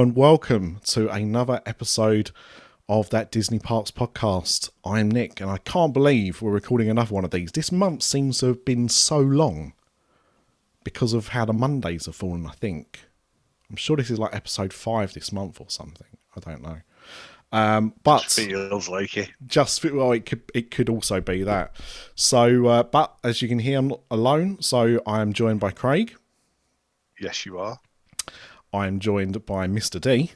Hello and welcome to another episode of that Disney Parks podcast. I'm Nick and I can't believe we're recording another one of these. This month seems to have been so long because of how the Mondays have fallen, I think. I'm sure this is like episode five this month or something. I don't know. Um, but feels like it. just well, it could it could also be that. So, uh, but as you can hear, I'm not alone. So I am joined by Craig. Yes, you are. I am joined by Mr. D.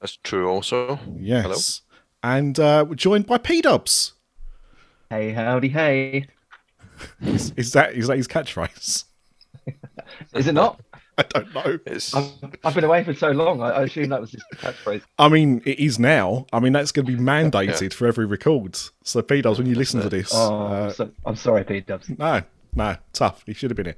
That's true also. Yes. And uh, we're joined by P Dubs. Hey, howdy, hey. Is, is that is that his catchphrase? Is it not? I don't know. I've, I've been away for so long. I, I assume that was his catchphrase. I mean, it is now. I mean, that's going to be mandated for every record. So P Dubs, when you listen to this, Oh, uh, so, I'm sorry, Pete Dubs. no, no, tough. He should have been here.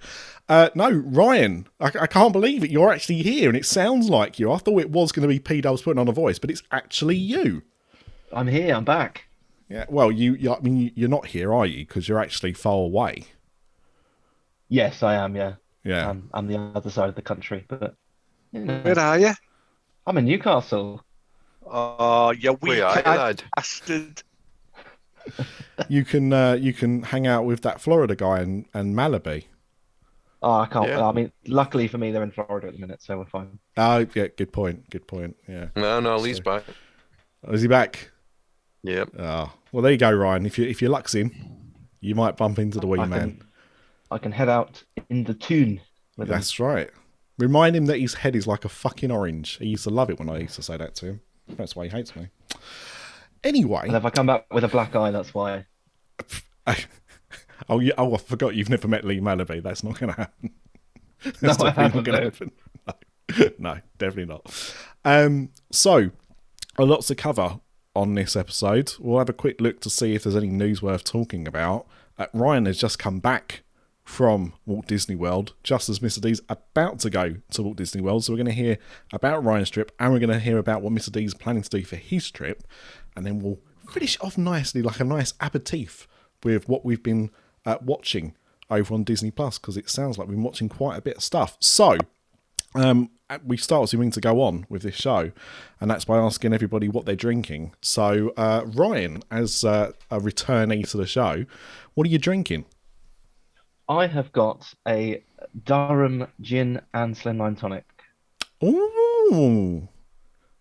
Uh, no, Ryan, I, I can't believe it. You're actually here, and it sounds like you. I thought it was going to be P Dubs putting on a voice, but it's actually you. I'm here. I'm back. Yeah. Well, you. you I mean, you're not here, are you? Because you're actually far away. Yes, I am. Yeah, Yeah. I'm, I'm the other side of the country, but you know, Where are you? I'm in Newcastle. Oh, you we weak are, lad. bastard. you can uh, you can hang out with that Florida guy and and Malibu. Oh, I can't. Yeah. I mean, luckily for me, they're in Florida at the minute, so we're fine. Oh, yeah, good point. Good point. Yeah. No, no, Lee's back. Oh, is he back? Yep. Oh, well, there you go, Ryan. If you if your luck's in, you might bump into the wee I man. can, I can head out in the tune with them. That's right. Remind him that his head is like a fucking orange. He used to love it when I used to say that to him. That's why he hates me. Anyway, And if I come back with a black eye, that's why. oh, yeah, oh, I forgot you've never met Lee Malaby. That's not going to happen. That's No, definitely not going to happen. No. no, definitely not. Um, so, a lot to cover on this episode. We'll have a quick look to see if there's any news worth talking about. Uh, Ryan has just come back from Walt Disney World, just as Mr. D's about to go to Walt Disney World. So we're going to hear about Ryan's trip, and we're going to hear about what Mr. D's planning to do for his trip, and then we'll finish off nicely, like a nice aperitif, with what we've been uh, watching over on Disney Plus, because it sounds like we've been watching quite a bit of stuff. So um, we start assuming to go on with this show, and that's by asking everybody what they're drinking. So, uh, Ryan, as uh, a returnee to the show, what are you drinking? I have got a Durham gin and slimline tonic. Ooh,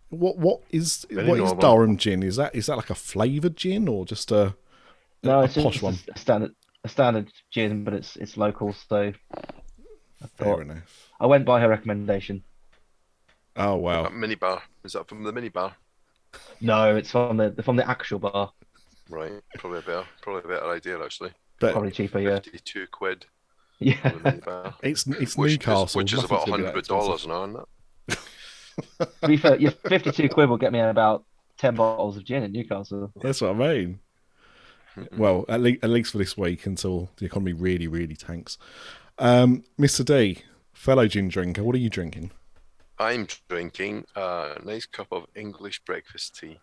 what what is Very what is normal. Durham gin? Is that is that like a flavored gin or just a, No, a it's posh just one? a standard a standard gin, but it's it's local. So I Fair enough. I went by her recommendation. Oh wow, That mini bar. Is that from the mini bar? No, it's from the from the actual bar. Right. Probably a better, probably a better idea actually. but Probably cheaper, yeah. Fifty-two quid Yeah. for the mini bar. it's it's Which Newcastle, is, which is about gonna be that hundred expensive. dollars now, isn't it? To be fair, yeah, 52 quid will get me about 10 bottles of gin in Newcastle. That's what I mean. Well, at, le- at least for this week until the economy really, really tanks. Um, Mr. D, fellow gin drinker, what are you drinking? I'm drinking a nice cup of English breakfast tea.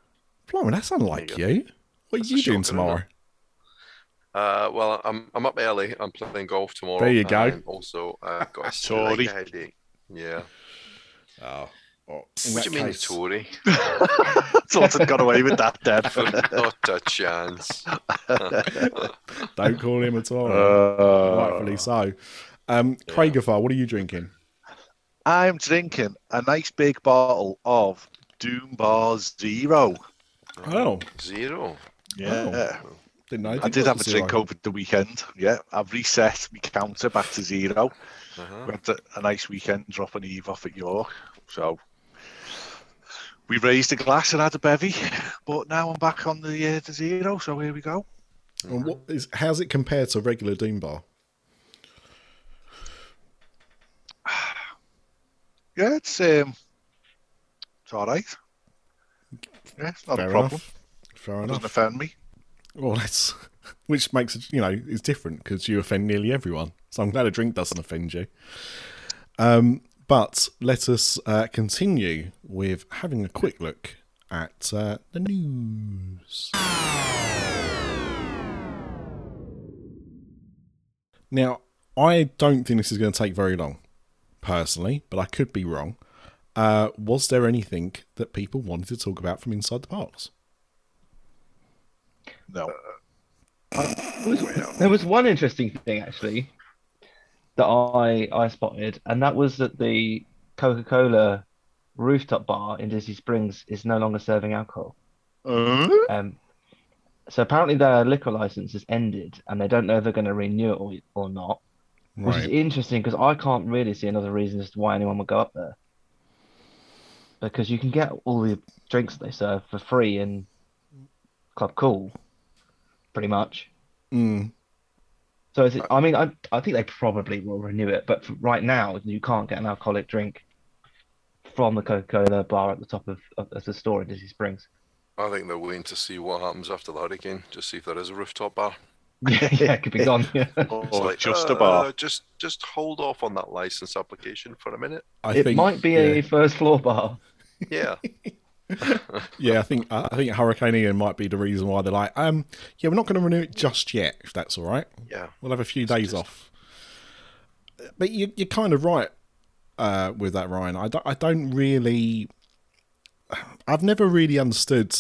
Blimey, that's unlike you. you What are you a doing tomorrow? Uh, well, I'm I'm up early. I'm playing golf tomorrow. There you go. also, I've got a Tory. headache. Yeah. Oh, well, in What do you mean, case- Tory? Thought I'd got away with that, Dad. Not a chance. Don't call him a Tory. Uh, Rightfully so. Um, Craigophar, what are you drinking? I'm drinking a nice big bottle of Doom Bar Zero. Oh, Zero. Yeah. Didn't know. I did have a drink over the weekend. Yeah, I've reset my counter back to zero. Uh-huh. We had a, a nice weekend dropping Eve off at York. So we raised a glass and had a bevy, but now I'm back on the uh, the zero. So here we go. And what is how's it compared to a regular Doom bar? Yeah, it's um, it's all right. Yeah, it's not Fair a problem. enough. Fair It enough. doesn't offend me. Well, that's which makes it you know it's different because you offend nearly everyone. So I'm glad a drink doesn't offend you. Um, but let us uh, continue with having a quick look at uh, the news. Now, I don't think this is going to take very long, personally, but I could be wrong. Uh, was there anything that people wanted to talk about from inside the parks? No. There was one interesting thing actually that I I spotted, and that was that the Coca-Cola rooftop bar in Disney Springs is no longer serving alcohol. Uh, Um, so apparently their liquor license has ended, and they don't know if they're going to renew it or, or not. Which is interesting because I can't really see another reason as to why anyone would go up there. Because you can get all the drinks they serve for free in Club Cool, pretty much. Mm. So is it, I mean, I I think they probably will renew it, but for right now you can't get an alcoholic drink from the Coca-Cola bar at the top of, of, of the store in Disney Springs. I think they're waiting to see what happens after the hurricane, just see if there is a rooftop bar. Yeah, yeah, it could be gone. Yeah. Or like, just a uh, bar. Just, just hold off on that license application for a minute. I It think, might be yeah. a first floor bar. Yeah, Yeah, I think I think Hurricane Ian might be the reason why they're like, um, yeah, we're not going to renew it just yet, if that's all right. yeah. We'll have a few days just- off. But you, you're kind of right uh, with that, Ryan. I don't, I don't really. I've never really understood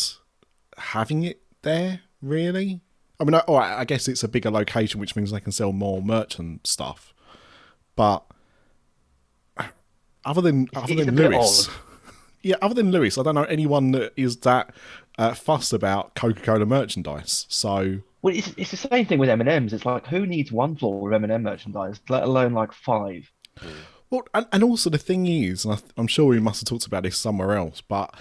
having it there. Really, I mean, I, I guess it's a bigger location, which means they can sell more merchant stuff. But other than other it's than Lewis, odd. Yeah, other than Lewis, I don't know anyone that is that uh, fussed about Coca-Cola merchandise. So Well, it's it's the same thing with M&Ms. It's like who needs one floor of M&M merchandise, let alone like five? Well, and, and also the thing is, and I, I'm sure we must have talked about this somewhere else, but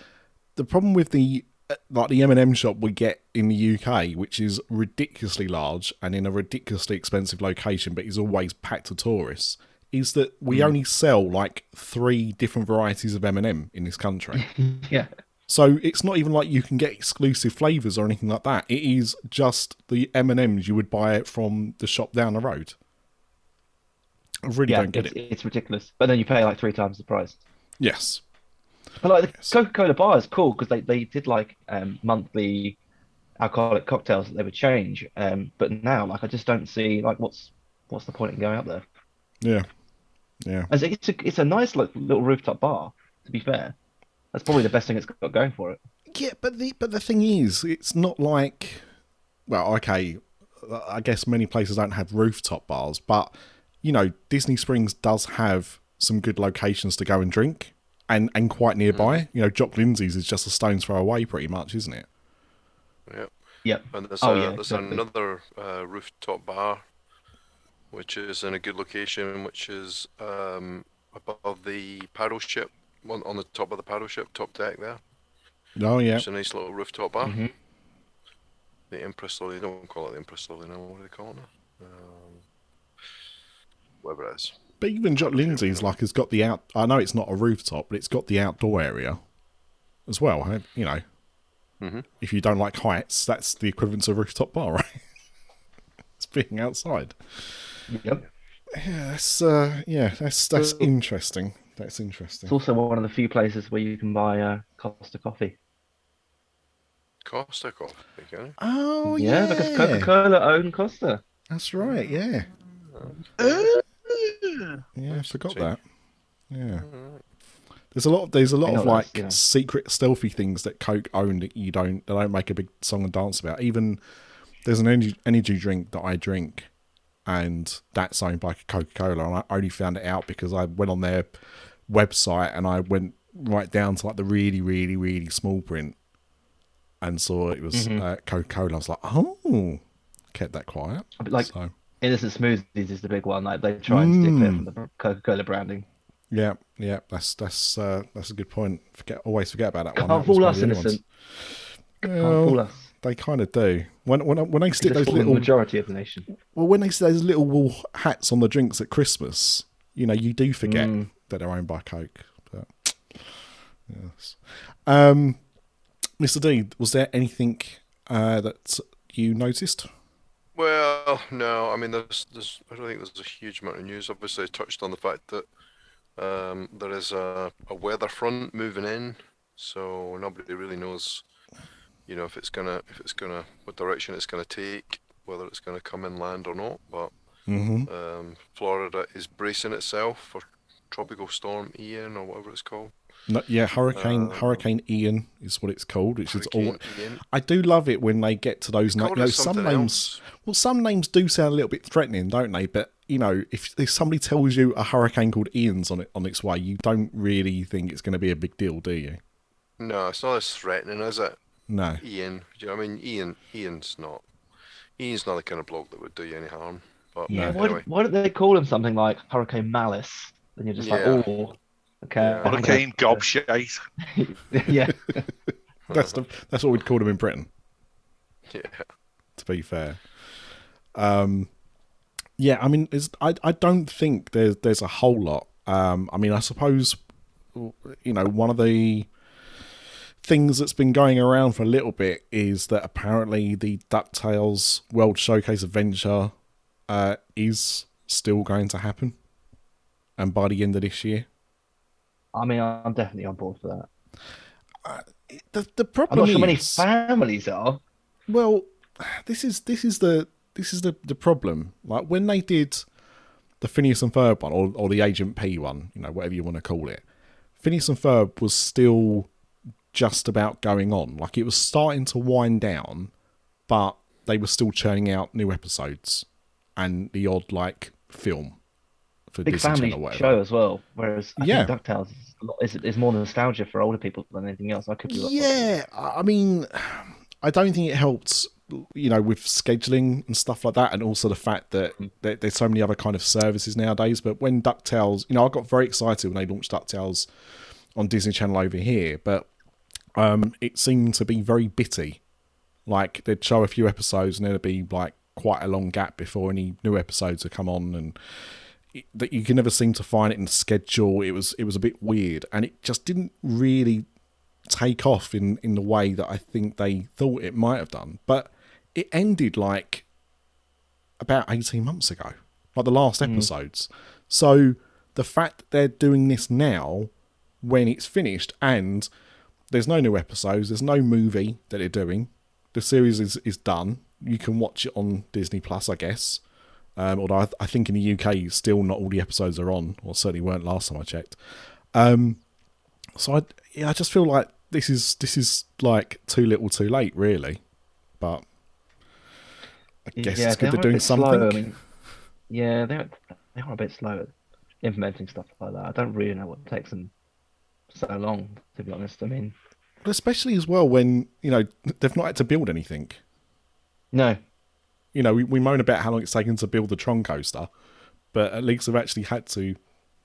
the problem with the uh, like the M&M shop we get in the UK, which is ridiculously large and in a ridiculously expensive location, but is always packed to tourists, is that we only sell like three different varieties of M&M in this country. Yeah. So it's not even like you can get exclusive flavors or anything like that. It is just the M&Ms you would buy from the shop down the road. I really Yeah, don't get it's, it. it's ridiculous. But then you pay like three times the price. Yes. But like the Yes. Coca-Cola bar is cool because they, they did like um, monthly alcoholic cocktails that they would change. Um, but now like I just don't see like what's what's the point in going up there? Yeah. Yeah. As it's a it's a nice like, little rooftop bar. To be fair, that's probably the best thing it's got going for it. Yeah, but the but the thing is, it's not like well, okay, I guess many places don't have rooftop bars, but you know, Disney Springs does have some good locations to go and drink and and quite nearby. You know, Jock Lindsay's is just a stone's throw away pretty much, isn't it? Yeah. Yep. And there's, Oh, a, yeah, there's exactly. another uh, rooftop bar, which is in a good location, which is um, above the paddle ship, on, on the top of the paddle ship, top deck there. Oh yeah. It's a nice little rooftop bar. Mhm. The Empress Lily, they don't call it the Empress Lily now, what do they call it now? Um, whatever it is. But even Jock Lindsay's like has got the out I know it's not a rooftop, but it's got the outdoor area as well. You know. Mhm. If you don't like heights, that's the equivalent of a rooftop bar, right? it's being outside. Yep. Yeah, that's uh, yeah, that's that's Well- interesting. That's interesting. It's also one of the few places where you can buy uh, Costa coffee. Costa Coffee, can? Oh yeah, yeah, because Coca-Cola own Costa. That's right. Yeah, Uh, yeah, I forgot that. Yeah, there's a lot. Of, there's a lot of like you know. secret stealthy things that Coke own that you don't. They don't make a big song and dance about. Even there's an energy energy drink that I drink, and that's owned by Coca Cola, and I only found it out because I went on their website and I went right down to like the really, really, really small print and saw it was Mhm. uh, Coca Cola. I was like, oh, kept that quiet. Like so innocent smoothies is the big one. Like they try and steer clear Mm. from the Coca Cola branding. yeah, yeah, that's that's uh, that's a good point. Forget always forget about that one. Can't fool us, innocent. Can't fool us. They kind of do. When when when they They stick those little majority of the nation. well, when they say those little wool hats on the drinks at Christmas, you know, you do forget Mm. that they're owned by Coke. But yes, um, Mr. D, was there anything uh, that you noticed? Well, no, I mean, there's, there's, I don't think there's a huge amount of news. Obviously, I touched on the fact that um, there is a, a weather front moving in, so nobody really knows, you know, if it's gonna, if it's gonna, what direction it's gonna take, whether it's gonna come inland or not. But Mm-hmm. um, Florida is bracing itself for tropical storm Ian or whatever it's called. No, yeah, Hurricane Uh, Hurricane Ian is what it's called, which is all. Ian. I do love it when they get to those names. You know, some names. else. Well, some names do sound a little bit threatening, don't they? But you know, if, if somebody tells you a hurricane called Ian's on it on its way, you don't really think it's going to be a big deal, do you? No, it's not as threatening, is it? No. Ian, do you know what I mean? Ian, Ian's not. Ian's not the kind of bloke that would do you any harm. But Yeah, No. why, anyway, why don't they call him something like Hurricane Malice? Then you're just Yeah. like, oh, okay. Yeah. Hurricane gobshite. yeah, That's the, that's what we'd call him in Britain. yeah, To be fair, um, yeah. I mean, it's, I I don't think there's there's a whole lot. Um, I mean, I suppose you know one of the things that's been going around for a little bit is that apparently the Ducktales World Showcase Adventure uh, is still going to happen, and by the end of this year. I mean, I'm definitely on board for that. The the I'm problem not sure many families are. Well, this is this is the this is the the problem. Like when they did the Phineas and Ferb one, or or the Agent P one, you know, whatever you want to call it, Phineas and Ferb was still just about going on. Like it was starting to wind down, but they were still churning out new episodes and the odd like film for Big Disney family Channel show as well. Whereas I Yeah. think DuckTales is, a lot- is, is more nostalgia for older people than anything else. I could be. Yeah, I I mean, I don't think it helped, you know, with scheduling and stuff like that, and also the fact that hmm. there, there's so many other kind of services nowadays. But when Ducktales, you know, I got very excited when they launched Ducktales on Disney Channel over here, but um, it seemed to be very bitty. Like they'd show a few episodes, and there'd be like quite a long gap before any new episodes would come on, and it- that you can never seem to find it in the schedule. It was it was a bit weird, and it just didn't really take off in in the way that I think they thought it might have done. But it ended like about eighteen months ago, like the last episodes. So the fact that they're doing this now, when it's finished, and there's no new episodes, there's no movie that they're doing. The series is is done. You can watch it on Disney Plus, I guess. Um, although I, I think in the UK, still not all the episodes are on, or certainly weren't last time I checked. Um, so I, yeah, I just feel like this is this is like too little, too late, really. But I guess it's they good they're doing bit slow, something. I mean, yeah, they're they are a bit slow at implementing stuff like that. I don't really know what takes them so long, to be honest. I mean, But especially as well when you know they've not had to build anything. no, You know, we, we moan about how long it's taken to build the Tron coaster, but at least they've actually had to,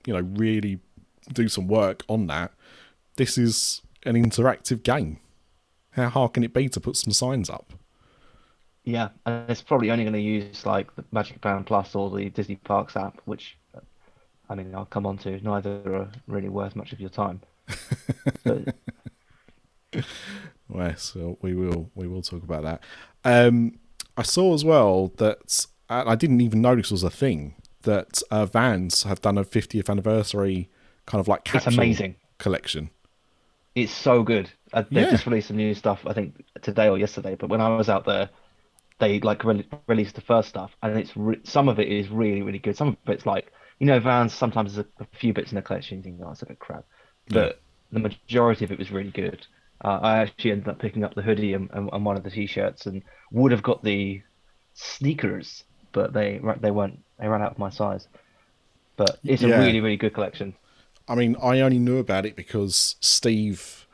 you know, really do some work on that. This is an interactive game. How hard can it be to put some signs up? yeah, and it's probably only going to use like the Magic Band Plus or the Disney Parks app, which I mean, I'll come on to. Neither are really worth much of your time. So, Well, so we will we will talk about that. Um, I saw as well that and I didn't even know this was a thing that uh, Vans have done a 50th anniversary kind of like it's amazing. collection. It's so good. Uh, they Yeah. just released some new stuff, I think today or yesterday. But when I was out there, they like re- released the first stuff, and it's re- some of it is really really good. Some of it's like you know, Vans sometimes there's a, a few bits in the collection you think, oh, it's a bit crap, but the majority of it was really good. Uh, I actually ended up picking up the hoodie and, and, and one of the t-shirts, and would have got the sneakers, but they they weren't they ran out of my size. But it's Yeah. a really really good collection. I mean, I only knew about it because Steve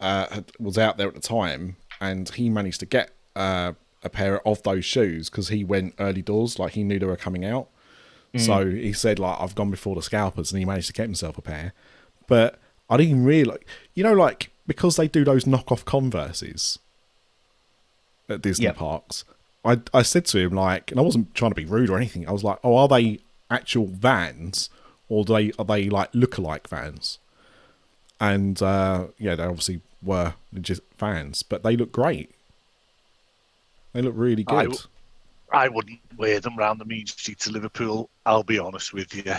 uh, was out there at the time, and he managed to get uh, a pair of those shoes because he went early doors, like he knew they were coming out. So he said, like, I've gone before the scalpers, and he managed to get himself a pair. But I didn't really, you know, like because they do those knockoff Converses at Disney Yeah. parks. I I said to him like, and I wasn't trying to be rude or anything. I was like, oh, are they actual Vans or do they are they like lookalike Vans? And uh, yeah, they obviously were just Vans, but they look great. They look really good. w- I wouldn't wear them round the mean streets of Liverpool. I'll be honest with you.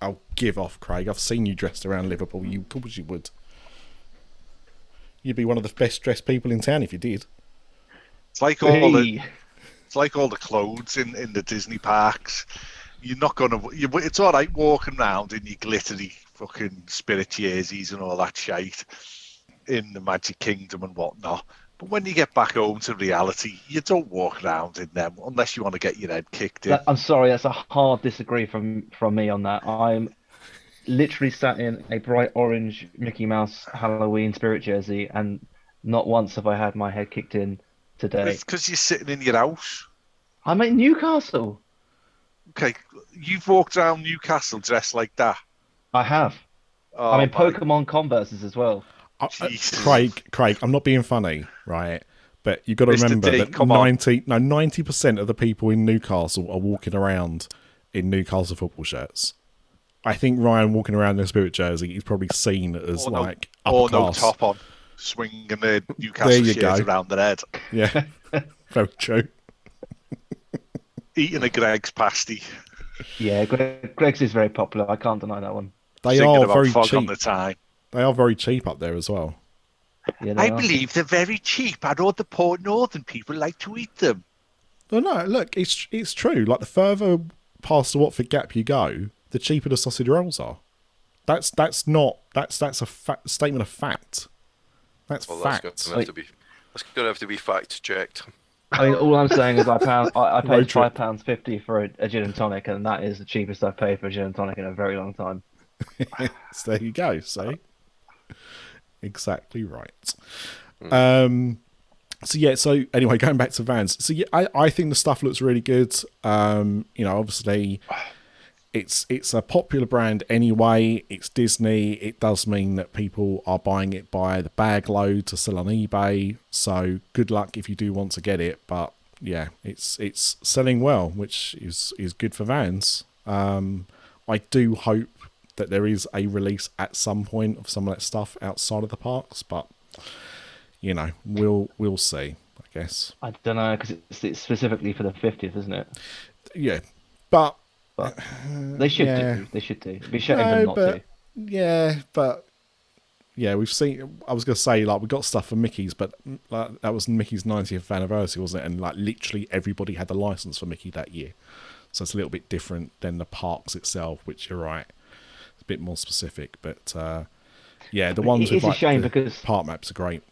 I'll give off, Craig. I've seen you dressed around Liverpool. You, of course, you would. You'd be one of the best dressed people in town if you did. It's like all the it's like all the clothes in, in the Disney parks. You're not gonna. You, it's all right walking around in your glittery fucking spirit jerseys and all that shite in the Magic Kingdom and whatnot. But when you get back home to reality, you don't walk around in them unless you want to get your head kicked in. I'm sorry, that's a hard disagree from from me on that. I'm literally sat in a bright orange Mickey Mouse Halloween spirit jersey, and not once have I had my head kicked in today. It's because you're sitting in your house. I'm in Newcastle. Okay, you've walked around Newcastle dressed like that. I have. Oh, I'm in my- Pokemon Converses as well. I- I- Jesus. Craig, Craig, I'm not being funny, right? But you've got to Mr. remember D, that come on. ninety, no, ninety percent of the people in Newcastle are walking around in Newcastle football shirts. I think Ryan walking around in a spirit jersey is probably seen as Or no- like upper or no top on, swinging the Newcastle There you shirt go. around their head, Yeah, very true. eating a Greggs pasty, Yeah, Greg, Greggs is very popular. I can't deny that one. They thinking are about very fog on cheap. the time. They are very cheap up there as well. Yeah, I are. believe they're very cheap. I know the poor northern people like to eat them. Well, no, look, it's it's true. Like the further past the Watford Gap you go, the cheaper the sausage rolls are. That's that's not that's that's a fa- statement of fact. That's Well, fact. that's going to have to be that's going to have to be fact checked. I mean, all I'm saying is I pound, I, I paid five pounds fifty for a, a gin and tonic, and that is the cheapest I've paid for a gin and tonic in a very long time. So there you go. See, exactly right. Um, so yeah. So anyway, going back to Vans. So yeah, I, I think the stuff looks really good. Um, you know, obviously, it's it's a popular brand anyway. It's Disney. It does mean that people are buying it by the bag load to sell on eBay. So good luck if you do want to get it. But yeah, it's it's selling well, which is is good for Vans. Um, I do hope that there is a release at some point of some of that stuff outside of the parks, but you know, we'll we'll see. I guess. I don't know because it's, it's specifically for the fiftieth, isn't it? Yeah, but But uh, they should yeah. do. They should do. It'd be shame No, them not but to. yeah, but yeah, we've seen. I was gonna say like we got stuff for Mickey's, but mm, like, that was Mickey's 90th anniversary, wasn't it? And like literally everybody had the license for Mickey that year, so it's a little bit different than the parks itself. Which you're right, it's a bit more specific. But uh, yeah, the ones It with is a like, shame the because- park maps are great.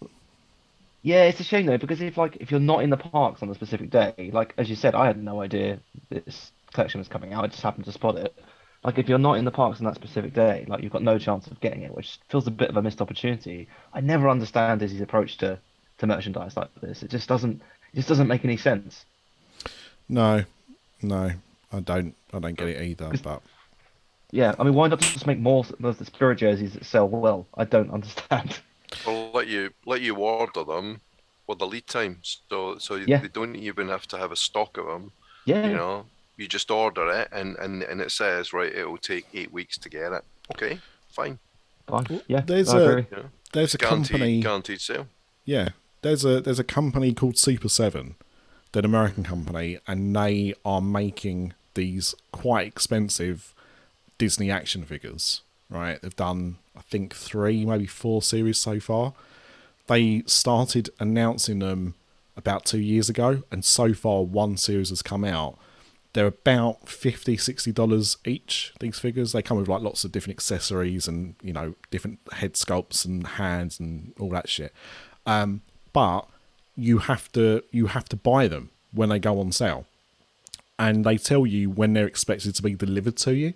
Yeah, it's a shame though because if like if you're not in the parks on a specific day, like as you said, I had no idea this collection was coming out. I just happened to spot it. Like if you're not in the parks on that specific day, like you've got no chance of getting it, which feels a bit of a missed opportunity. I never understand Disney's approach to to merchandise like this. It just doesn't it just doesn't make any sense. No, no, I don't. I don't get it either. But Yeah, I mean, why not just make more of the spirit jerseys that sell well? I don't understand. Or let you let you order them with the lead time, so so Yeah. they don't even have to have a stock of them. Yeah, You know, you just order it, and and and it says right, it will take eight weeks to get it. Okay, fine, fine. Yeah, there's I a- agree. yeah, there's a guaranteed company. guaranteed sale. Yeah, there's a there's a company called Super Seven, they're an American company, and they are making these quite expensive Disney action figures. Right, they've done I think three, maybe four series so far. They started announcing them about two years ago, and so far one series has come out. They're about $50, 60 dollars each. These figures they come with like lots of different accessories and you know different head sculpts and hands and all that shit. Um, but you have to you have to buy them when they go on sale, and they tell you when they're expected to be delivered to you,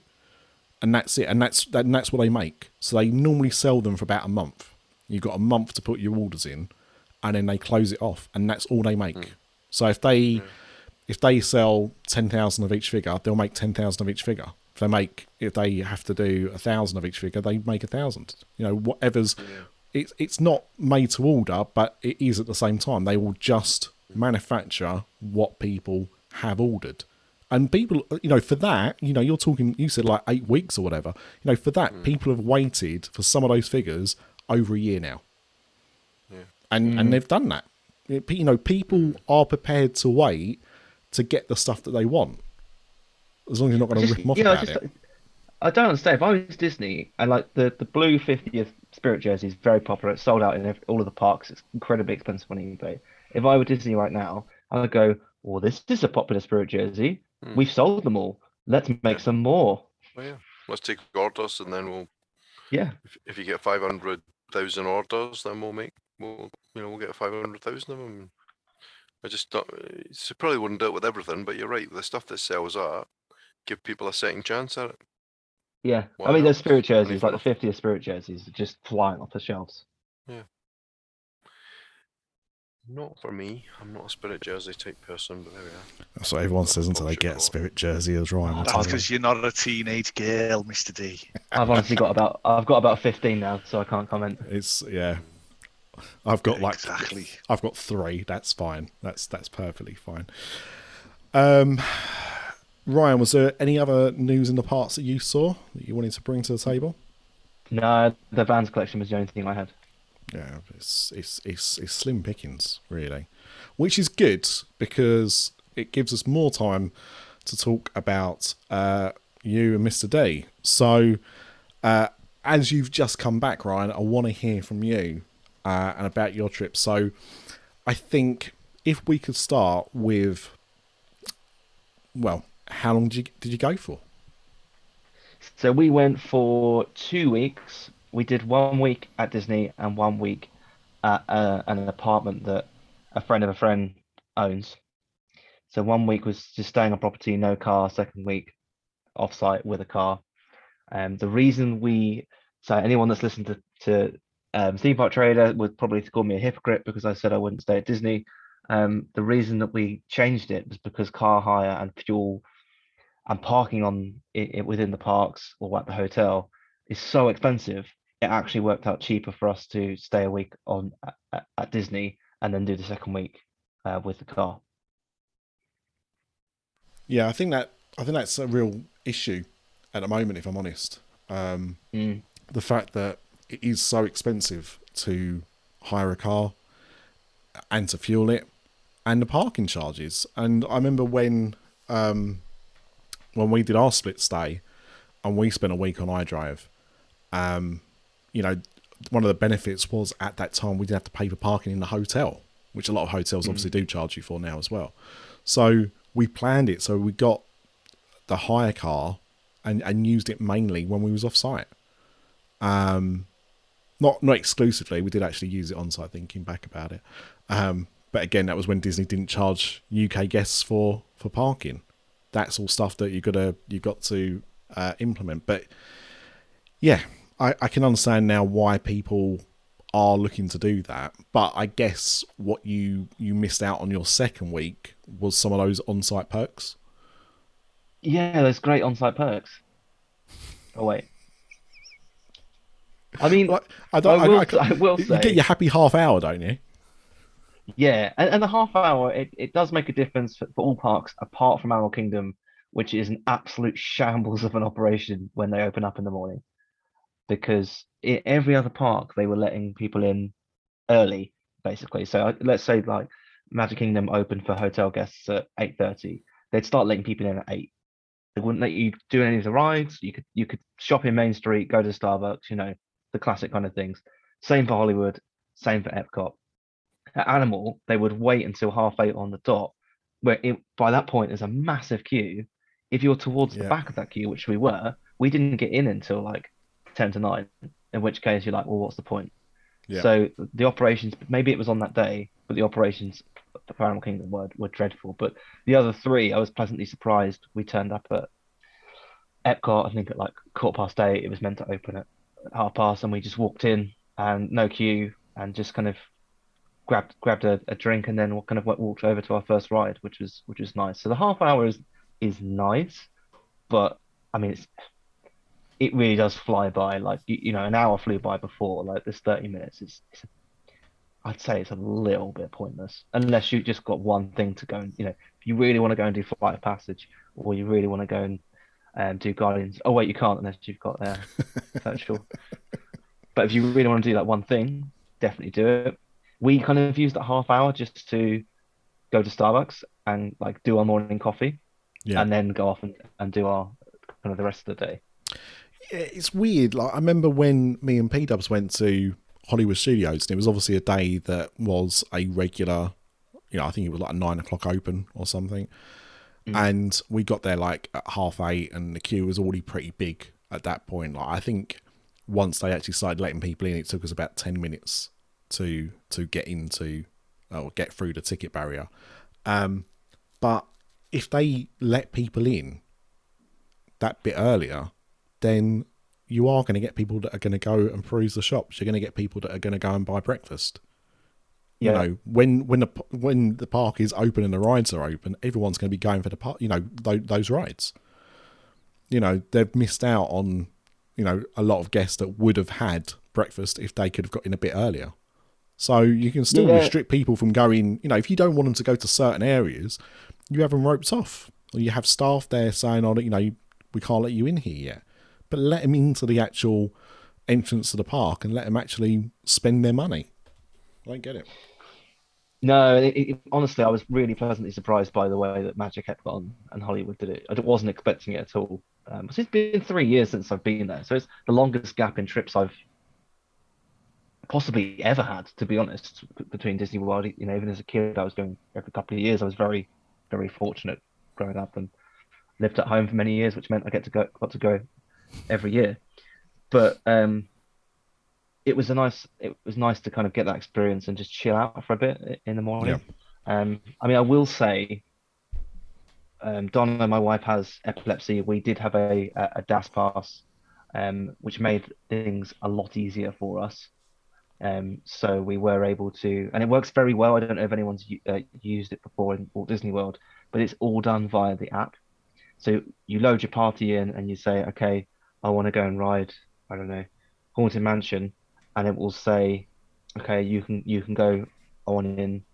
and that's it. And that's that, and that's what they make. So they normally sell them for about a month. You've got a month to put your orders in, and then they close it off, and that's all they make. Mm. So if they if they sell ten thousand of each figure, they'll make ten thousand of each figure. If they make if they have to do a thousand of each figure, they make a thousand. You know, whatever's it's it's not made to order, but it is at the same time. They will just manufacture what people have ordered. And people, you know, for that, you know, you're talking, you said like eight weeks or whatever. You know, for that, hmm. people have waited for some of those figures over a year now. Yeah. And and hmm. they've done that. You know, people hmm. are prepared to wait to get the stuff that they want. As long as you're not going to Just- rip them off you know, about just- it. I don't understand. If I was Disney and like the, the blue 50th Spirit jersey is very popular, it's sold out in ev- all of the parks, it's incredibly expensive on eBay. If I were Disney right now, I would go, well, this is a popular Spirit jersey. Hmm. We've sold them all. Let's make some more. Oh, yeah. Let's take orders and then we'll Yeah. if, if you get 500,000 orders, then we'll make, we'll, you know, we'll get 500,000 of them. I just don't, probably wouldn't do it with everything, but you're right. The stuff that sells out, give people a second chance at it. Yeah. Why I mean, not? those Spirit jerseys, like the 50th Spirit jerseys, are just flying off the shelves. Not for me. I'm not a spirit jersey type person, but there we are. That's what everyone says until they get a spirit jersey as Ryan. will That's because you're not a teenage girl, Mr. D. I've honestly got about I've got about 15 now, so I can't comment. It's yeah. I've got like Exactly. I've got three. That's fine. That's that's perfectly fine. Um, Ryan, was there any other news in the parts that you saw that you wanted to bring to the table? No, the Vans collection was the only thing I had. Yeah, it's it's it's, it's slim pickings really, which is good because it gives us more time to talk about uh, you and Mr. D. So, uh, as you've just come back, Ryan, I want to hear from you uh, and about your trip. So, I think if we could start with, well, how long did you did you go for? So we went for two weeks. We did one week at Disney and one week at uh, an apartment that a friend of a friend owns. So one week was just staying on property, no car. Second week, off site with a car. Um, the reason we, so anyone that's listened to to um, Theme Park Trader would probably call me a hypocrite because I said I wouldn't stay at Disney. Um, the reason that we changed it was because car hire and fuel and parking on it, within the parks or at the hotel is so expensive. It actually worked out cheaper for us to stay a week on at, at, Disney and then do the second week uh, with the car. Yeah, I think that I think that's a real issue at the moment. If I'm honest, um, Mm. the fact that it is so expensive to hire a car and to fuel it, and the parking charges. And I remember when um, when we did our split stay, and we spent a week on iDrive. Um, you know, one of the benefits was at that time we didn't have to pay for parking in the hotel, which a lot of hotels obviously do charge you for now as well. So we planned it so we got the hire car and, and used it mainly when we was off site. Um, not not exclusively. We did actually use it on site. Thinking back about it, um, but again, that was when Disney didn't charge UK guests for for parking. That's all stuff that you gotta you got to uh, implement. But yeah, I, I can understand now why people are looking to do that. But I guess what you you missed out on your second week was some of those on-site perks. Yeah, there's great on-site perks. Oh wait. I mean, Like, I don't. I will, I, I will you get your happy half hour, don't you? yeah, and, and the half hour it, it does make a difference for, for all parks apart from Animal Kingdom, which is an absolute shambles of an operation when they open up in the morning. Because in every other park they were letting people in early, basically. So let's say like Magic Kingdom opened for hotel guests at eight thirty, they'd start letting people in at eight. They wouldn't let you do any of the rides. You could you could shop in Main Street, go to Starbucks, you know, the classic kind of things. Same for Hollywood, same for Epcot. At Animal, they would wait until half eight on the dot, where it, by that point there's a massive queue. If you're towards the back of that queue, which we were, we didn't get in until like ten to nine. In which case you're like, well, what's the point? Yeah. So the operations, maybe it was on that day, but the operations for Animal Kingdom were, were dreadful. But the other three, I was pleasantly surprised. We turned up at Epcot, I think at like quarter past eight. It was meant to open at half past, and we just walked in and no queue and just kind of grabbed grabbed a, a drink and then kind of walked over to our first ride, which was which was nice. So the half hour is is nice, but I mean it's it really does fly by. Like you, you know, an hour flew by before. Like this thirty minutes is, is I'd say it's a little bit pointless unless you just got one thing to go and you know if you really want to go and do Flight of Passage or you really want to go and um, do Guardians. Oh wait, you can't unless you've got uh, virtual. but if you really want to do that one thing, definitely do it. We kind of used that half hour just to go to Starbucks and like do our morning coffee, Yeah. and then go off and, and do our kind of the rest of the day. It's weird. Like I remember when me and P Dubs went to Hollywood Studios, and it was obviously a day that was a regular. You know, I think it was like a nine o'clock open or something, and we got there like at half eight, and the queue was already pretty big at that point. Like I think once they actually started letting people in, it took us about ten minutes to to get into or get through the ticket barrier. Um, but if they let people in that bit earlier, then you are going to get people that are going to go and peruse the shops. You're going to get people that are going to go and buy breakfast. You know, when when the when the park is open and the rides are open, everyone's going to be going for the park. You know, th- those rides. You know, they've missed out on you know a lot of guests that would have had breakfast if they could have got in a bit earlier. So you can still Yeah. restrict people from going. You know, if you don't want them to go to certain areas, you have them roped off, or you have staff there saying, "Oh, you know, we can't let you in here yet." But let them into the actual entrance to the park and let them actually spend their money. I don't get it. No, it, it, honestly, I was really pleasantly surprised by the way that Magic Epcot and Hollywood did it. I wasn't expecting it at all. Um, it's been three years since I've been there, so it's the longest gap in trips I've possibly ever had, to be honest, between Disney World. You know, even as a kid, I was going every couple of years. I was very, very fortunate growing up and lived at home for many years, which meant I get to go got to go every year. But um, it was a nice it was nice to kind of get that experience and just chill out for a bit in the morning. Um, I mean, I will say, um, Donna, my wife, has epilepsy. We did have a a, a DAS pass, um, which made things a lot easier for us. Um, so we were able to, and it works very well. I don't know if anyone's uh, used it before in Walt Disney World, but it's all done via the app. So you load your party in and you say, okay, I want to go and ride, I don't know, Haunted Mansion, and it will say, okay, you can you can go on in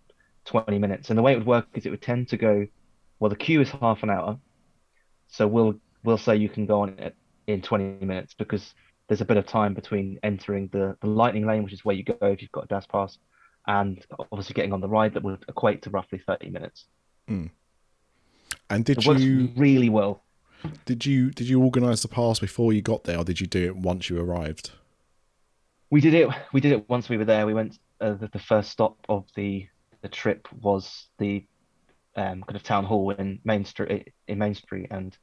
20 minutes. And the way it would work is it would tend to go, well, the queue is half an hour, so we'll we'll say you can go on it in 20 minutes because there's a bit of time between entering the, the lightning lane, which is where you go if you've got a DAS pass, and obviously getting on the ride that would equate to roughly 30 minutes. Hmm. And did It works you really well. Did you did you organise the pass before you got there, or did you do it once you arrived? We did it. We did it once we were there. We went. Uh, the, the first stop of the the trip was the um, kind of town hall in Main Street in Main Street, and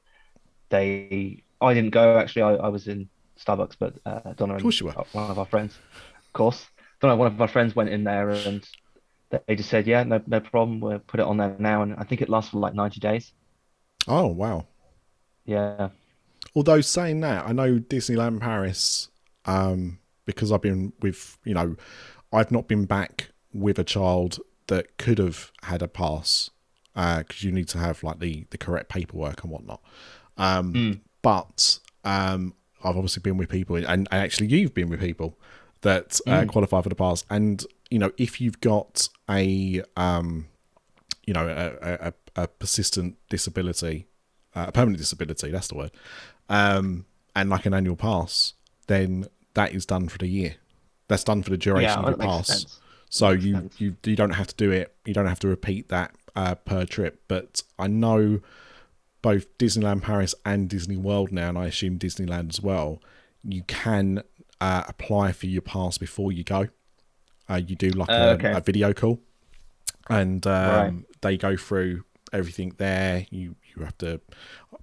they. I didn't go actually. I, I was in Starbucks, but uh, Donna and course you were. one of our friends, of course. Donna, one of our friends went in there, and they just said, "Yeah, no, no problem. We'll put it on there now." And I think it lasts for like ninety days. Oh wow! Yeah. Although saying that, I know Disneyland Paris, um, because I've been with you know, I've not been back with a child that could have had a pass because you need to have like the the correct paperwork and whatnot. Um, But um, I've obviously been with people, and, and actually you've been with people that uh, qualify for the pass, and you know if you've got a um, you know a, a, a persistent disability uh, a permanent disability that's the word um, and like an annual pass then that is done for the year that's done for the duration Yeah, of your pass so you, sense. you you don't have to do it you don't have to repeat that uh, per trip but i know both disneyland paris and disney world now and i assume disneyland as well you can uh, apply for your pass before you go uh, you do like a, okay. a video call and um, Right. they go through everything there. You you have to,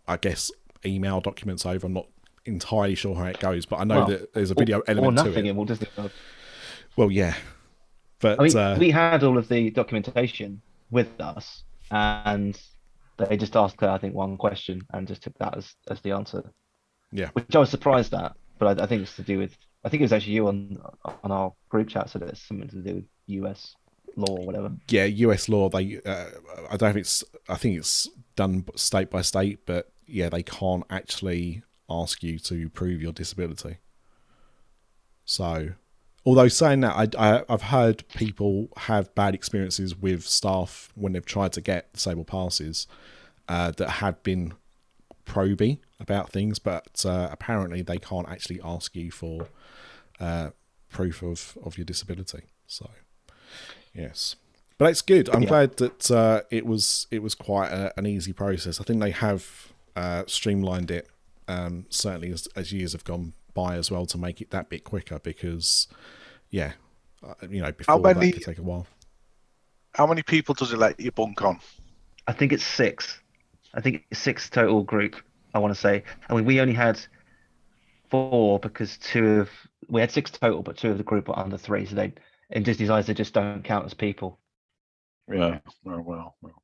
I guess, email documents over. I'm not entirely sure how it goes, but I know Well, that there's a video or, element or to nothing it. in Walt Disney World. Well, yeah, but I mean, uh, we had all of the documentation with us, and they just asked her, I think, one question and just took that as, as the answer, yeah, which I was surprised at. But I, I think it's to do with, I think it was actually you on on our group chat said it's something to do with US law or whatever. yeah, US law. They, uh, I don't if it's. I think it's done state by state, but yeah, they can't actually ask you to prove your disability. So, although saying that, I, I I've heard people have bad experiences with staff when they've tried to get disabled passes uh, that have been proby about things, but uh, apparently they can't actually ask you for uh, proof of, of your disability. So, yes, but it's good. I'm Yeah. glad that uh, it was it was quite a, an easy process. I think they have uh, streamlined it um, certainly as, as years have gone by as well to make it that bit quicker because, yeah, uh, you know, before many- that could take a while. How many people does it let you bunk on? I think it's six. I think it's six total group. I want to say. I mean, we only had four because two of we had six total, but two of the group were under three. So they, in Disney's eyes, they just don't count as people. Yeah. Well, well, well.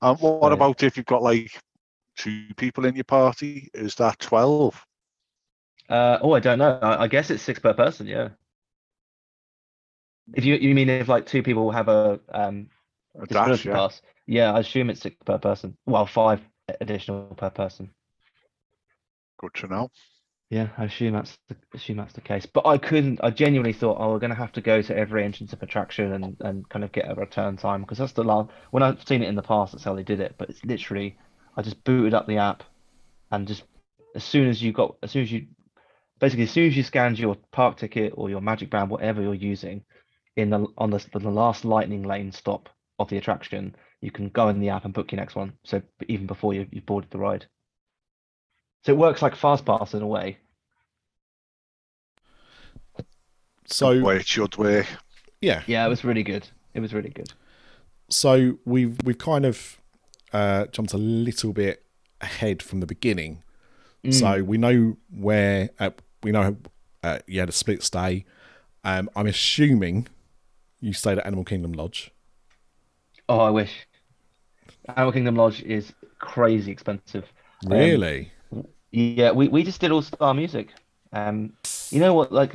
Um, what, what So- about if you've got like two people in your party? Is that twelve? Uh, oh, I don't know. I, I guess it's six per person. Yeah. If you you mean if like two people have a um A dash, yeah. pass, yeah, I assume it's six per person. Well, five additional per person. Good to know. Yeah, I assume that's the assume that's the case. But I couldn't. I genuinely thought, oh, we're going to have to go to every entrance of attraction and and kind of get a return time because that's the last. When I've seen it in the past, that's how they did it. But it's literally, I just booted up the app, and just as soon as you got, as soon as you, basically as soon as you scanned your park ticket or your Magic Band, whatever you're using, in the on the the last Lightning Lane stop of the attraction, you can go in the app and book your next one. So even before you you boarded the ride. So it works like FastPass in a way. So Way it should work. yeah, Yeah, it was really good. It was really good. so we've we've kind of uh, jumped a little bit ahead from the beginning. Mm. So we know where uh, we know uh, you had a split stay. Um, I'm assuming you stayed at Animal Kingdom Lodge. Oh, I wish. Animal Kingdom Lodge is crazy expensive. Um, Really? Yeah, we, we just did all star music. Um, you know what? Like,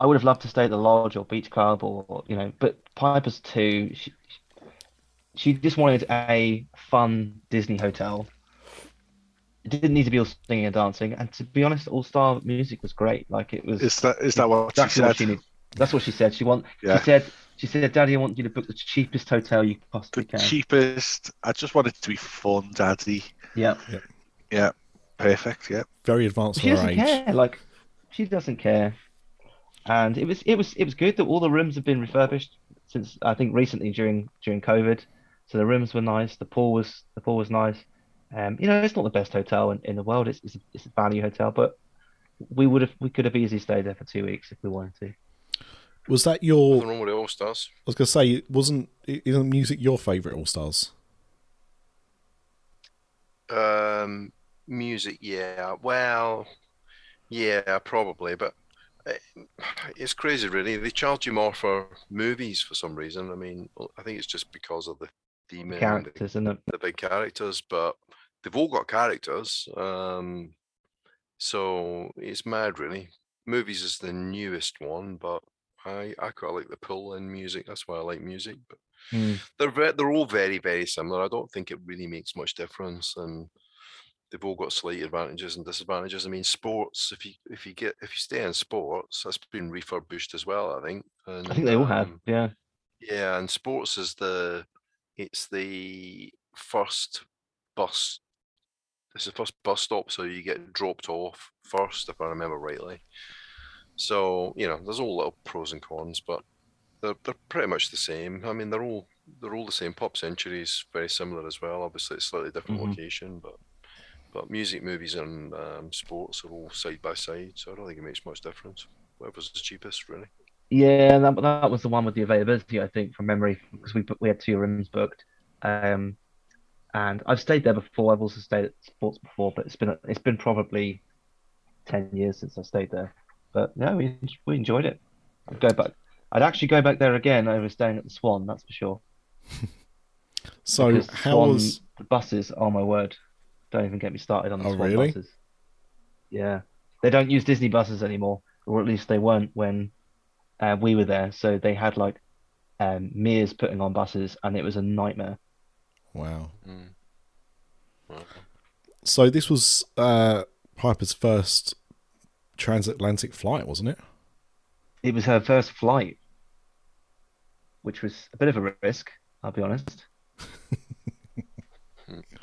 I would have loved to stay at the lodge or beach club or you know, but Piper's too. She, she just wanted a fun Disney hotel. It didn't need to be all singing and dancing, and to be honest, all star music was great. Like it was. Is that is that what she exactly what said? she needed. That's what she said. She want. Yeah. She said. She said, "Daddy, I want you to book the cheapest hotel you possibly The can." cheapest. I just want it to be fun, Daddy. Yeah. Yeah. Perfect. Yeah. Very advanced She for her doesn't age. care. Like, she doesn't care. And it was it was it was good that all the rooms have been refurbished since I think recently during during COVID. So the rooms were nice. The pool was the pool was nice. Um, you know, it's not the best hotel in, in the world. It's it's a, it's a value hotel, but we would have we could have easily stayed there for two weeks if we wanted to. Was that your? Nothing wrong with the All Stars. I was gonna say, wasn't isn't music your favorite All Stars? Um, music, yeah. Well, yeah, probably, but eh, it's crazy, really. They charge you more for movies for some reason. I mean, I think it's just because of the theme and the, Characters and the, the big characters, but they've all got characters. Um, so it's mad, really. Movies is the newest one, but I I quite like the pull in music. That's why I like music. But Hmm. they're they're all very very similar. I don't think it really makes much difference, and they've all got slight advantages and disadvantages. I mean, sports. If you if you get if you stay in sports, that's been refurbished as well. I think. And, I think they all have. um, Yeah. yeah, and sports is the it's the first bus. It's the first bus stop, so you get dropped off first, if I remember rightly. So you know, there's all little pros and cons, but they're they're pretty much the same. I mean, they're all they're all the same. Pop Century's very similar as well. Obviously, it's slightly different Mhm. location, but but music, movies, and um, sports are all side by side. So I don't think it makes much difference. Whatever's the cheapest, really. Yeah, that, that was the one with the availability, I think, from memory, because we we had two rooms booked. Um, and I've stayed there before. I've also stayed at sports before, but it's been it's been probably ten years since I stayed there. But no, we we enjoyed it. I'd go back. I'd actually go back there again over staying at the Swan. That's for sure. So Because how Swan- was? the buses? Oh my word! Don't even get me started on the Oh, Swan really? buses. Yeah, they don't use Disney buses anymore, or at least they weren't when uh, we were there. So they had like um, Mears putting on buses, and it was a nightmare. Wow. Mm. Wow. So this was uh, Piper's first transatlantic flight, wasn't it? It was her first flight, which was a bit of a risk, I'll be honest.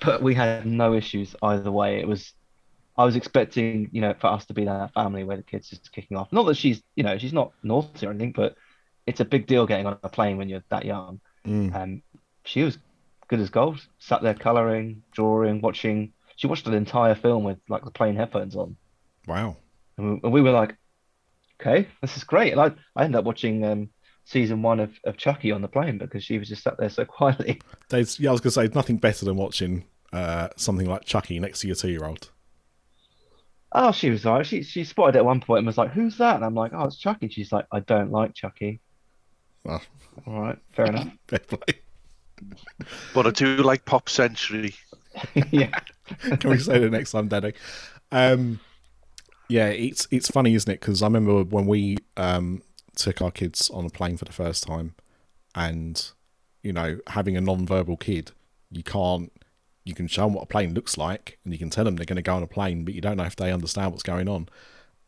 but we had no issues either way. It was, I was expecting, you know, for us to be that family where the kids just kicking off. Not that she's, you know, she's not naughty or anything, but it's a big deal getting on a plane when you're that young. Mm. Um, she was good as gold. Sat there coloring, drawing, watching. She watched an entire film with like the plane headphones on, Wow. and we, and we were like, "Okay, this is great." And I, I ended up watching um, season one of, of Chucky on the plane because she was just sat there so quietly. There's, yeah, I was going to say, nothing better than watching uh, something like Chucky next to your two year old. Oh, she was alright. She she spotted it at one point and was like, "Who's that?" And I'm like, "Oh, it's Chucky." She's like, "I don't like Chucky." Well, All right, fair enough. fair play. But I do like Pop Century. yeah. Can we say the next time, Daddy? Um, yeah, it's it's funny, isn't it? Because I remember when we um, took our kids on a plane for the first time, and you know, having a non-verbal kid, you can't. You can show them what a plane looks like, and you can tell them they're going to go on a plane, but you don't know if they understand what's going on.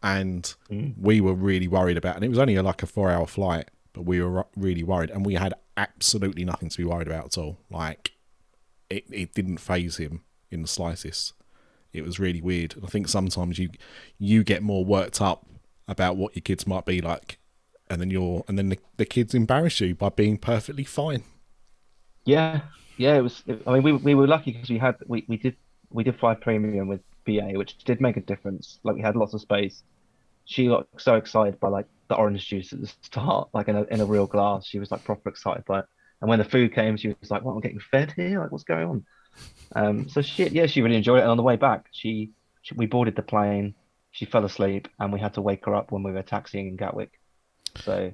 And Mm. we were really worried about, and it was only like a four-hour flight, but we were really worried, and we had absolutely nothing to be worried about at all. Like, it, it didn't faze him in the slightest. It was really weird. I think sometimes you you get more worked up about what your kids might be like, and then you're and then the, the kids embarrass you by being perfectly fine. Yeah, yeah. It was. I mean, we we were lucky because we had we, we did we did fly premium with BA, which did make a difference. Like we had lots of space. She got so excited by like the orange juice at the start, like in a in a real glass. She was like proper excited by it. And when the food came, she was like, "What? I'm getting fed here? Like, what's going on?" Um. So she yeah, she really enjoyed it. And on the way back, she, she we boarded the plane. She fell asleep, and we had to wake her up when we were taxiing in Gatwick. So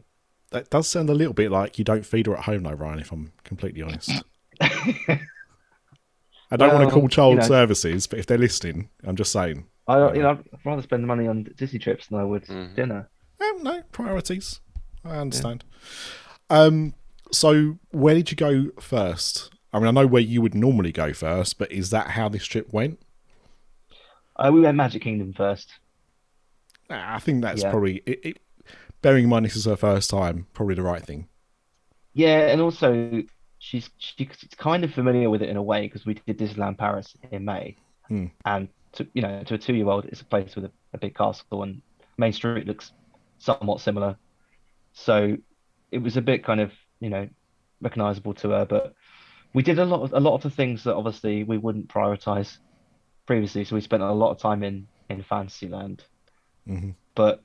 That does sound a little bit like you don't feed her at home, though, Ryan. If I'm completely honest, I don't want to call child you know. services, but if they're listening, I'm just saying. I, you know, I'd rather spend the money on Disney trips than I would Mhm. dinner. Um, no priorities. I understand. Um, so where did you go first? I mean, I know where you would normally go first, but is that how this trip went? Uh, we went Magic Kingdom first. I think that's Yeah. probably it, it. Bearing in mind this is her first time, probably the right thing. Yeah, and also she's she's kind of familiar with it in a way because we did Disneyland Paris in May, Hmm. and to you know to a two-year-old, it's a place with a, a big castle and Main Street looks somewhat similar, so it was a bit kind of you know recognizable to her. But we did a lot of a lot of the things that obviously we wouldn't prioritize previously, so we spent a lot of time in in Fantasyland, hmm but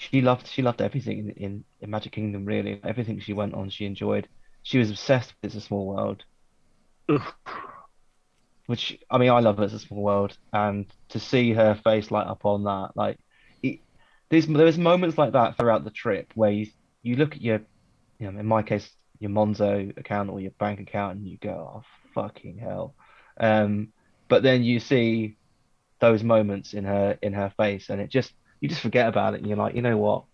she loved she loved everything in, in, in Magic Kingdom really. Everything she went on, she enjoyed. She was obsessed with It's a Small World. Which I mean, I love It's a Small World, and to see her face light up on that, like, it, there's there's moments like that throughout the trip where you you look at your, you know, in my case, your Monzo account or your bank account, and you go, oh fucking hell. Um, but then you see those moments in her in her face, and it just you just forget about it, and you're like, you know what?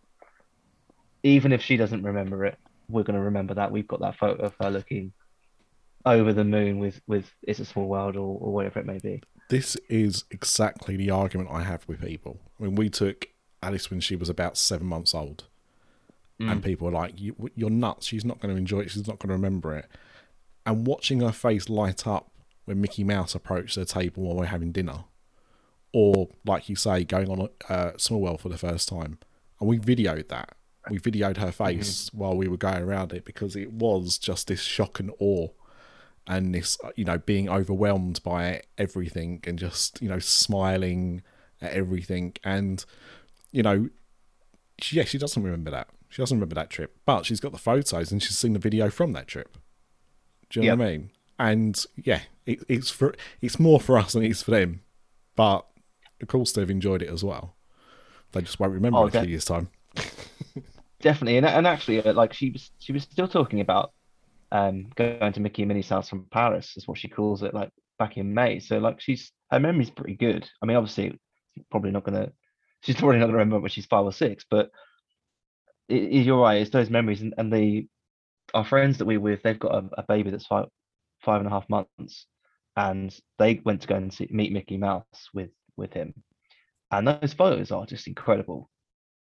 Even if she doesn't remember it, we're gonna remember that. We've got that photo of her looking over the moon with with "It's a Small World" or, or whatever it may be. This is exactly the argument I have with people. When we took Alice when she was about seven months old, mm. and people were like, you, "You're nuts! She's not going to enjoy it. She's not going to remember it." And watching her face light up when Mickey Mouse approached the table while we're having dinner, or like you say, going on a uh, Small World for the first time, and we videoed that. We videoed her face while we were going around it because it was just this shock and awe and this uh, you know being overwhelmed by everything and just you know smiling at everything. And you know she, yeah she doesn't remember that. She doesn't remember that trip but she's got the photos and she's seen the video from that trip. Do you know what i mean? And yeah it, it's for it's more for us than it is for them. But of course they've enjoyed it as well they just won't remember Oh, in a few years time Definitely, and and actually, uh, like she was she was still talking about um going to Mickey and Minnie's house from Paris, is what she calls it, like back in May. So like she's her memory's pretty good. I mean, obviously, probably not gonna she's probably not gonna remember when she's five or six, but it, it- you're right. It's those memories and, and the our friends that we were with, they've got a, a baby that's five five and a half months, and they went to go and see, meet Mickey Mouse with with him, and those photos are just incredible.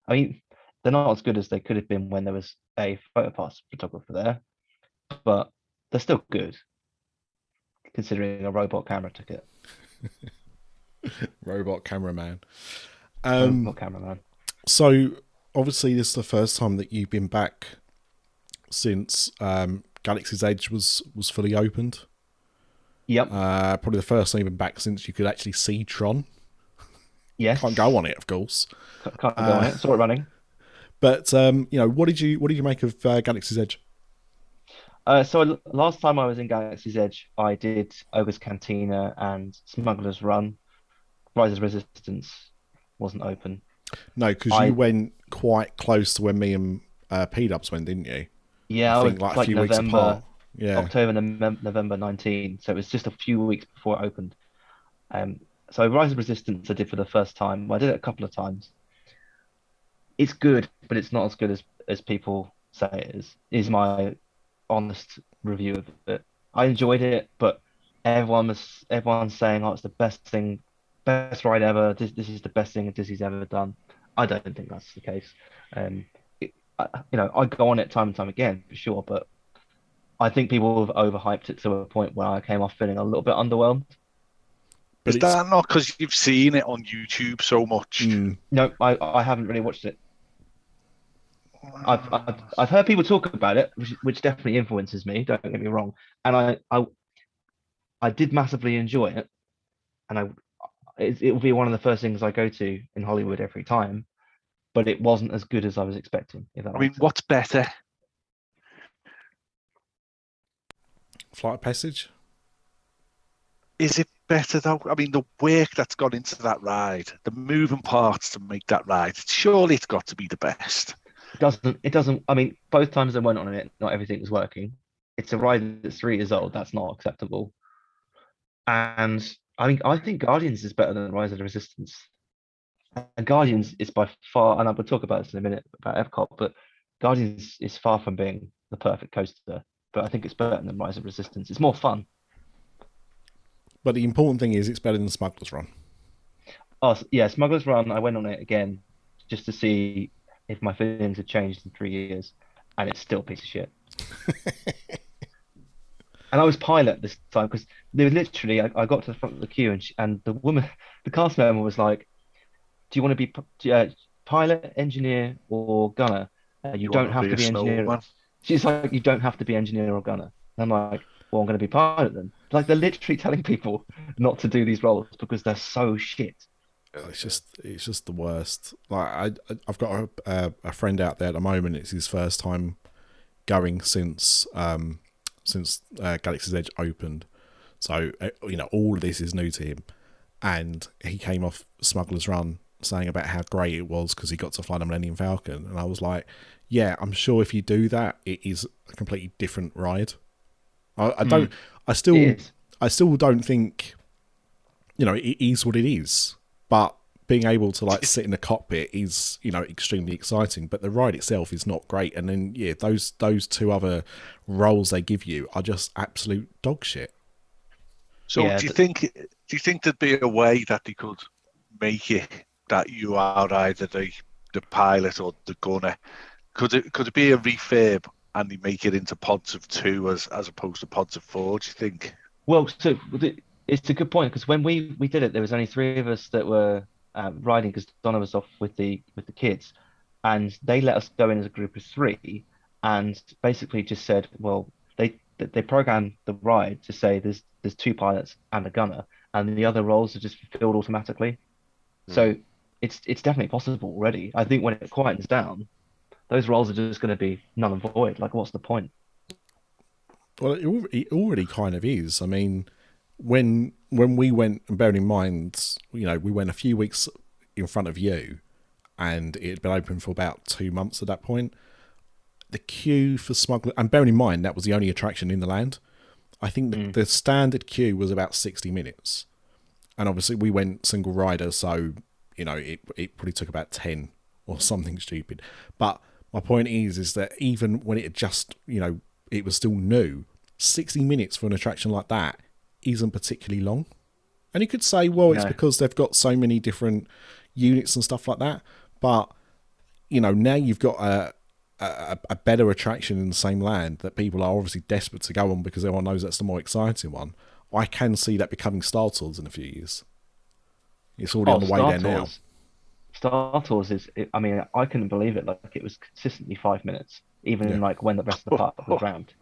I mean, they're not as good as they could have been when there was a photopass photographer there, but they're still good, considering a robot camera took it. Robot cameraman. Um, robot cameraman. so obviously this is the first time that you've been back since um, Galaxy's Edge was was fully opened. Yep. Uh, probably the first time you've been back since you could actually see Tron. Yes. Can't go on it, of course. Can't go on Uh, it. Saw it running. But um, you know, what did you what did you make of uh, Galaxy's Edge? Uh, so last time I was in Galaxy's Edge, I did Oga's Cantina and Smuggler's Run. Rise of Resistance wasn't open. No, because you went quite close to when me and uh, P Dubs went, didn't you? Yeah, I I think was like a like few weeks November, apart. Yeah. October, November, November 19. So it was just a few weeks before it opened. Um, so Rise of Resistance I did for the first time. I did it a couple of times. It's good, but it's not as good as as people say it is. Is my honest review of it. I enjoyed it, but everyone was everyone's saying, "Oh, it's the best thing, best ride ever. This this is the best thing that Disney's ever done." I don't think that's the case. Um, it, I, you know, I go on it time and time again for sure, but I think people have overhyped it to a point where I came off feeling a little bit underwhelmed. But Is it's- that not because you've seen it on YouTube so much? Mm, No, I, I haven't really watched it. I've, I've I've heard people talk about it, which, which definitely influences me. Don't get me wrong, and I I I did massively enjoy it, and I it, it will be one of the first things I go to in Hollywood every time, but it wasn't as good as I was expecting. If that I mean, makes sense. what's better? Flight of Passage. Is it better though? I mean, the work that's gone into that ride, the moving parts to make that ride, surely it's got to be the best. It doesn't it doesn't I mean both times I went on it not everything was working. It's a ride that's three years old that's not acceptable. And I think I think Guardians is better than Rise of the Resistance. And Guardians is by far and I will talk about this in a minute about Epcot but Guardians is far from being the perfect coaster but I think it's better than Rise of Resistance. It's more fun But the important thing is it's better than Smuggler's Run. oh yeah Smuggler's Run I went on it again just to see if my feelings had changed in three years and it's still a piece of shit and I was pilot this time because there was literally I, I got to the front of the queue and she, and the woman the cast member was like do you want to be uh, pilot engineer or gunner uh, you, don't have to be engineer snowman? she's like you don't have to be engineer or gunner and I'm like well I'm going to be part of them. like they're literally telling people not to do these roles because they're so shit It's just it's just the worst. Like I I've got a, a a friend out there at the moment. It's his first time going since um since uh, Galaxy's Edge opened. So uh, you know all of this is new to him, and he came off Smuggler's Run saying about how great it was because he got to fly the Millennium Falcon, and I was like, yeah, I'm sure if you do that, it is a completely different ride. I, I don't. Hmm. I still I still don't think, you know, it is what it is. But being able to like sit in the cockpit is, you know, extremely exciting. But the ride itself is not great. And then yeah, those those two other roles they give you are just absolute dog shit. So Yeah, do you th- think do you think there'd be a way that they could make it that you are either the the pilot or the gunner? Could it could it be a refurb and they make it into pods of two as as opposed to pods of four? Do you think? Well, so it's a good point because when we we did it, there was only three of us that were um, riding because Donna was off with the with the kids, and they let us go in as a group of three, and basically just said, well, they they programmed the ride to say there's there's two pilots and a gunner, and the other roles are just filled automatically. So it's it's definitely possible already. I think when it quietens down, those roles are just going to be null and void. Like, what's the point? Well, it, it already kind of is. I mean, when when we went, and bearing in mind, you know, we went a few weeks in front of you, and it had been open for about two months at that point. The queue for smuggler, and bearing in mind that was the only attraction in the land. I think the, mm. the standard queue was about sixty minutes, and obviously we went single rider, so you know it it probably took about ten or something stupid. But my point is, is that even when it had just you know it was still new. Sixty minutes for an attraction like that isn't particularly long. And you could say, well, it's No. because they've got so many different units and stuff like that. But you know, now you've got a a, a better attraction in the same land that people are obviously desperate to go on because everyone knows that's the more exciting one. I can see that becoming Star Tours in a few years. It's already Oh, on the way Star there now. Tours. Star Tours is, I mean, I couldn't believe it. Like it was consistently five minutes, even Yeah. like when the rest of the park was round.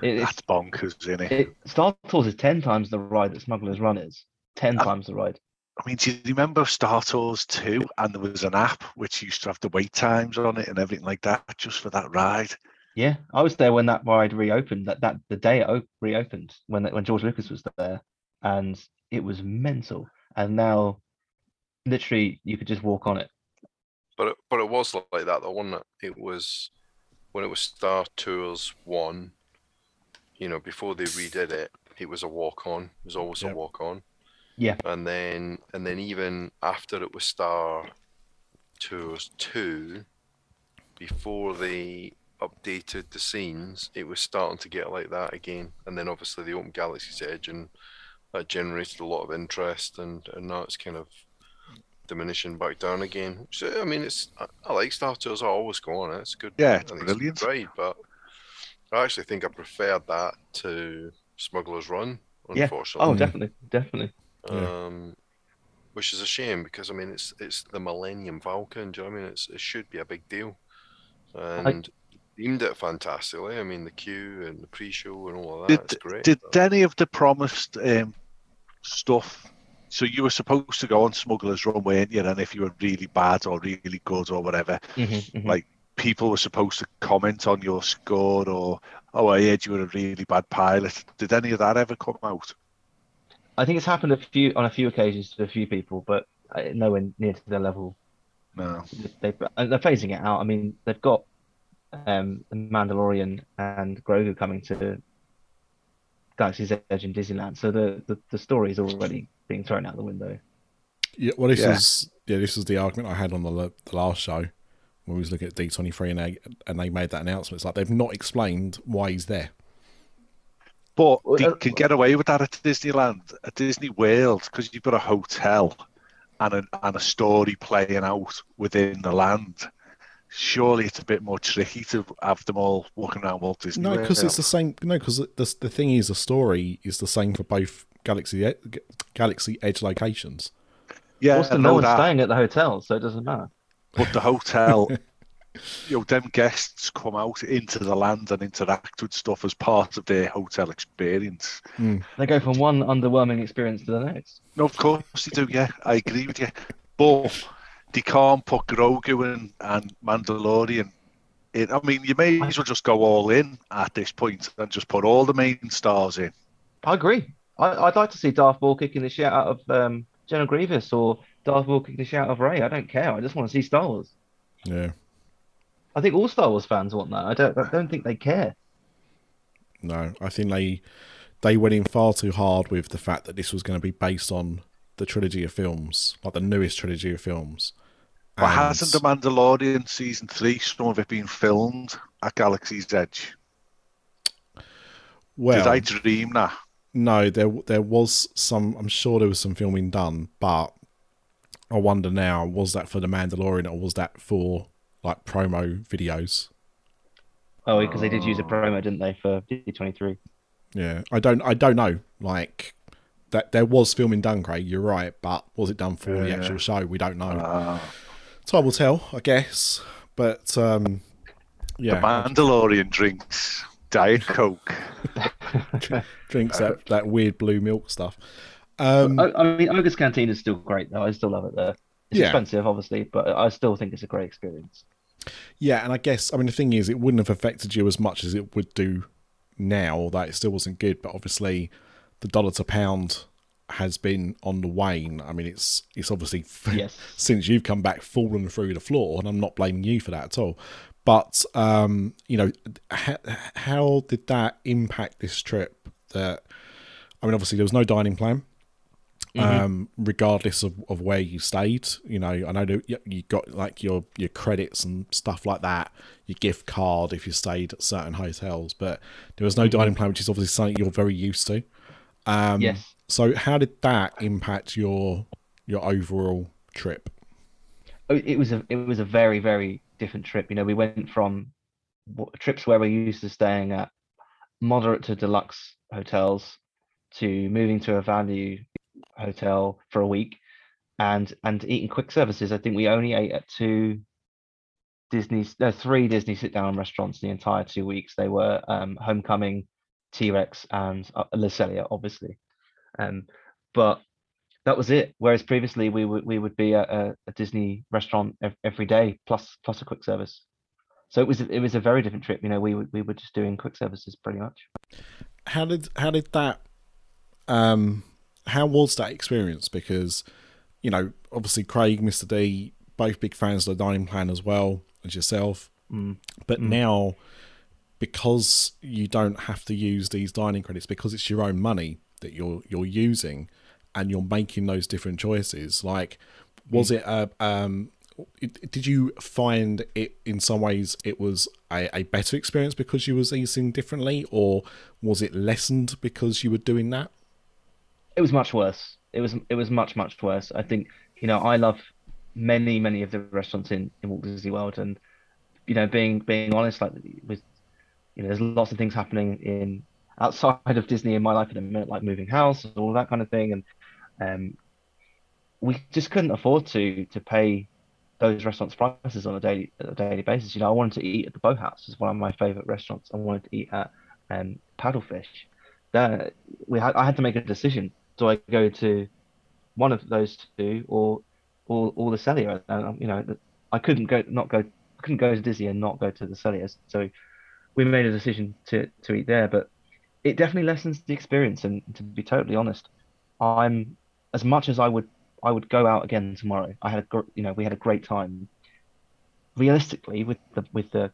It, it's, That's bonkers, isn't it? it, Star Tours is ten times the ride that Smuggler's Run is. Ten Uh, times the ride. I mean, do you remember Star Tours 2? And there was an app which used to have the wait times on it and everything like that just for that ride. Yeah, I was there when that ride reopened. That that the day it reopened when when George Lucas was there, and it was mental. And now, literally, you could just walk on it. But it, but it was like that though, wasn't it? It was when it was Star Tours one. You know, before they redid it, it was a walk on. It was always Yep. a walk on. Yeah. And then and then even after it was Star Tours two, before they updated the scenes, it was starting to get like that again. And then obviously they opened Galaxy's Edge and that generated a lot of interest and, and now it's kind of diminishing back down again. So I mean, it's I, I like Star Tours. I always go on it. It's good. Yeah, I it's brilliant. a good but I actually think I preferred that to Smuggler's Run. Yeah. Unfortunately, Oh, definitely, definitely. Yeah. um, which is a shame because I mean, it's it's the Millennium Falcon. Do you know what I mean? It's, it should be a big deal, and themed it fantastically. I mean, the queue and the pre-show and all of that. it's great. Did but- any of the promised um, stuff? So you were supposed to go on Smuggler's Run, weren't you? And if you were really bad or really good or whatever, Mhm, mhm. Like- people were supposed to comment on your score or, oh, I heard you were a really bad pilot. Did any of that ever come out? I think it's happened a few on a few occasions to a few people, but uh, nowhere near to their level. No. they, they're phasing it out. I mean, they've got um, the Mandalorian and Grogu coming to Galaxy's Edge in Disneyland, so the the, the story is already being thrown out the window. Yeah, well, this Yeah. is yeah, this is the argument I had on the the last show when we was looking at D twenty three and they and they made that announcement. It's like they've not explained why he's there. But Well, they uh, can get away with that at Disneyland, at Disney World, because you've got a hotel and a, and a story playing out within the land. Surely it's a bit more tricky to have them all walking around Walt Disney No, because it's the same. No, because the the thing is, the story is the same for both Galaxy Galaxy Edge locations. yeah, also, I no know one's that, staying at the hotel, so it doesn't matter. but the hotel, you know, them guests come out into the land and interact with stuff as part of their hotel experience. Hmm. They go from one underwhelming experience to the next. No, of course they do. Yeah, I agree with you. But they can't put Grogu and, and Mandalorian in. I mean, you may as well just go all in at this point and just put all the main stars in. I agree. I, I'd like to see Darth Maul kicking the shit out of um, General Grievous or Darth Maul kicking the shit out of Rey. I don't care. I just want to see Star Wars. Yeah, I think all Star Wars fans want that. I don't. I don't think they care. no, I think they they went in far too hard with the fact that this was going to be based on the trilogy of films, like the newest trilogy of films. But And- hasn't the Mandalorian season three, some of it been filmed at Galaxy's Edge? well, Did I dream that? No, there there was some. I'm sure there was some filming done, but I wonder now: was that for the Mandalorian or was that for like promo videos? Oh, because they did use a promo, didn't they, for D23? Yeah, I don't. I don't know. Like that, there was filming done, Craig. You're right, but was it done for the actual show? We don't know. Uh, Time will tell, I guess. But um, The yeah, Mandalorian drinks Diet Coke. drinks that that weird blue milk stuff. Um, I, I mean, Oga's Canteen is still great, though. I still love it there. It's Yeah. expensive, obviously, but I still think it's a great experience. Yeah, and I guess I mean the thing is, it wouldn't have affected you as much as it would do now. Although it still wasn't good, but obviously the dollar to pound has been on the wane. I mean, it's it's obviously Yes. since you've come back fallen through the floor, and I'm not blaming you for that at all. But um, you know, how, how did that impact this trip? That I mean, obviously there was no dining plan. um, regardless of, of where you stayed. You know, I know that you- got like your your credits and stuff like that, your gift card if you stayed at certain hotels, but there was no dining plan, which is obviously something you're very used to. Um, yes. So, how did that impact your your overall trip? Oh, it was a it was a very very different trip. You know, we went from trips where we're used to staying at moderate to deluxe hotels to moving to a value hotel for a week and and eating quick services. I think we only ate at two Disney, three Disney sit down restaurants the entire two weeks. They were um, Homecoming, T Rex, and uh, Le Cellier, obviously. Um, but that was it. Whereas previously we would we would be at a, a Disney restaurant every day plus plus a quick service. So it was it was a very different trip. You know, we we were just doing quick services pretty much. how did how did that um how was that experience because you know obviously craig mr d both big fans of the dining plan as well as yourself Mm. but Mm. now because you don't have to use these dining credits because it's your own money that you're you're using and you're making those different choices like was it a um did you find it in some ways it was a, a better experience because you was eating differently or was it lessened because you were doing that It was much worse. It was it was much much worse. I think you know I love many many of the restaurants in in Walt Disney World, and you know being being honest, like with you know there's lots of things happening in outside of Disney in my life at the minute, like moving house and all that kind of thing, and um, we just couldn't afford to to pay those restaurants prices on a daily a daily basis. You know, I wanted to eat at the Boathouse, it's one of my favorite restaurants. I wanted to eat at um, Paddlefish. There, we had I had to make a decision. Do I go to one of those two or or or the Cellier? And um, you know, I couldn't go not go couldn't go to Disney and not go to the Celliers. So we made a decision to to eat there, but it definitely lessens the experience. And to be totally honest, I'm as much as I would I would go out again tomorrow. I had a gr- you know we had a great time. Realistically, with the with the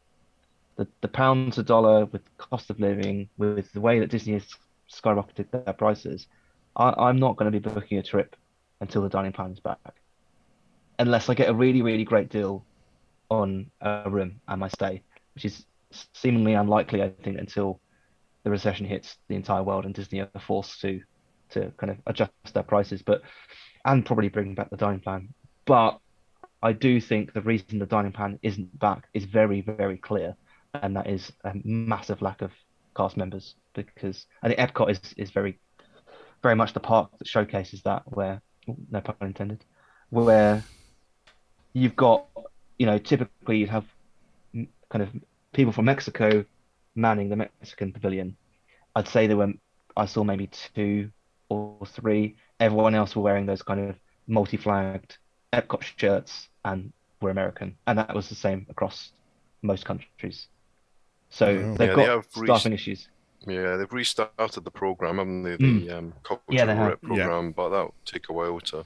the, the pound to dollar, with cost of living, with the way that Disney has skyrocketed their prices, I, I'm not going to be booking a trip until the dining plan is back, unless I get a really really great deal on a room and my stay, which is seemingly unlikely, I think, until the recession hits the entire world and Disney are forced to to kind of adjust their prices, but and probably bring back the dining plan. But I do think the reason the dining plan isn't back is very very clear, and that is a massive lack of cast members because I think Epcot is is very very much the park that showcases that where no pun intended where you've got you know typically you'd have kind of people from Mexico manning the Mexican pavilion. I'd say there were I saw maybe two or three. Everyone else were wearing those kind of multi-flagged Epcot shirts and were American, and that was the same across most countries. So Oh. they've Yeah, they got have staffing issues. Yeah, they've restarted the program, haven't they? Mm. The um, culture Yeah, they have. rep program, but that'll take a while to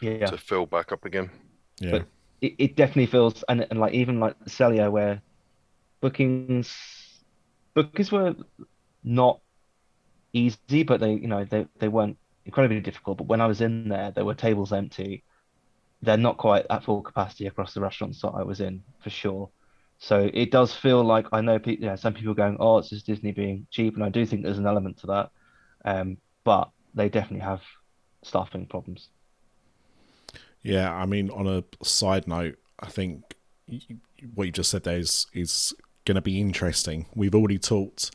Yeah. to fill back up again. yeah But- it, it definitely feels and, and like even like Cellier where bookings bookings were not easy but they you know they, they weren't incredibly difficult. But when I was in there there were tables empty. They're not quite at full capacity across the restaurants that I was in for sure. So it does feel like I know people know, some people going oh it's just Disney being cheap and I do think there's an element to that. Um but they definitely have staffing problems. Yeah, I mean, on a side note, I think what you just said there is is going to be interesting. We've already talked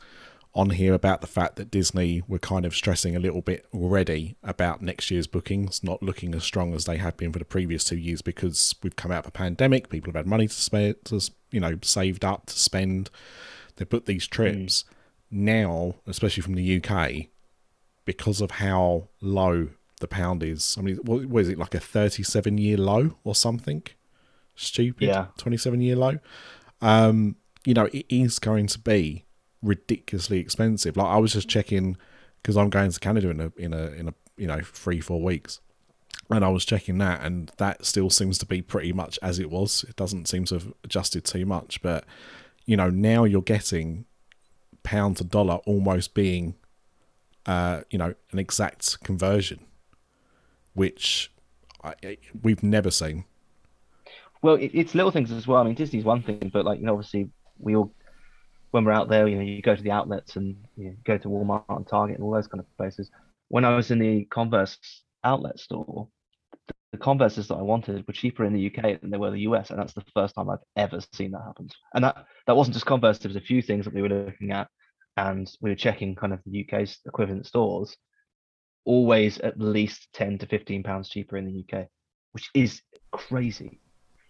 on here about the fact that Disney were kind of stressing a little bit already about next year's bookings not looking as strong as they had been for the previous two years because we've come out of a pandemic. People have had money to spend, to, you know, saved up to spend. They booked these trips now, especially from the UK, because of how low the pound is. I mean, what, what is it like a 37 year low or something? Stupid. Yeah. 27 year low. Um, you know, it is going to be ridiculously expensive. Like I was just checking because I'm going to Canada in a in a in a you know three four weeks, and I was checking that, and that still seems to be pretty much as it was. It doesn't seem to have adjusted too much, but you know now you're getting pound to dollar almost being uh, you know, an exact conversion. which I, we've never seen. Well, it's little things as well. I mean, Disney's one thing, but like you know, obviously we all when we're out there, you know, you go to the outlets and you know, go to Walmart and Target and all those kind of places. When I was in the Converse outlet store, the Converses that I wanted were cheaper in the UK than they were in the US, and that's the first time I've ever seen that happen. And that that wasn't just Converse; there was a few things that we were looking at, and we were checking kind of the UK's equivalent stores. Always at least ten to fifteen pounds cheaper in the UK, which is crazy.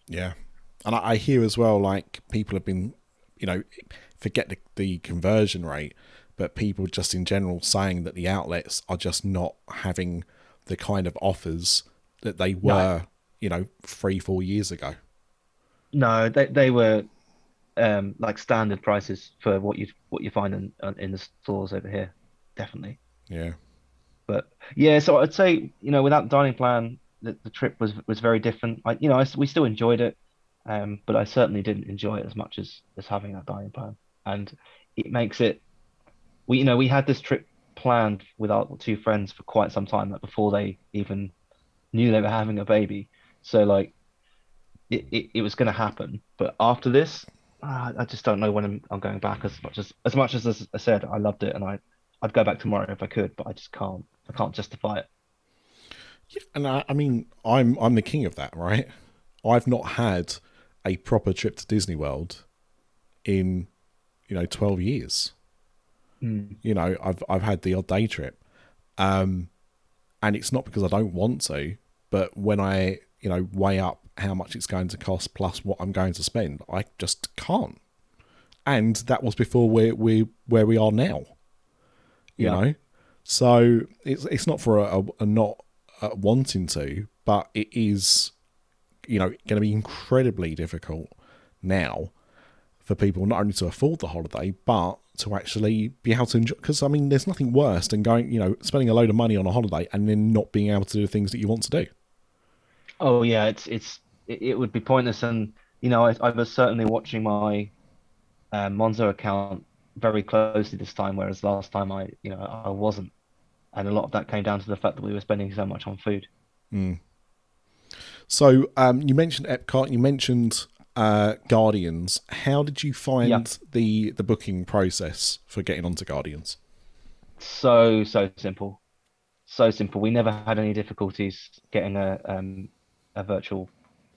Yeah, and I, I hear as well like people have been, you know, forget the, the conversion rate, but people just in general saying that the outlets are just not having the kind of offers that they were, you know, three four years ago. No, they they were um like standard prices for what you what you find in uh, in the stores over here, definitely. Yeah, But yeah, so I'd say you know without the dining plan, the, the trip was was very different. I you know I we still enjoyed it, um, but I certainly didn't enjoy it as much as as having that dining plan, and it makes it. We you know we had this trip planned with our two friends for quite some time, like before they even knew they were having a baby. So like, it it, it was going to happen, but after this, ah, I just don't know when I'm I'm going back as much as as much as as I said I loved it and I I'd go back tomorrow if I could, but I just can't. I can't justify it. Yeah, and I, I mean, I'm I'm the king of that, right? I've not had a proper trip to Disney World in, you know, twelve years. You know, I've I've had the odd day trip, um, and it's not because I don't want to, but when I you know weigh up how much it's going to cost plus what I'm going to spend, I just can't. And that was before we we where we are now. You Yeah. know, so it's it's not for a, a, a not uh, wanting to, but it is, you know, going to be incredibly difficult now for people not only to afford the holiday, but to actually be able to enjoy. Because I mean, there's nothing worse than going, you know, spending a load of money on a holiday and then not being able to do the things that you want to do. Oh yeah, it's it's it, would be pointless, and you know I, I was certainly watching my um, Monzo account very closely this time, whereas last time I you know I wasn't, and a lot of that came down to the fact that we were spending so much on food. So um, you mentioned Epcot, you mentioned uh, Guardians. How did you find Yeah. the the booking process for getting onto Guardians? So so simple, so simple. We never had any difficulties getting a um a virtual,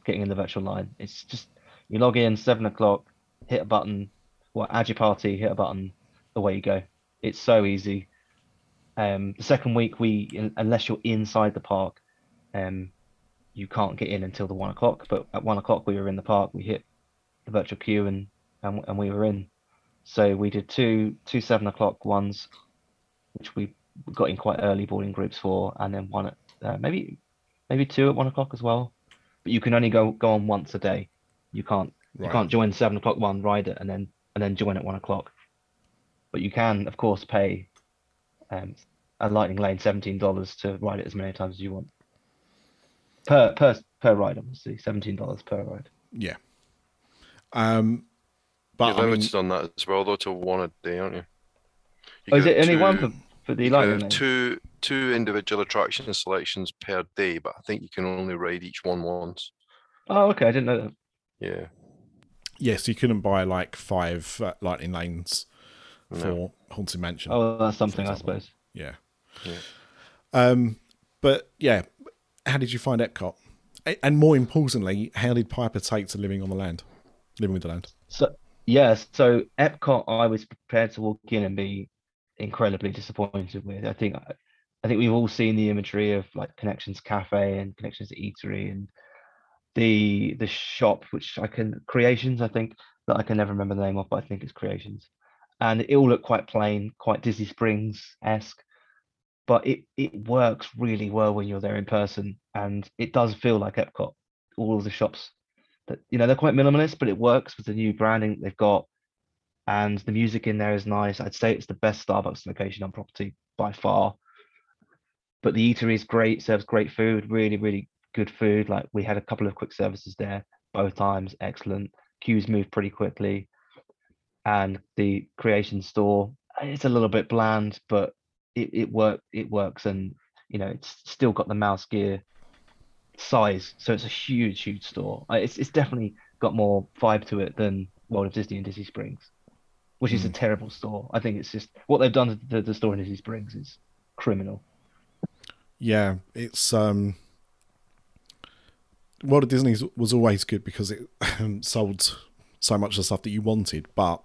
getting in the virtual line. It's just you log in seven o'clock, hit a button, well add your party, hit a button, away you go. It's so easy. Um, the second week we unless you're inside the park, um, you can't get in until the one o'clock. But at one o'clock we were in the park. We hit the virtual queue and and, and we were in. So we did two two seven o'clock ones which we got in quite early boarding groups for, and then one at uh, maybe maybe two at one o'clock as well. But you can only go go on once a day. You can't you can't join seven o'clock one, ride it, and then and then join at one o'clock. But you can, of course, pay um, a Lightning Lane seventeen dollars to ride it as many times as you want. Per per per ride, obviously, seventeen dollars per ride. Yeah. Um, but You're I mean, limited on that as well, though, to one a day, aren't you? You Oh, is get it only one for for the you Lightning Lane? two two individual attraction selections per day, but I think you can only ride each one once. Oh, okay, I didn't know that. Yeah. yes, you couldn't buy like five uh, lightning lanes No. for Haunted Mansion. Oh, that's something, I suppose. Yeah. Yeah. Um, but yeah, how did you find Epcot? And more importantly, how did Piper take to living on the land, living with the land? So yes, so Epcot, I was prepared to walk in and be incredibly disappointed with. I think I think we've all seen the imagery of like Connections Cafe and Connections Eatery and the the shop, which I can Creations, I think that I can never remember the name of, but I think it's Creations, and it all looked quite plain, quite Disney Springs esque, but it it works really well when you're there in person, and it does feel like Epcot. All of the shops that you know they're quite minimalist, but it works with the new branding they've got, and the music in there is nice. I'd say it's the best Starbucks location on property by far. But the eatery is great, serves great food, really, really good food. Like we had a couple of quick services there, both times, excellent. Queues move pretty quickly, and the creation store it's a little bit bland, but it it work it works, and you know, it's still got the mouse gear size, so it's a huge, huge store. Uh, It's it's definitely got more vibe to it than World of Disney and Disney Springs, which is a terrible store. I think it's just what they've done to the, the store in Disney Springs is criminal. Yeah, it's um. World of Disney was always good because it sold so much of the stuff that you wanted, but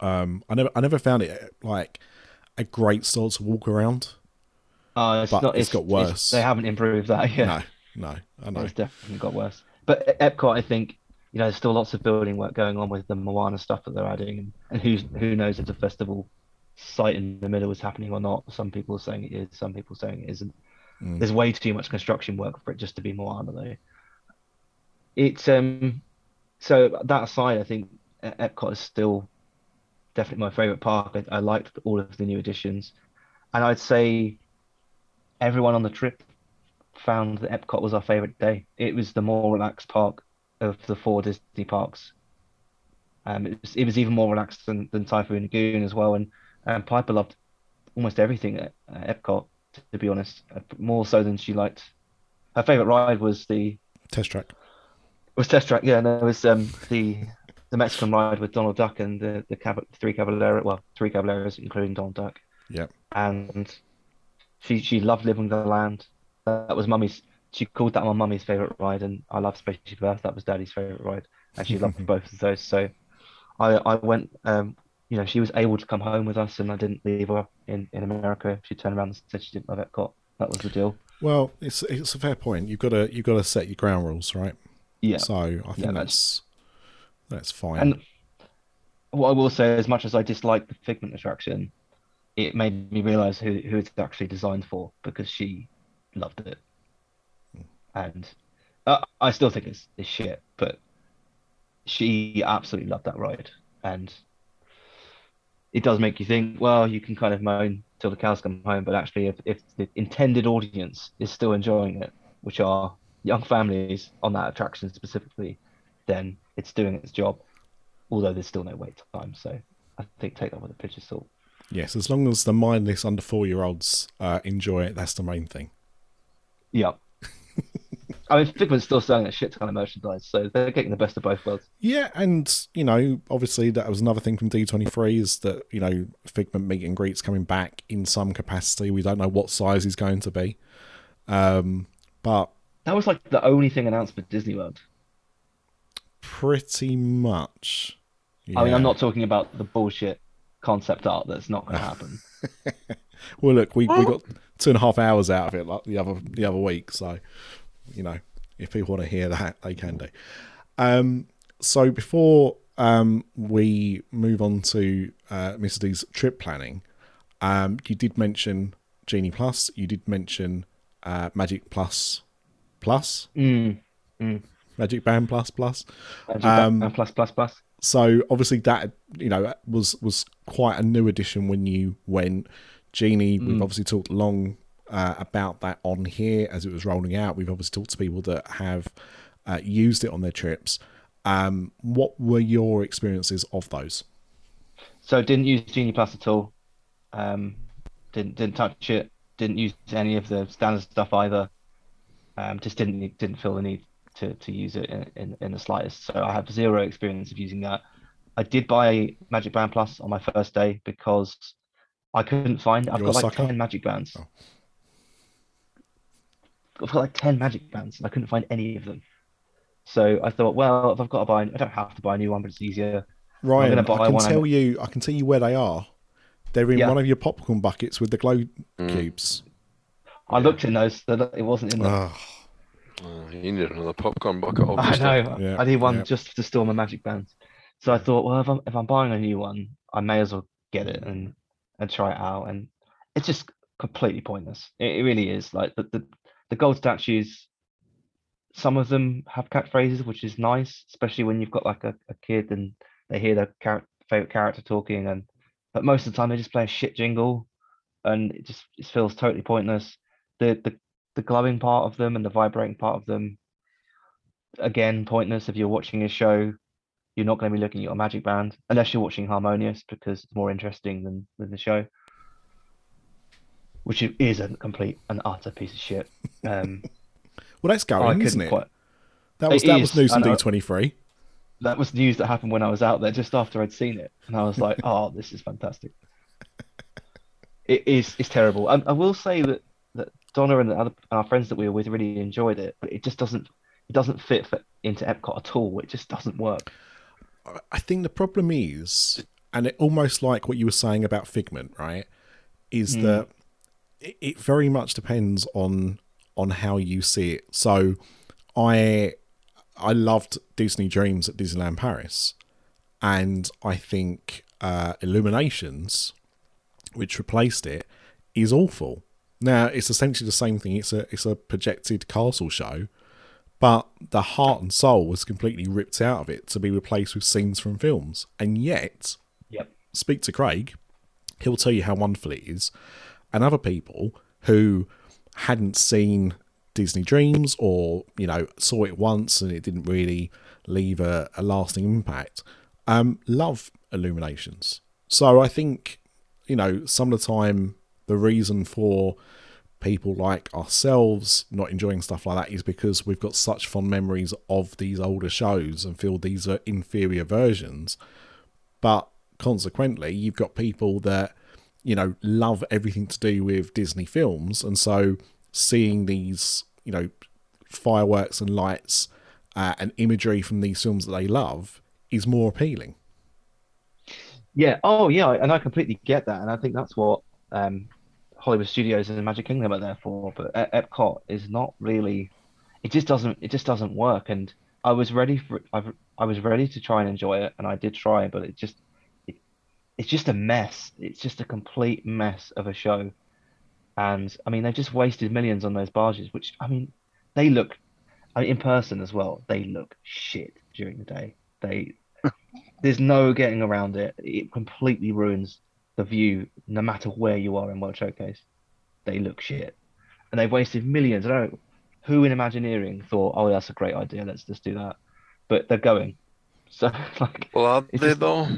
um, I never, I never found it like a great store to walk around. Uh, it's But not. it's got worse. they haven't improved that. Yeah, No, no, I know. it's definitely got worse. But Epcot, I think, you know, there's still lots of building work going on with the Moana stuff that they're adding, and, and who's who knows if the festival site in the middle is happening or not. Some people are saying it is. Some people are saying it isn't. Mm. There's way too much construction work for it just to be Moana, though. It's um. So that aside, I think Epcot is still definitely my favorite park. I, I liked all of the new additions, and I'd say everyone on the trip found that Epcot was our favorite day. It was the more relaxed park of the four Disney parks. Um, it was, it was even more relaxed than, than Typhoon Lagoon as well, and and Piper loved almost everything at, at Epcot. To, to be honest, uh, more so than she liked. Her favorite ride was the Test track. was Test Track. Yeah, no, it was um the the Mexican ride with Donald Duck and the the Cab- three Caballeros. Well, three Caballeros, including Donald Duck Yep. and she she loved living the land. That was mummy's. She called that my mummy's favorite ride, and I loved Spaceship Earth. That was daddy's favorite ride, and she loved both of those. So, I I went. Um, you know, she was able to come home with us, and I didn't leave her in in America. She turned around and said she didn't love Epcot. That was the deal. Well, it's it's a fair point. You've got to you've got to set your ground rules, right? Yeah. So I think Yeah, that's that's fine. And what I will say, as much as I dislike the Figment attraction, it made me realize who who it's actually designed for because she loved it, and uh, I still think it's, it's shit, but she absolutely loved that ride, and it does make you think. Well, you can kind of moan till the cows come home, but actually, if if the intended audience is still enjoying it, which are young families on that attraction specifically, then it's doing its job. Although there's still no wait time, so I think take that with a pinch of salt. yes, as long as the mindless under four year olds uh, enjoy it, that's the main thing. Yeah. I mean, Figment's still selling a shit ton of merchandise, so they're getting the best of both worlds. Yeah, and you know, obviously that was another thing from D twenty three is that you know Figment meet and greets coming back in some capacity. We don't know what size he's going to be, um, but That was like the only thing announced for Disney World. Pretty much. I mean. I'm not talking about the bullshit concept art that's not going to happen. Well, look, we, we got two and a half hours out of it like the other the other week, so you know if people want to hear that, they can do. Um, so before um, we move on to uh, Mr. D's trip planning, um, you did mention Genie Plus. You did mention uh, Magic Plus Plus, Mm. Magic Band Plus Plus. And Um, and plus, plus, plus. So obviously that you know was was quite a new addition when you went. Genie, we've obviously talked long uh, about that on here as it was rolling out. We've obviously talked to people that have uh, used it on their trips. Um, what were your experiences of those? So didn't use Genie Plus at all. Um, didn't didn't touch it. Didn't use any of the standard stuff either. Um, just didn't didn't feel the need to, to use it in, in, in the slightest. So I have zero experience of using that. I did buy Magic Band Plus on my first day because I couldn't find. I've You're got like sucker? ten Magic Bands. Oh. I've got like ten Magic Bands, and I couldn't find any of them. So I thought, well, if I've got to buy, I don't have to buy a new one, but it's easier. Ryan, gonna I can one tell and- you, I can tell you where they are. They're in Yeah. one of your popcorn buckets with the glow mm. cubes. I looked in those, so it wasn't in there. Ugh. Uh, you need another popcorn bucket, I know. Yeah, I need one yeah. just to store my magic bands. So I thought, well, if I'm if I'm buying a new one, I may as well get it and and try it out. And it's just completely pointless. It, it really is. Like the, the the gold statues, some of them have catchphrases, which is nice, especially when you've got like a, a kid and they hear their char- favorite character talking. And but most of the time they just play a shit jingle, and it just it feels totally pointless. The the the glowing part of them and the vibrating part of them again pointless if you're watching a show you're not going to be looking at your magic band unless you're watching harmonious because it's more interesting than, than the show which is a complete and utter piece of shit. Um, Well, that's going, isn't it? quite. That was It that is, was news on D twenty three. That was news that happened when I was out there, just after I'd seen it, and I was like, "Oh, this is fantastic." It is. It's terrible. I, I will say that that Donna and the other our friends that we were with really enjoyed it, but it just doesn't. It doesn't fit for, into Epcot at all. It just doesn't work. I think the problem is, and it almost like what you were saying about Figment, right? Is that it, it very much depends on on how you see it. So, I I loved Disney Dreams at Disneyland Paris, and I think uh, Illuminations, which replaced it, is awful. Now it's essentially the same thing. It's a it's a projected castle show, but the heart and soul was completely ripped out of it to be replaced with scenes from films. And yet, Yep. speak to Craig, he'll tell you how wonderful it is. And other people who hadn't seen Disney Dreams or, you know, saw it once and it didn't really leave a, a lasting impact, um, love Illuminations. So I think, you know, some of the time the reason for people like ourselves not enjoying stuff like that is because we've got such fond memories of these older shows and feel these are inferior versions. But consequently, you've got people that, you know, love everything to do with Disney films. And so seeing these, you know, fireworks and lights uh, and imagery from these films that they love is more appealing. Yeah. Oh, yeah. And I completely get that, and I think that's what um, Hollywood Studios and Magic Kingdom are there for. But Epcot is not really. It just doesn't. It just doesn't work. And I was ready for. I've. I was ready to try and enjoy it, and I did try, but it just. It, it's just a mess. It's just a complete mess of a show. And I mean, they've just wasted millions on those barges, which I mean, they look. I mean, in person as well, they look shit during the day. They there's no getting around it. It completely ruins the view, no matter where you are in World Showcase. They look shit, and they've wasted millions. I don't know who in Imagineering thought, "Oh, that's a great idea. Let's just do that," but they're going. So like, Well, are they just- though?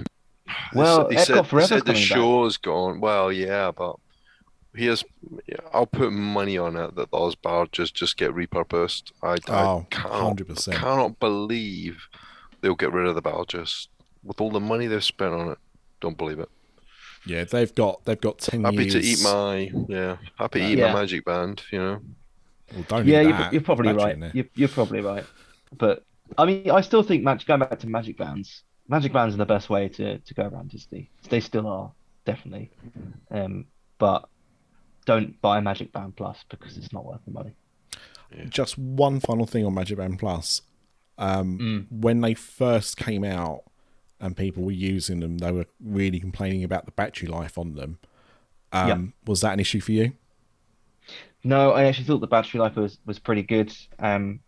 Well, they Epcot said, they Forever's said the coming back. show's gone. Well, yeah, but here's yeah, I'll put money on it that those barges just get repurposed. I, I Oh, cannot 100%. cannot believe they'll get rid of the barges with all the money they've spent on it. Don't believe it. Yeah, they've got they've got ten Happy years. to eat my yeah, happy to eat Yeah. my magic band. You know, Well, don't yeah, you're, you're probably Battery right. You're, you're probably right. But I mean, I still think magic. Going back to magic bands, magic bands are the best way to to go around Disney. They still are definitely. Um, but don't buy Magic Band Plus because it's not worth the money. Just one final thing on Magic Band Plus. Um, When they first came out and people were using them, they were really complaining about the battery life on them. Um, Yeah. Was that an issue for you? No, I actually thought the battery life was was pretty good. Um,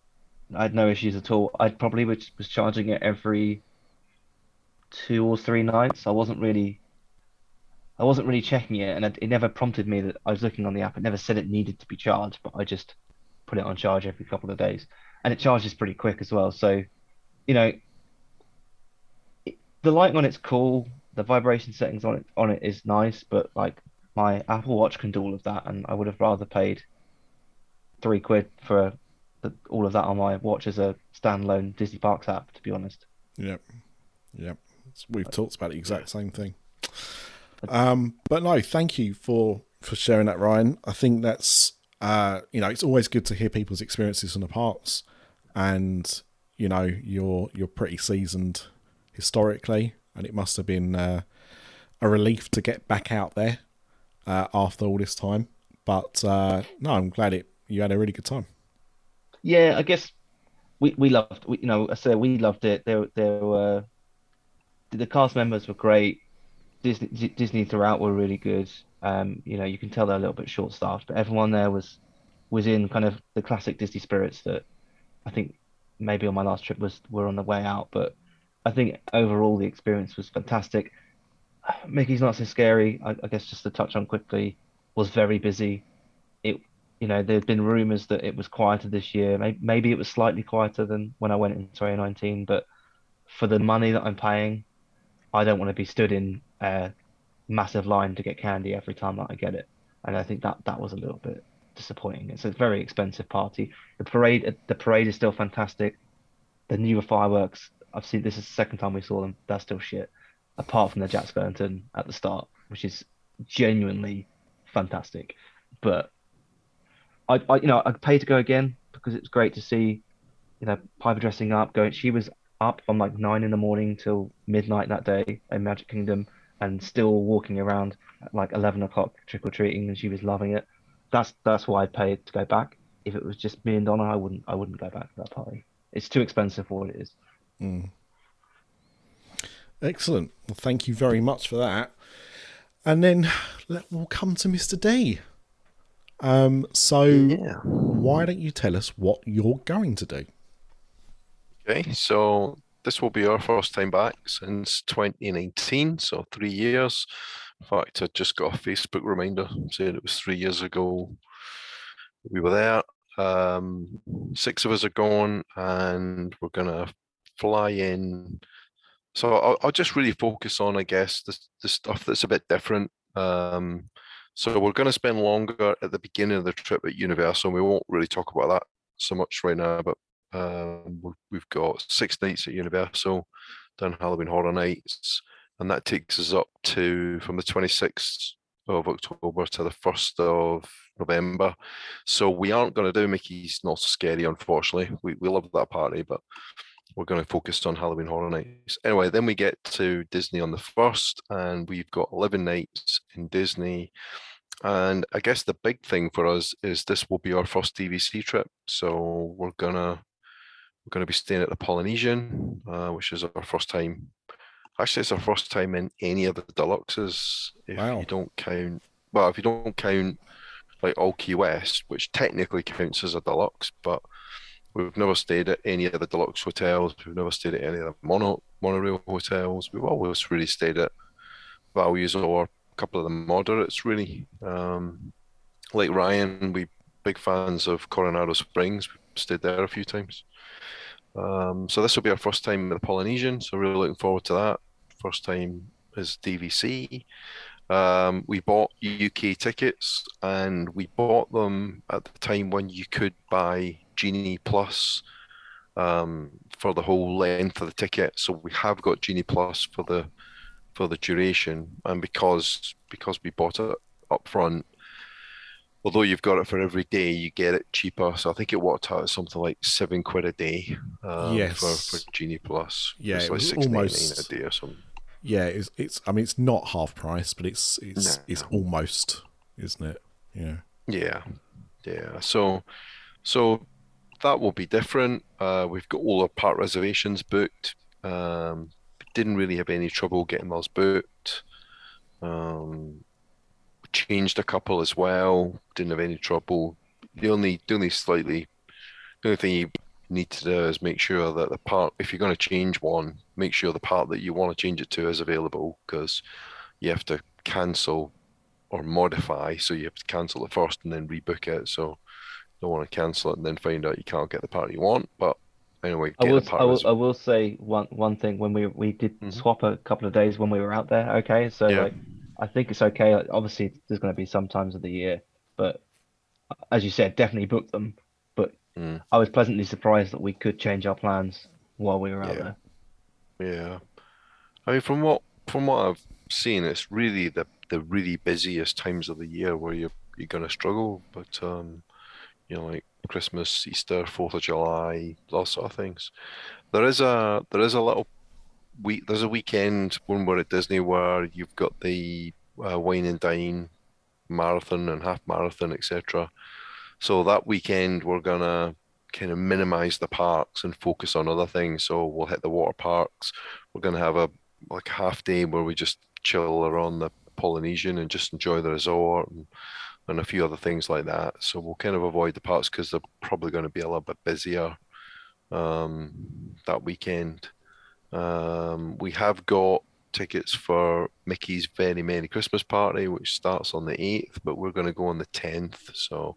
I had no issues at all. I probably was, was charging it every two or three nights. I wasn't really, I wasn't really checking it, and it, it never prompted me that I was looking on the app. It never said it needed to be charged, but I just put it on charge every couple of days, and it charges pretty quick as well. So, you know, the lighting on it's cool. The vibration settings on it on it is nice, but like my Apple Watch can do all of that, and I would have rather paid three quid for the, all of that on my watch as a standalone Disney Parks app, to be honest. Yep. Yep. We've talked about the exact same thing. Um, but no, thank you for for sharing that, Ryan. I think that's uh, you know, it's always good to hear people's experiences in the parks, and you know, you're you're pretty seasoned historically, and it must have been uh, a relief to get back out there uh, after all this time. But uh, no, I'm glad it you had a really good time. Yeah, I guess we we loved we, you know I say we loved it. There there were the cast members were great. Disney Disney throughout were really good. Um, you know, you can tell they're a little bit short staffed, but everyone there was was in kind of the classic Disney spirits that I think maybe on my last trip was were on the way out. But I think overall the experience was fantastic. Mickey's not so scary. I, I guess just to touch on quickly, was very busy. It you know, there'd been rumors that it was quieter this year. Maybe, maybe it was slightly quieter than when I went in 2019, but for the money that I'm paying, I don't want to be stood in a massive line to get candy every time that I get it. and I think that that was a little bit disappointing. It's a very expensive party. The parade, the parade is still fantastic. The newer fireworks, I've seen this is the second time we saw them. They're still shit, apart from the Jack Skellington at the start, which is genuinely fantastic. But I, I, you know, I'd pay to go again because it's great to see, you know, Piper dressing up. Going, she was up from like nine in the morning till midnight that day in Magic Kingdom, and still walking around at like eleven o'clock trick or treating, and she was loving it. That's that's why I'd pay to go back. If it was just me and Donna, I wouldn't I wouldn't go back to that party. It's too expensive for what it is. Excellent. Well, thank you very much for that. And then let, we'll come to Mr. D. Um, so, Yeah. why don't you tell us what you're going to do? Okay, so this will be our first time back since 2019, so three years. In fact, I just got a Facebook reminder saying it was three years ago we were there. Um, six of us are gone, and we're gonna fly in. So I'll, I'll just really focus on, I guess, the the stuff that's a bit different. Um, so we're going to spend longer at the beginning of the trip at Universal. We won't really talk about that so much right now, but um, we- we've got six nights at Universal, done Halloween Horror Nights, and that takes us up to from the 26th of October to the 1st of November. So we aren't going to do Mickey's Not Scary, unfortunately. We, we love that party, but we're going to focus on Halloween Horror Nights. Anyway, then we get to Disney on the 1st, and we've got 11 nights in Disney. And I guess the big thing for us is this will be our first DVC trip. So we're gonna we're gonna be staying at the Polynesian, uh, which is our first time. Actually, it's our first time in any of the deluxes. If Wow. you don't count, well, if you don't count like Old Key West, which technically counts as a deluxe, but we've never stayed at any of the deluxe hotels. We've never stayed at any of the mono monorail hotels. We've always really stayed at values or a couple of the moderates, really. Um, like Ryan, we big fans of Coronado Springs. We stayed there a few times. Um, so this will be our first time at the Polynesian. So really looking forward to that. First time is DVC. Um, we bought UK tickets and we bought them at the time when you could buy Genie Plus um, for the whole length of the ticket. So we have got Genie Plus for the for the duration, and because because we bought it up front, although you've got it for every day, you get it cheaper. So I think it worked out at something like seven quid a day um, for Yes. for Genie Plus. Yeah, it was six ninety nine almost- a day or something. Yeah, it's, it's I mean, it's not half price, but it's it's No. it's almost, isn't it? Yeah. Yeah, yeah. So, so that will be different. Uh, we've got all our part reservations booked. Um, didn't really have any trouble getting those booked. Um, changed a couple as well. Didn't have any trouble. The only, the only slightly, the only thing need to do is make sure that the part, if you're going to change one, make sure the part that you want to change it to is available because you have to cancel or modify. So you have to cancel it first and then rebook it. So you don't want to cancel it and then find out you can't get the part you want. But anyway, I will, I will, I will say one one thing when we we did Mhm. swap a couple of days when we were out there. Okay, so Yeah. like I think it's okay. Obviously, there's going to be some times of the year, but as you said, definitely book them. Mm. I was pleasantly surprised that we could change our plans while we were out Yeah. there. Yeah, I mean, from what from what I've seen, it's really the the really busiest times of the year where you're you're gonna struggle. But um, you know, like Christmas, Easter, Fourth of July, those sort of things. There is a there is a little week. There's a weekend when we're at Disney where you've got the uh, wine and dine marathon and half marathon, etc. So that weekend we're gonna kind of minimize the parks and focus on other things. So we'll hit the water parks. We're gonna have a like half day where we just chill around the Polynesian and just enjoy the resort and, and a few other things like that. So we'll kind of avoid the parks because they're probably going to be a little bit busier um, that weekend. Um, we have got tickets for Mickey's Very Merry Christmas Party, which starts on the 8th, but we're going to go on the 10th. So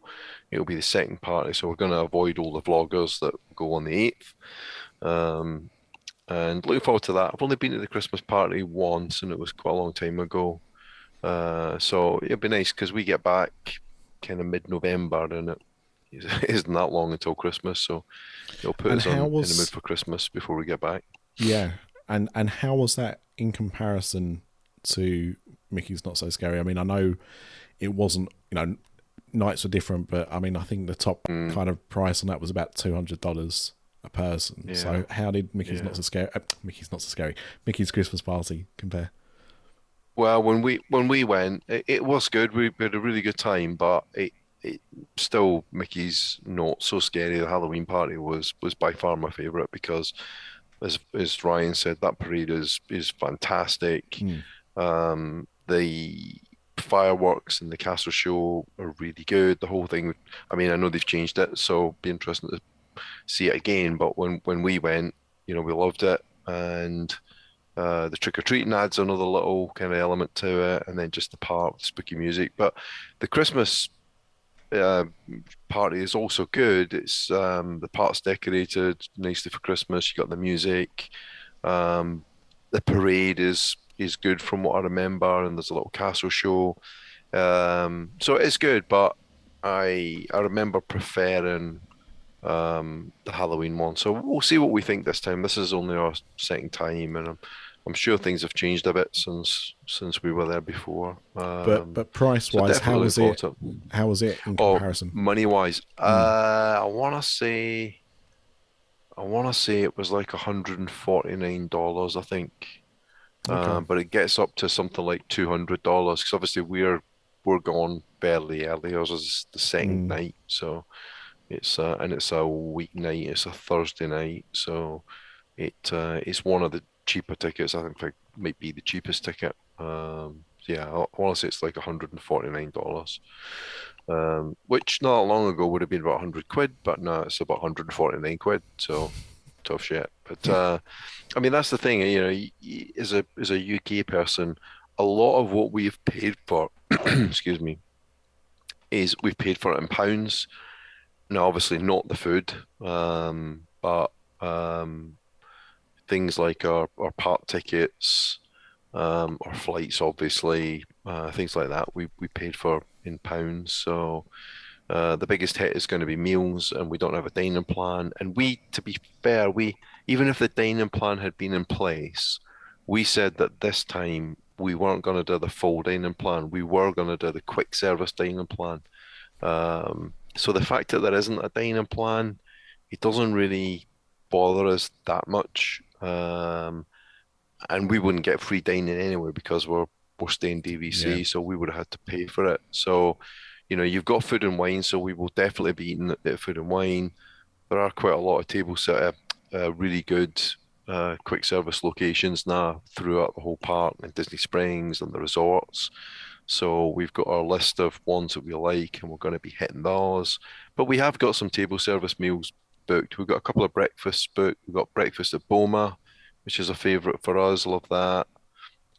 it'll be the second party. So we're going to avoid all the vloggers that go on the 8th. Um, and looking forward to that. I've only been to the Christmas party once, and it was quite a long time ago. Uh, so it'll be nice because we get back kind of mid-November, and it isn't that long until Christmas. So it'll put And us on, how in the mood for Christmas before we get back. Yeah, and and how was that in comparison to Mickey's Not So Scary? I mean, I know it wasn't. You know, nights were different, but I mean, I think the top Mm. kind of price on that was about two hundred dollars a person. So how did Mickey's Yeah. Not So Scary? Uh, Mickey's Not So Scary. Mickey's Christmas Party compare? Well, when we when we went, it, it was good. We had a really good time, but it it still Mickey's not so scary. The Halloween party was was by far my favorite because, as as Ryan said, that parade is is fantastic. Hmm. Um, the fireworks and the castle show are really good. The whole thing. I mean, I know they've changed it, so be interesting to see it again. But when when we went, you know, we loved it, and uh, the trick or treating adds another little kind of element to it, and then just the part with spooky music. But the Christmas uh, party is also good. It's um, the park's decorated nicely for Christmas. You got the music. Um, the parade is is good from what I remember, and there's a little castle show. Um, so it's good, but I I remember preferring um, the Halloween one. So we'll see what we think this time. This is only our second time, and I'm, I'm sure things have changed a bit since since we were there before. Um, But but price so wise, how was it? How was it in Oh, comparison? money wise, uh, I want to say, I want to say it was like $149, I think. Okay. Um, but it gets up to something like $200 because obviously we're we're gone fairly early. Ours is the second Mm. night, so it's uh, and it's a weeknight. It's a Thursday night, so it uh, it's one of the cheaper tickets. I think it might be the cheapest ticket. Um, yeah, I, want to say it's like $149 um, which not long ago would have been about 100 quid, but now it's about 149 quid. So tough shit. But uh, I mean, that's the thing. You know, as a as a UK person, a lot of what we've paid for, excuse me, is we've paid for it in pounds. Now, obviously, not the food, um, but um, things like our our park tickets, um, our flights, obviously, uh, things like that. We we paid for in pounds. So uh, the biggest hit is going to be meals, and we don't have a dining plan. And we, to be fair, we even if the dining plan had been in place, we said that this time we weren't going to do the full dining plan. We were going to do the quick service dining plan. Um, so the fact that there isn't a dining plan, it doesn't really bother us that much. Um, and we wouldn't get free dining anyway because we're we're staying DVC, Yeah. so we would have had to pay for it. So, you know, you've got food and wine, so we will definitely be eating at food and wine. There are quite a lot of table set up, uh, really good uh, quick service locations now throughout the whole park and Disney Springs and the resorts. So we've got our list of ones that we like, and we're going to be hitting those. But we have got some table service meals booked. We've got a couple of breakfasts booked. We've got breakfast at Boma, which is a favourite for us. Love that.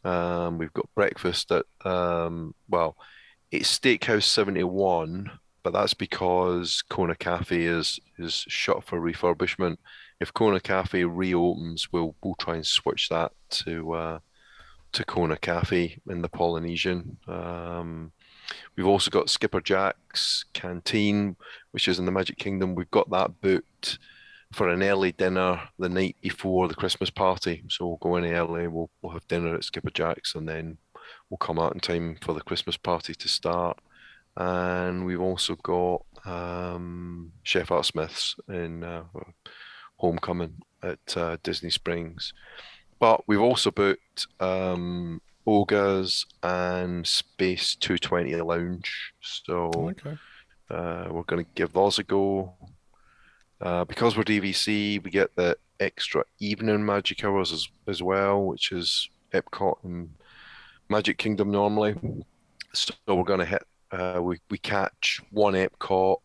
Um, we've got breakfast at um, well, it's Steakhouse 71, but that's because Kona Cafe is is shut for refurbishment. If Kona Cafe reopens, we'll we'll try and switch that to uh, to Kona Cafe in the Polynesian. Um, we've also got Skipper Jack's Canteen, which is in the Magic Kingdom. We've got that booked for an early dinner the night before the Christmas party. So we'll go in early, we'll, we'll have dinner at Skipper Jack's, and then we'll come out in time for the Christmas party to start. And we've also got um, Chef Art Smith's in uh, Homecoming at uh, Disney Springs. But we've also booked um, and Space 220 Lounge. So Okay. uh, we're going to give those a go. Uh, because we're DVC, we get the extra evening magic hours as, as well, which is Epcot and Magic Kingdom normally. So we're going to hit, uh, we, we catch one Epcot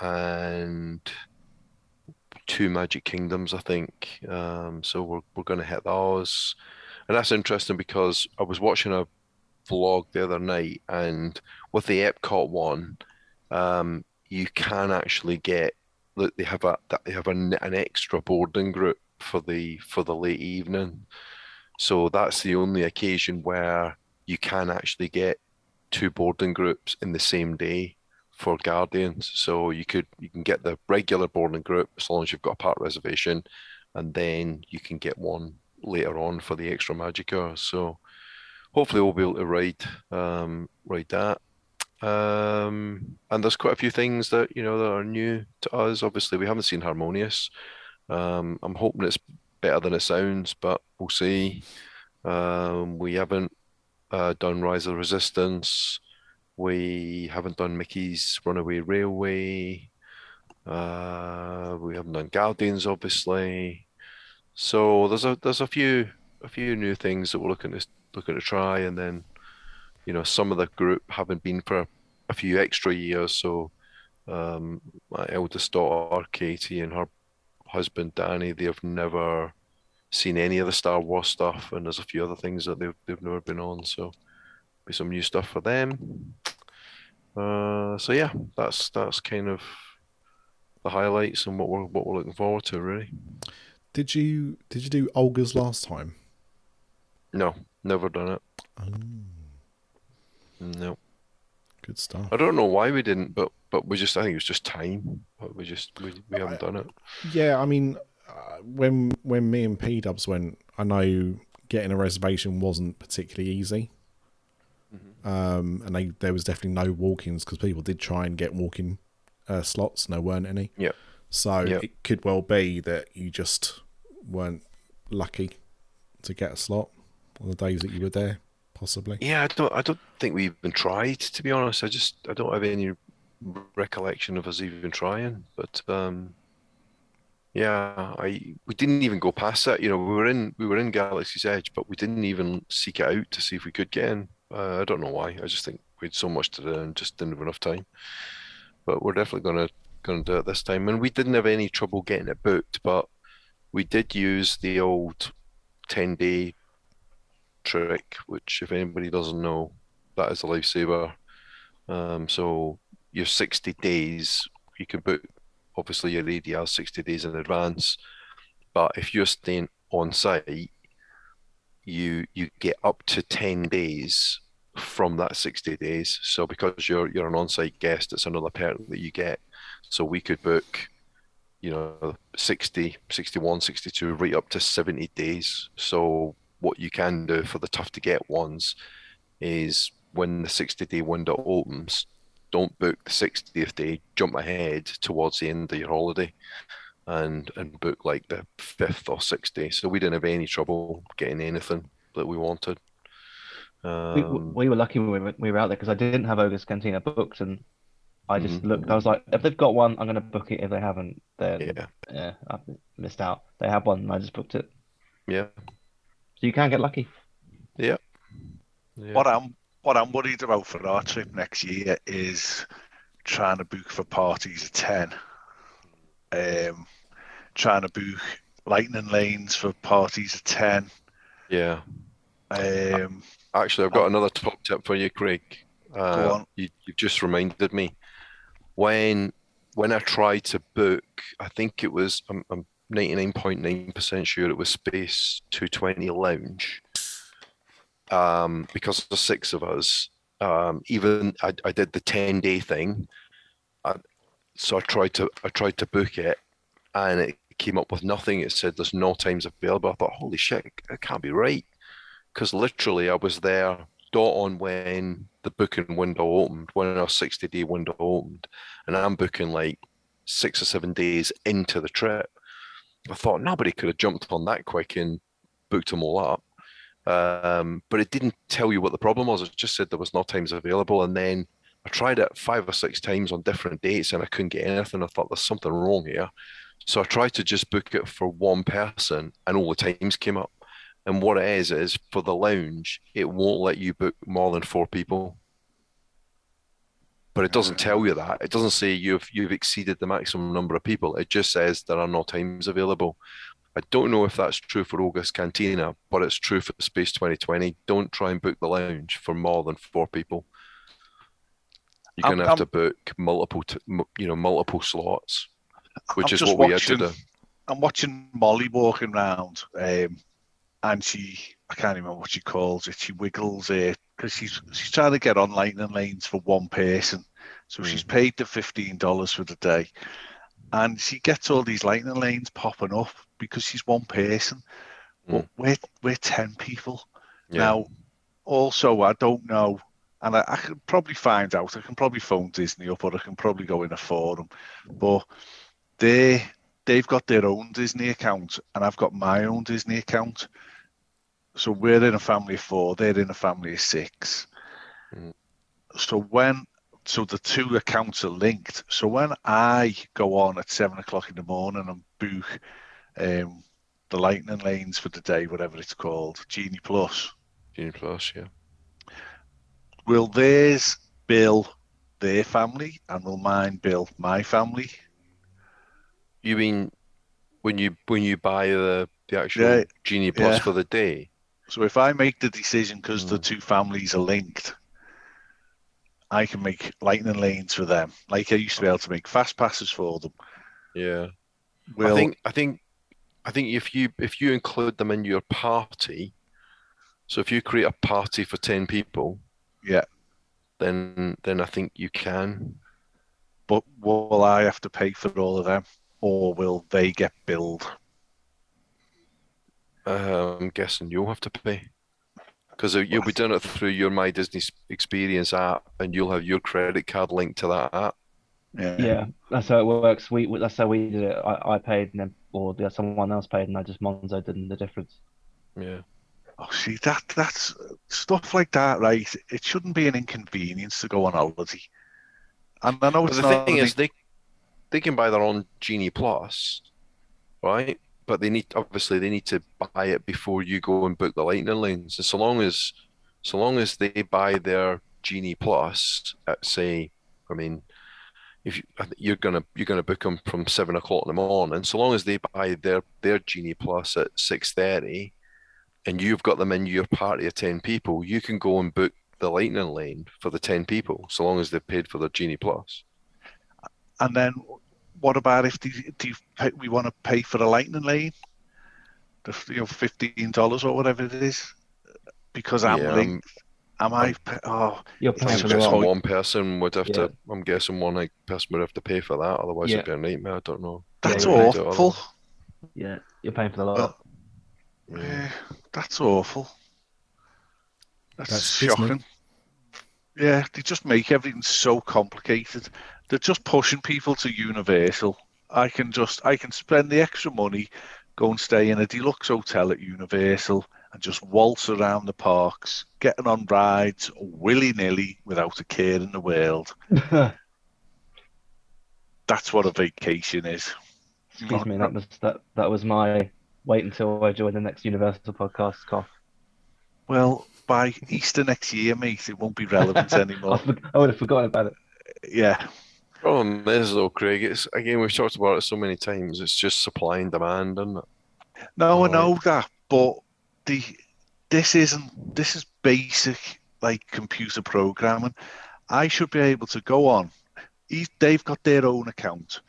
and two Magic Kingdoms, I think. Um, so we're, we're going to hit those. And that's interesting because I was watching a vlog the other night, and with the Epcot one, um, you can actually get they have a they have an, an extra boarding group for the for the late evening. So that's the only occasion where you can actually get two boarding groups in the same day for Guardians. So you could you can get the regular boarding group as long as you've got a part reservation, and then you can get one later on for the extra Magic So hopefully we'll be able to ride um, ride that. Um, and there's quite a few things that you know that are new to us. Obviously, we haven't seen Harmonious. Um, I'm hoping it's better than it sounds, but we'll see. Um, we haven't uh, done Rise of Resistance. We haven't done Mickey's Runaway Railway. Uh, we haven't done Guardians, obviously. So there's a there's a few a few new things that we're looking to looking to try, and then you know some of the group haven't been for a few extra years. So um, my eldest daughter Katie and her husband Danny, they've never seen any of the Star Wars stuff, and there's a few other things that they've they've never been on. So be some new stuff for them. Uh, so yeah, that's that's kind of the highlights and what we're what we're looking forward to really. Did you did you do Oga's last time? No, never done it. Oh, No, good stuff. I don't know why we didn't, but but we just I think it was just time. But we just we, we haven't done it. Yeah, I mean, uh, when when me and P Dubs went, I know getting a reservation wasn't particularly easy. Um, and they, there was definitely no walk-ins because people did try and get walk-in uh, slots, and there weren't any. Yeah. So Yeah. it could well be that you just weren't lucky to get a slot on the days that you were there, possibly. Yeah, I don't I don't think we even tried to be honest. I just I don't have any recollection of us even trying. But um, yeah, I we didn't even go past that. You know, we were in we were in Galaxy's Edge, but we didn't even seek it out to see if we could get in. Uh, I don't know why. I just think we had so much to do and just didn't have enough time. But we're definitely gonna gonna do it this time. And we didn't have any trouble getting it booked, but we did use the old ten day trick, which if anybody doesn't know, that is a lifesaver. Um, so your 60 days, you can book obviously your ADR 60 days in advance, but if you're staying on site, you you get up to 10 days from that 60 days. So because you're you're an on-site guest, it's another perk that you get. So we could book, you know, 60, 61, 62, right up to 70 days. So what you can do for the tough to get ones is when the 60 day window opens, don't book the 60th day, jump ahead towards the end of your holiday and and book like the fifth or sixth day. So we didn't have any trouble getting anything that we wanted. We, Um, we were lucky when we were, we were out there because I didn't have Oga's Cantina booked, and I just Mhm. looked. I was like, if they've got one, I'm going to book it. If they haven't, then yeah, yeah, I've missed out. They had one, and I just booked it. yeah, So you can get lucky. yeah. yeah. What I'm what I'm worried about for our trip next year is trying to book for parties of ten. Um, trying to book lightning lanes for parties of ten. yeah. Um, Actually, I've got another top tip for you, Craig. Uh, on. You, you've just reminded me. When when I tried to book, I think it was I'm, I'm 99.9% sure it was Space 220 Lounge. Um, because there's six of us. Um, even I, I did the 10 day thing. I, so I tried to I tried to book it, and it came up with nothing. It said there's no times available. I thought, holy shit, it can't be right because literally I was there dot on when the booking window opened, when our 60 day window opened, and I'm booking like six or seven days into the trip. I thought nobody could have jumped on that quick and booked them all up. Um, but it didn't tell you what the problem was. It just said there was no times available. And then I tried it five or six times on different dates and I couldn't get anything. I thought there's something wrong here. So I tried to just book it for one person and all the times came up. And what it is is for the lounge, it won't let you book more than four people. But it doesn't hmm. tell you that. It doesn't say you've you've exceeded the maximum number of people. It just says there are no times available. I don't know if that's true for Oga's Cantina, but it's true for Space 220. Don't try and book the lounge for more than four people. You're I'm- gonna have I'm- to book multiple, t- m- you know, multiple slots, which I'm is what we had to do. I'm watching Molly walking around, um, and she I can't remember what she calls it. She wiggles it because she's she's trying to get on lightning lanes for one person. So she's paid the fifteen dollars for the day, and she gets all these lightning lanes popping up because she's one person. But we're we're ten people Yeah. now. Also, I don't know, and I, I can probably find out. I can probably phone Disney up, or I can probably go in a forum. But they they've got their own Disney account, and I've got my own Disney account. So we're in a family of four. They're in a family of six. Mm. So when so the two accounts are linked. So when I go on at seven o'clock in the morning and book um, the lightning lanes for the day, whatever it's called, Genie Plus, Genie Plus, yeah. will theirs bill their family and will mine bill my family? You mean when you when you buy the the actual Yeah, Genie Plus yeah. for the day? So if I make the decision because the Mm. two families are linked, I can make lightning lanes for them. Like I used to be able to make fast passes for them. Yeah. Well, I think I think I think if you if you include them in your party, so if you create a party for ten people, Yeah. then then I think you can. but will I have to pay for all of them, or will they get billed? Uh, I'm guessing you'll have to pay because you'll be doing it through your My Disney Experience app, and you'll have your credit card linked to that app. Yeah. Yeah, that's how it works. We we- that's how we did it. I, I paid and then or the, someone else paid and I just Monzo did the difference. Yeah. Oh, see that that's stuff like that, right? It shouldn't be an inconvenience to go on holiday. And I know But it's the not. thing is, they they can buy their own Genie Plus, right? But they need obviously they need to buy it before you go and book the Lightning lanes. And so long as so long as they buy their Genie Plus at say, I mean, if you uh, you're gonna you're gonna book them from seven o'clock in the morning, and so long as they buy their their Genie Plus at six thirty, and you've got them in your party of ten people, you can go and book the Lightning lane for the ten people, so long as they've paid for their Genie Plus. And then, what about if the, do you pay, we want to pay for the lightning lane? The you know fifteen dollars or whatever it is, because I'm Yeah, linked. Am I? Oh, You're It's paying like for I'm guessing one person would have Yeah. to. I'm guessing one like, person would have to pay for that. Otherwise, Yeah. it'd be a nightmare. I don't know. that's you're awful. Yeah, you're paying for the lot. Well, Yeah, that's awful. That's, That's Disney. shocking. Yeah, they just make everything so complicated. They're just pushing people to Universal. I can just I can spend the extra money, go and stay in a deluxe hotel at Universal and just waltz around the parks, getting on rides willy nilly without a care in the world. That's what a vacation is. Excuse me, that was that that was my wait until I join the next Universal podcast cough. Well, by Easter next year, mate, it won't be relevant anymore. I would have forgotten about it. Yeah. Problem is though, Craig. It's again we've talked about it so many times. It's just supply and demand, isn't it? No, I Right. know that, but the this isn't this is basic like computer programming. I should be able to go on. They've got their own account.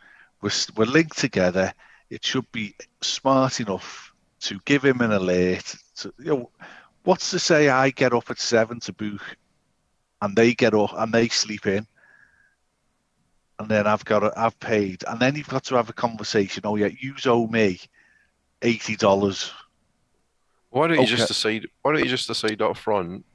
We're we're linked together. It should be smart enough to give him an alert. To, you know, what's to say I get up at seven to book, and they get up and they sleep in, and then I've got to, I've paid, and then you've got to have a conversation. Oh yeah, you owe me eighty dollars. Why don't you Okay. just decide? Why don't you just decide up front,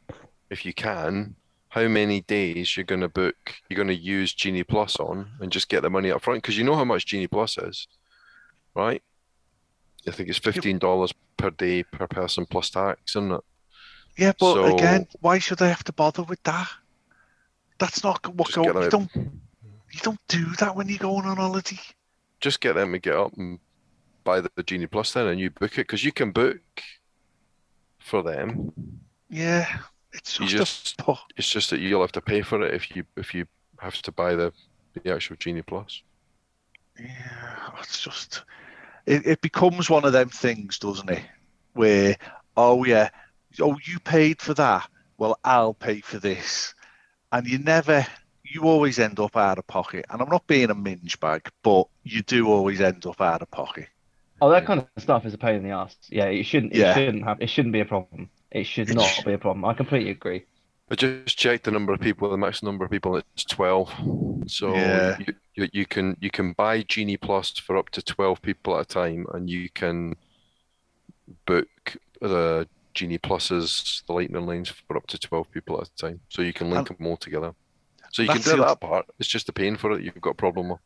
if you can, how many days you're going to book? You're going to use Genie Plus on, and just get the money up front because you know how much Genie Plus is, right? I think it's fifteen dollars per day per person plus tax, isn't it? Yeah, but So- again, why should I have to bother with that? That's not what go. You don't. You don't do that when you're going on holiday. Just get them to get up and buy the, the Genie Plus then, and you book it because you can book for them. Yeah, it's just, just a... it's just that you'll have to pay for it if you if you have to buy the the actual Genie Plus. yeah. It's just it, it becomes one of them things, doesn't it? Where oh yeah, oh you paid for that. Well, I'll pay for this, and you never. You always end up out of pocket, and I'm not being a minge bag, but you do always end up out of pocket. Oh, that kind of stuff is a pain in the ass. Yeah, it shouldn't. Yeah. It shouldn't have. It shouldn't be a problem. It should It not sh- be a problem. I completely agree. I just checked the number of people, the maximum number of people, it's 12. So Yeah. you, you, you can you can buy Genie Plus for up to 12 people at a time, and you can book the Genie Pluses, the Lightning Lanes, for up to 12 people at a time. So you can link And- them all together. So you can do that part. It's just the paying for it you've got a problem with.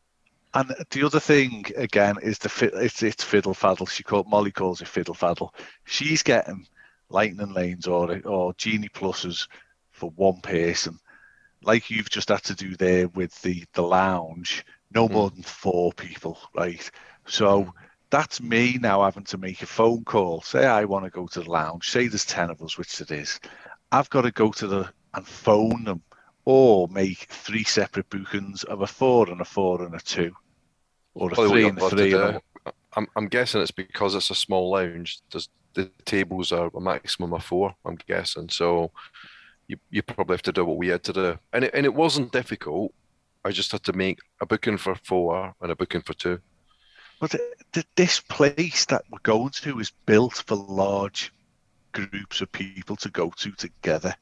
And the other thing again is the fi- it's it's fiddle faddle. She called Molly calls it fiddle faddle. She's getting lightning lanes or or genie pluses for one person, like you've just had to do there with the the lounge. No Mm. more than four people, right? So that's me now having to make a phone call. Say I want to go to the lounge. Say there's ten of us, which it is. I've got to go to the and phone them or make three separate bookings of a four and a four and a two, or a Probably three and a three. And a... I'm, I'm guessing it's because it's a small lounge. There's, the tables are a maximum of four, I'm guessing. So you, you probably have to do what we had to do. And it, and it wasn't difficult. I just had to make a booking for four and a booking for two. but th- th- this place that we're going to is built for large groups of people to go to together.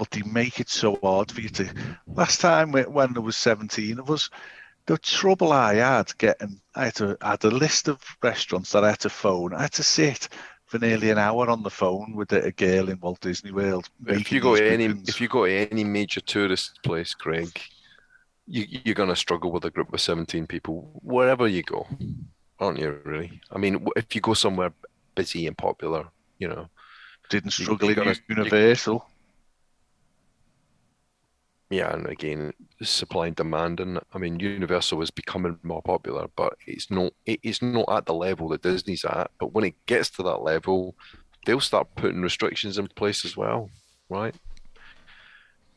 But they make it so hard for you to. Last time when there was 17 of us, the trouble I had getting, I had to I had a list of restaurants that I had to phone. I had to sit for nearly an hour on the phone with a, girl in Walt Disney World. If you go to any if you go to any major tourist place, Craig, you you're gonna struggle with a group of 17 people wherever you go, aren't you? Really? I mean, if you go somewhere busy and popular, you know. didn't struggle you in gotta- you- Universal. Yeah, and again, supply and demand, and I mean, Universal is becoming more popular, but it's not it is not at the level that Disney's at. But when it gets to that level, they'll start putting restrictions in place as well, right?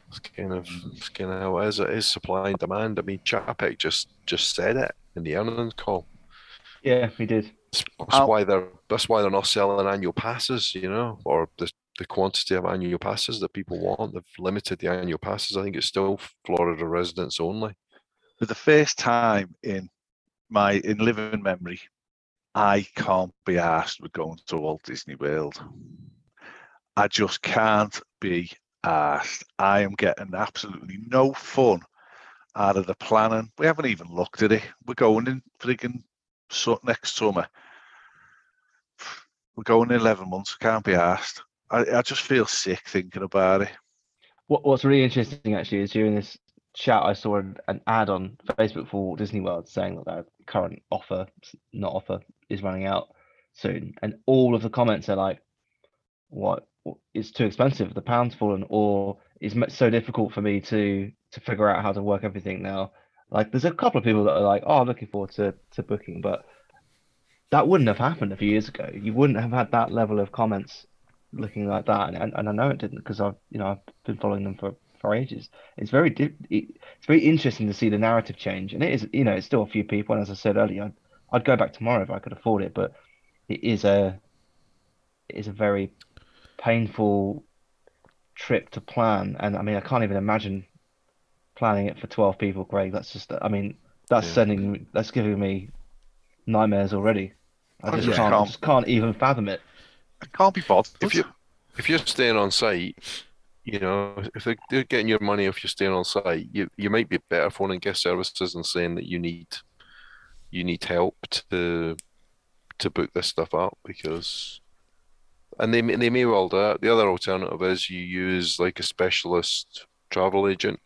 It's kind of it's kind of how it is. It is supply and demand. I mean, Chapek just just said it in the earnings call. Yeah, he did. That's, that's why they're that's why they're not selling annual passes, you know, or the the quantity of annual passes that people want. They've limited the annual passes. I think it's still Florida residents only. For the first time in my in living memory, I can't be asked with going to Walt Disney World. I just can't be asked. I am getting absolutely no fun out of the planning. We haven't even looked at it. We're going in friggin' su- next summer. We're going in 11 months. Can't be asked. I, I just feel sick thinking about it. What What's really interesting actually is during this chat, I saw an, an ad on Facebook for Walt Disney World saying that their current offer, not offer, is running out soon, and all of the comments are like, "What? It's too expensive. The pound's fallen, or it's so difficult for me to to figure out how to work everything now." Like, there's a couple of people that are like, "Oh, I'm looking forward to to booking," but that wouldn't have happened a few years ago. You wouldn't have had that level of comments looking like that, and, and, and I know it didn't because I've you know I've been following them for, for ages. It's very di- it's very interesting to see the narrative change, and it is you know it's still a few people, and as I said earlier, I'd, I'd go back tomorrow if I could afford it, but it is a it is a very painful trip to plan, and I mean I can't even imagine planning it for twelve people, Craig. That's just I mean that's Yeah. sending me- that's giving me nightmares already. I I just just can't I can't- just can't even fathom it. I can't be bothered. If you if you're staying on site, you know, if they're, getting your money if you're staying on site, you you might be better phoning guest services and saying that you need you need help to to book this stuff up because and they may- they may well do it. The other alternative is you use like a specialist travel agent.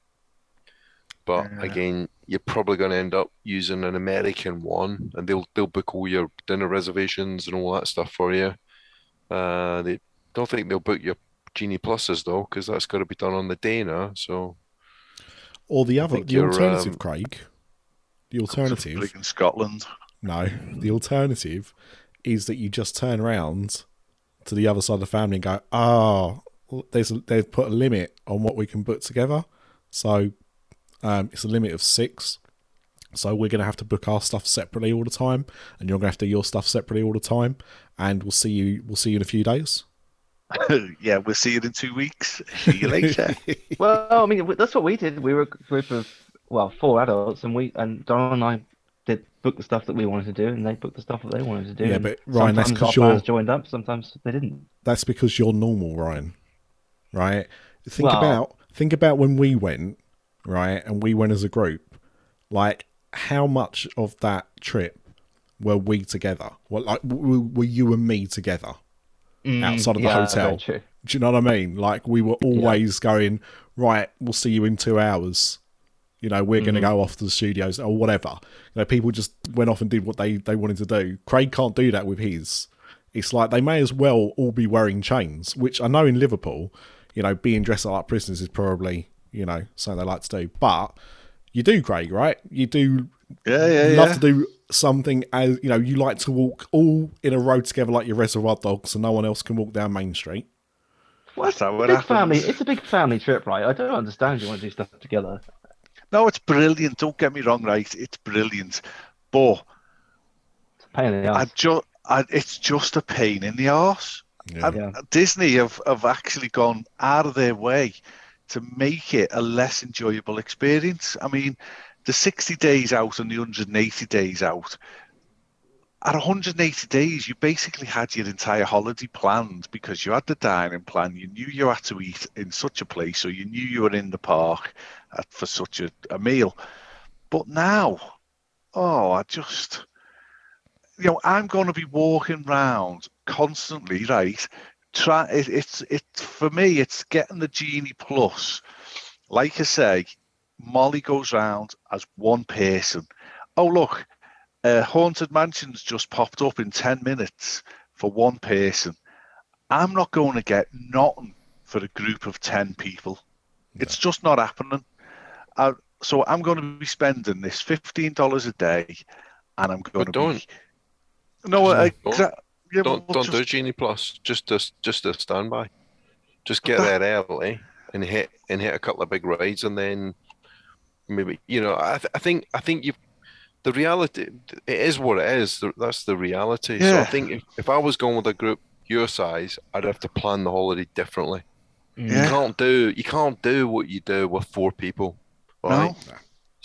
But Yeah. again, you're probably going to end up using an American one, and they'll they'll book all your dinner reservations and all that stuff for you. Uh, they don't think they'll book your Genie Pluses though, because that's got to be done on the day now. So Or the other, think the alternative, um, Craig. The alternative. friggin' Scotland. No, the alternative is that you just turn around to the other side of the family and go, "Ah, there's a, they've put a limit on what we can put together, so um, it's a limit of six. So we're going to have to book our stuff separately all the time, and you're going to have to do your stuff separately all the time, and we'll see you. We'll see you in a few days. yeah, we'll see you in two weeks. See you later. Well, I mean, that's what we did. We were a group of, well, four adults, and we and Donald and I did book the stuff that we wanted to do, and they booked the stuff that they wanted to do. Yeah, and but, Ryan, that's because our you're- joined up, sometimes they didn't. That's because you're normal, Ryan. Right? think Well- about think about when we went right, and we went as a group. Like, how much of that trip were we together? What like were you and me together outside of the Mm, yeah, hotel? Do you know what I mean? Like we were always going right. We'll see you in two hours. You know, we're going to go off to the studios or whatever. You know, people just went off and did what they they wanted to do. Craig can't do that with his. It's like they may as well all be wearing chains, which I know in Liverpool, you know, being dressed up like prisoners is probably you know something they like to do. But you do, Craig, right? You do Yeah, yeah, love yeah. to do something as you know. You like to walk all in a row together like your Reservoir Dogs, so no one else can walk down Main Street. That's how it Big happens. family. It's a big family trip, right? I don't understand. You want to do stuff together. No, it's brilliant. Don't get me wrong, right? It's brilliant, but It's a pain in the I ass. just, I, it's just a pain in the arse. Yeah. And Yeah. Disney have, have actually gone out of their way to make it a less enjoyable experience. I mean, the 60 days out and the 180 days out. At 180 days, you basically had your entire holiday planned because you had the dining plan. You knew you had to eat in such a place, or you knew you were in the park at, for such a, a meal. But now, oh, I just, you know, I'm going to be walking round constantly, right? Try it, it's it's for me. It's getting the genie plus. Like I say, Molly goes round as one person. Oh look, uh, haunted mansions just popped up in ten minutes for one person. I'm not going to get nothing for a group of ten people. It's just not happening. Uh, so I'm going to be spending this fifteen dollars a day, and I'm going But to don't. be no, Don't. exa- yeah, Don't well, don't just- do Genie Plus. Just a just a standby. Just get But there early and hit and hit a couple of big rides, and then maybe you know. I th- I think I think you. The reality it is what it is. That's the reality. So I think if, if I was going with a group your size, I'd have to plan the holiday differently. Yeah. You can't do you can't do what you do with four people, right? No.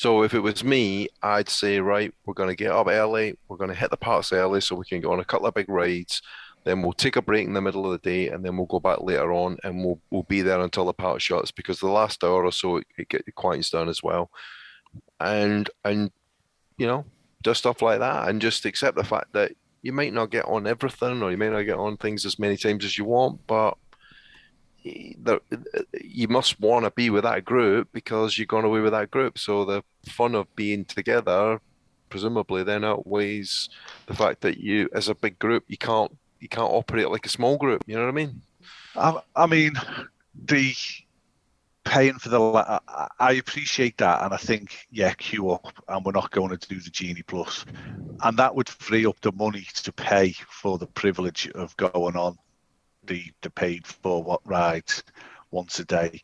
So if it was me, I'd say, right, we're going to get up early. We're going to hit the parks early so we can go on a couple of big rides. Then we'll take a break in the middle of the day, and then we'll go back later on, and we'll we'll be there until the park shuts because the last hour or so it, it, get, it quiets as well. And and you know, do stuff like that, and just accept the fact that you might not get on everything, or you may not get on things as many times as you want, but the, you must want to be with that group because you're going away with that group. So the fun of being together, presumably, then outweighs the fact that you, as a big group, you can't you can't operate like a small group. You know what I mean? I, I mean, the paying for the. I, I appreciate that, and I think yeah, queue up, and we're not going to do the Genie Plus, and that would free up the money to pay for the privilege of going on the the paid for what rides once a day,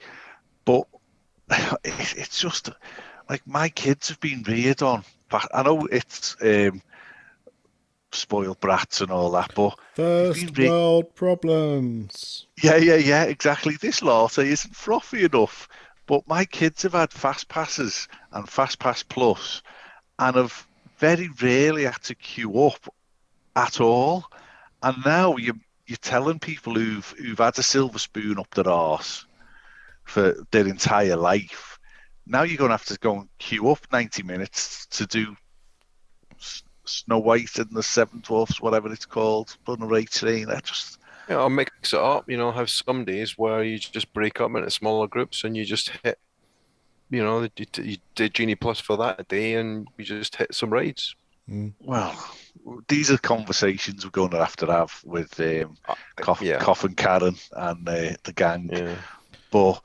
but it, it's just like my kids have been reared on. I know it's um, spoiled brats and all that, but First Re- world problems. yeah, yeah, yeah, exactly. This latte isn't frothy enough. But my kids have had fast passes and fast pass plus and have very rarely had to queue up at all. And now you you're telling people who've who've had a silver spoon up their arse for their entire life. Now you're gonna have to go and queue up ninety minutes to do S- Snow White and the Seven Dwarfs, whatever it's called, on a rate train. I just Yeah, I'll mix it up. You know, have some days where you just break up into smaller groups and you just hit. You know, you, you did Genie Plus for that day, and you just hit some rides. Mm. Well, these are conversations we're going to have to have with um, Cough, yeah. Cough and Karen and uh, the gang. Yeah. But,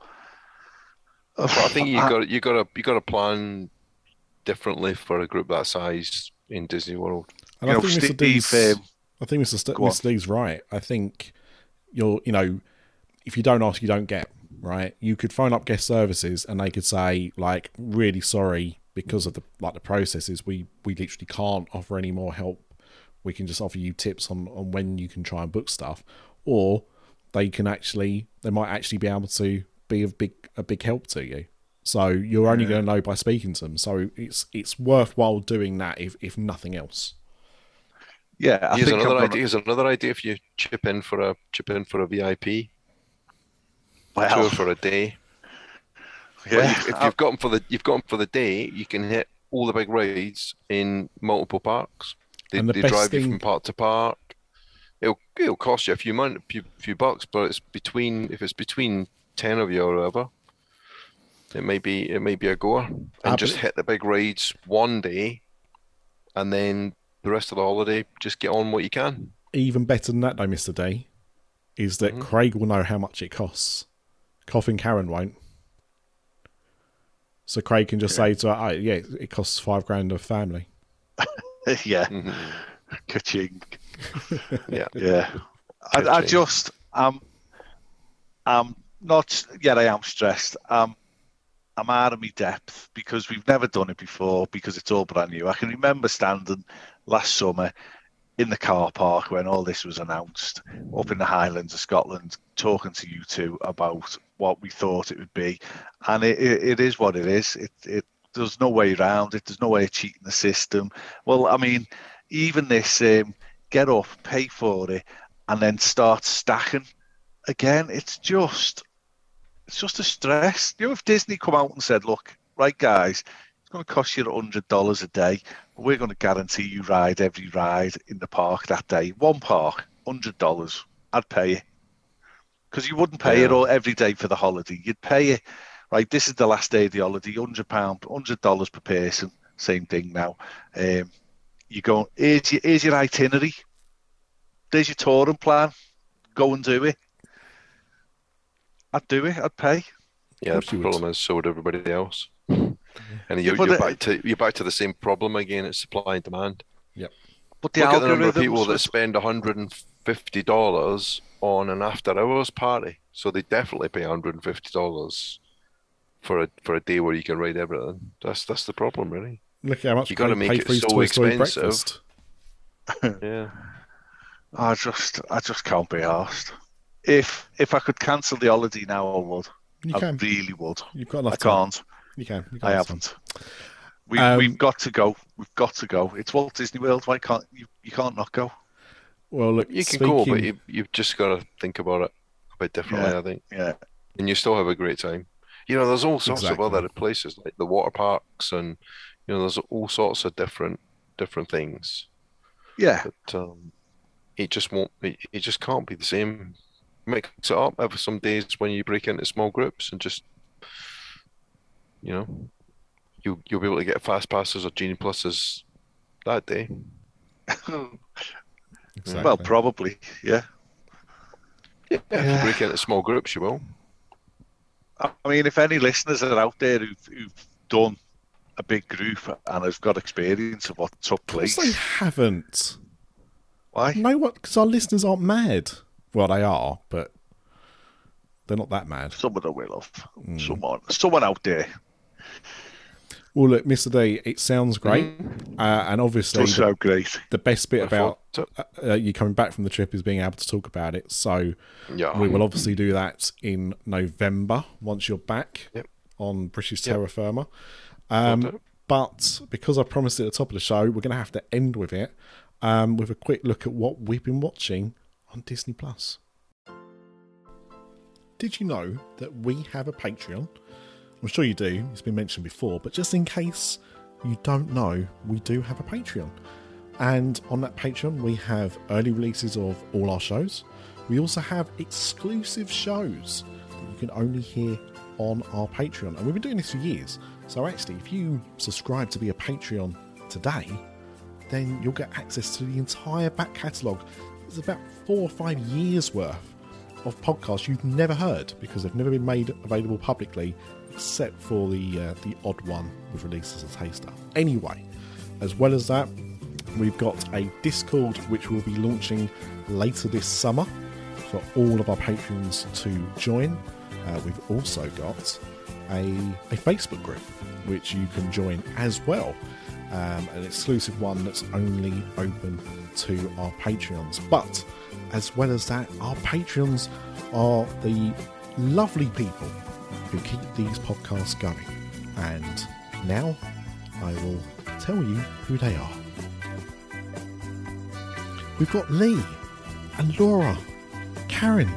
But I think you got you got to you got to plan differently for a group that size in Disney World. And you I know, think Mr. Steve, D's, um, I think Mr. St- Mr. D's right. I think you're, you know, if you don't ask, you don't get. Right? You could phone up guest services and they could say, like, really sorry because of the like the processes. We we literally can't offer any more help. We can just offer you tips on on when you can try and book stuff, or they can actually they might actually be able to be of big a big help to you. So you're only going to know by speaking to them. So it's it's worthwhile doing that if if nothing else. yeah, I Here's think another gonna- idea. Here's another idea. If you chip in for a chip in for a VIP, Well, tour for a day. Yeah, if, if you've got them for the you've got 'em for the day, you can hit all the big rides in multiple parks. They, And the they drive you from park to park. It'll it'll cost you a few money, few, few bucks, but it's between if it's between ten of you or whatever, it may be it may be a goer. And just hit the big rides one day, and then the rest of the holiday just get on what you can. Even better than that, though, Mister Day, is that mm-hmm. Craig will know how much it costs. Coffin Karen won't. So Craig can just say to her, oh, "Yeah, it costs five grand a family." yeah, Mhm. ka-ching. Yeah. Yeah, I, I Ka-ching. just um, I'm not yeah, I am stressed. Um, I'm out of my depth because we've never done it before because it's all brand new. I can remember standing last summer in the car park when all this was announced up in the Highlands of Scotland, talking to you two about what we thought it would be, and it, it, it is what it is. It, it there's no way around it. There's no way of cheating the system. Well, I mean, even this um, get up, pay for it, and then start stacking again. It's just it's just a stress. You know, if Disney come out and said, "Look, right, guys, it's going to cost you hundred dollars a day, but we're going to guarantee you ride every ride in the park that day. One park, hundred dollars. I'd pay it because you wouldn't pay it all every day for the holiday. You'd pay it. Right, this is the last day of the holiday. Hundred pound, hundred dollars per person. Same thing now. Um, you go. Here's your, here's your itinerary. There's your touring plan. Go and do it. I'd do it. I'd pay. Yeah, course the you would. problem is so would everybody else. And you're, but you're it- back to you're back to the same problem again. It's supply and demand. But the Look at the number of algorithms people that spend hundred and fifty dollars on an after hours party. So they definitely pay hundred and fifty dollars for a for a day where you can ride everything. That's that's the problem, really. Look at how much You gotta make paid it so expensive. Yeah. I just, I just can't be asked. If if I could cancel the holiday now, I would. You I can. really would. You've got enough I time. can't. You can. You can I have time. haven't. We, Um, we've got to go. We've got to go. It's Walt Disney World. Why can't you? You can't not go. Well, look, You can speaking, go, but you you've just got to think about it a bit differently, Yeah. I think. Yeah. And you still have a great time. You know, there's all sorts Exactly. of other places like the water parks, and you know, there's all sorts of different different things. Yeah. But um, it just won't. It, it just can't be the same. Mix it up. Have some days when you break into small groups and just, you know, you you'll be able to get fast passes or genie pluses that day. Exactly. Well, probably. Yeah. Yeah, if Yeah. you break into small groups, you will. I mean, if any listeners are out there who've, who've done a big group and have got experience of what took place, they haven't. why? No, what? Because our listeners aren't mad. Well, they are, but they're not that mad. Someone will have. Hmm. Someone, someone out there. Well, look, Mr. D, it sounds great, Mm-hmm. uh, and obviously Does the, great. the best bit I about thought uh, uh, you coming back from the trip is being able to talk about it. So Yeah. we will obviously do that in November once you're back Yep. on British Yep. Terra Firma. Um, do. but because I promised at the top of the show, we're going to have to end with it um, with a quick look at what we've been watching on Disney Plus. Did you know that we have a Patreon? I'm sure you do. It's been mentioned before, but just in case you don't know, we do have a Patreon. And on that Patreon, we have early releases of all our shows. We also have exclusive shows that you can only hear on our Patreon. And we've been doing this for years. So actually, if you subscribe to be a Patreon today, then you'll get access to the entire back catalogue. It's about four or five years worth of podcasts you've never heard because they've never been made available publicly, except for the uh, the odd one with releases as taster. Anyway, as well as that, we've got a Discord which will be launching later this summer for all of our patrons to join. Uh, we've also got a, a Facebook group which you can join as well. Um, an exclusive one that's only open to our Patreons. But as well as that, our Patreons are the lovely people who keep these podcasts going. And now I will tell you who they are. We've got Lee and Laura, Karen,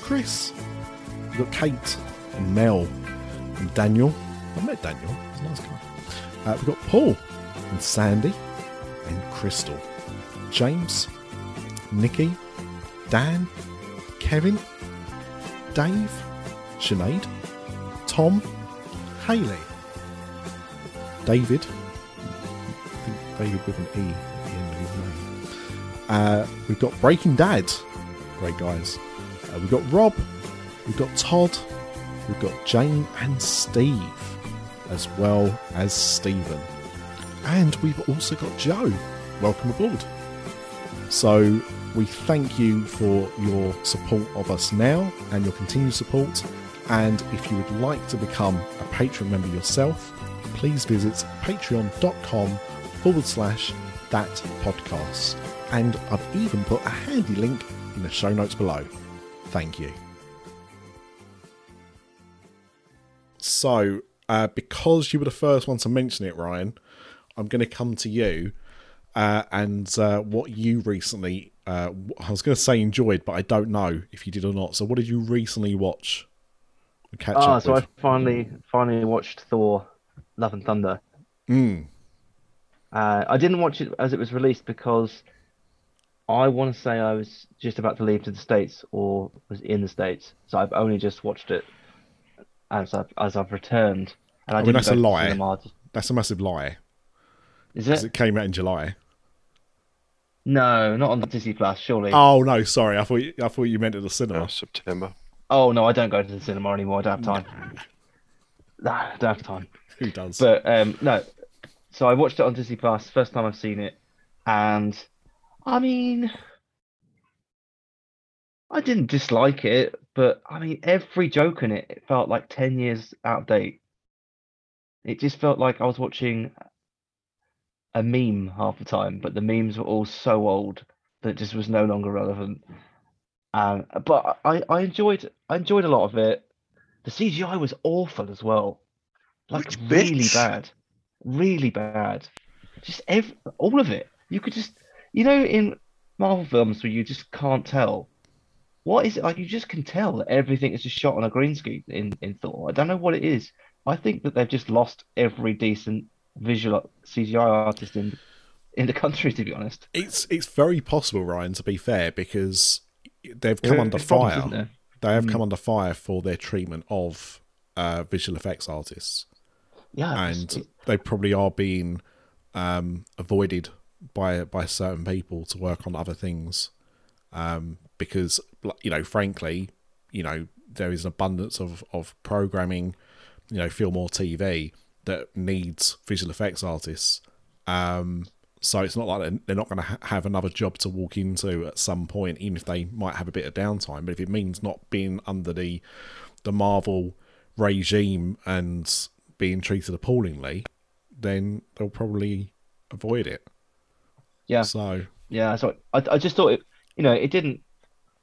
Chris, we've got Kate and Mel and Daniel. I met Daniel. He's a nice guy. Uh, we've got Paul and Sandy and Crystal, James, Nikki, Dan, Kevin, Dave, Sinead, Tom, Haley, David, David with an E at the end of his name. Uh, we've got Breaking Dad, great guys. Uh, we've got Rob, we've got Todd, we've got Jane and Steve, as well as Stephen. And we've also got Joe. Welcome aboard. So we thank you for your support of us now and your continued support. And if you would like to become a Patreon member yourself, please visit patreon.com forward slash that podcast. And I've even put a handy link in the show notes below. Thank you. So, uh, because you were the first one to mention it, Ryan, I'm going to come to you uh, and uh, what you recently, uh, I was going to say enjoyed, but I don't know if you did or not. So, what did you recently watch? And Catch Ah, up so with? I finally finally watched Thor: Love and Thunder. Mm, Uh, I didn't watch it as it was released because I want to say I was just about to leave to the States or was in the States, so I've only just watched it as I've as I've returned. And I, I mean, didn't that's go a to the lie. cinema. that's a massive lie. Is 'cause it? It came out in July. No, not on the Disney Plus, surely. Oh no, sorry. I thought you, I thought you meant at the cinema. Uh, September. Oh no, I don't go to the cinema anymore. I don't have time. Nah, I don't have time. Who does? But um, no, so I watched it on Disney Plus. First time I've seen it, and I mean, I didn't dislike it, but I mean, every joke in it, it felt like 10 years out of date. It just felt like I was watching a meme half the time, but the memes were all so old that it just was no longer relevant. Um, but I, I enjoyed I enjoyed a lot of it. The CGI was awful as well. Like Which really bits? bad. Really bad. Just every, all of it. You could just you know in Marvel films where you just can't tell. What is it like? You just can tell that everything is just shot on a green screen in, in Thor. I don't know what it is. I think that they've just lost every decent visual CGI artist in in the country, to be honest. it's it's very possible, Ryan. To be fair, because they've come under fire. They have Mm. come under fire for their treatment of uh, visual effects artists, Yeah, and it- they probably are being um, avoided by by certain people to work on other things um, because you know, frankly, you know, there is an abundance of of programming, you know, film or TV that needs visual effects artists. Um, so it's not like they're, not going to ha- have another job to walk into at some point, even if they might have a bit of downtime. But if it means not being under the the Marvel regime and being treated appallingly, then they'll probably avoid it. yeah. So Yeah, so I, I just thought it, you know, it didn't.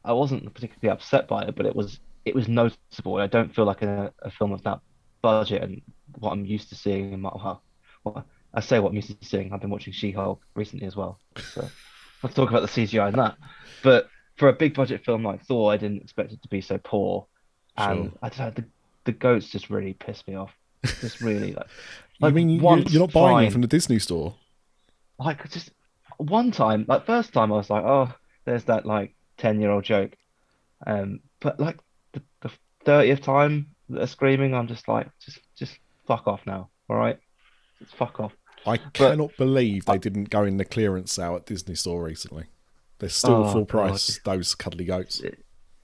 I wasn't particularly upset by it, but it was it was noticeable. I don't feel like a, a film of that budget and what I'm used to seeing in Marvel. Well, I say what I'm used. I've been watching She-Hulk recently as well, so let's talk about the CGI and that. But for a big budget film like Thor, I didn't expect it to be so poor, and Sure. I don't know, the the goats just really pissed me off. Just really like. like mean you, once you're not buying fine. them from the Disney store? like just one time, like first time I was like, oh, there's that like 10 year old joke. Um, but like the, the 30th time they're screaming, I'm just like, just just fuck off now, all right? Just fuck off. I cannot believe they didn't go in the clearance sale at Disney store recently. They're still Oh, full God. price. Those cuddly goats.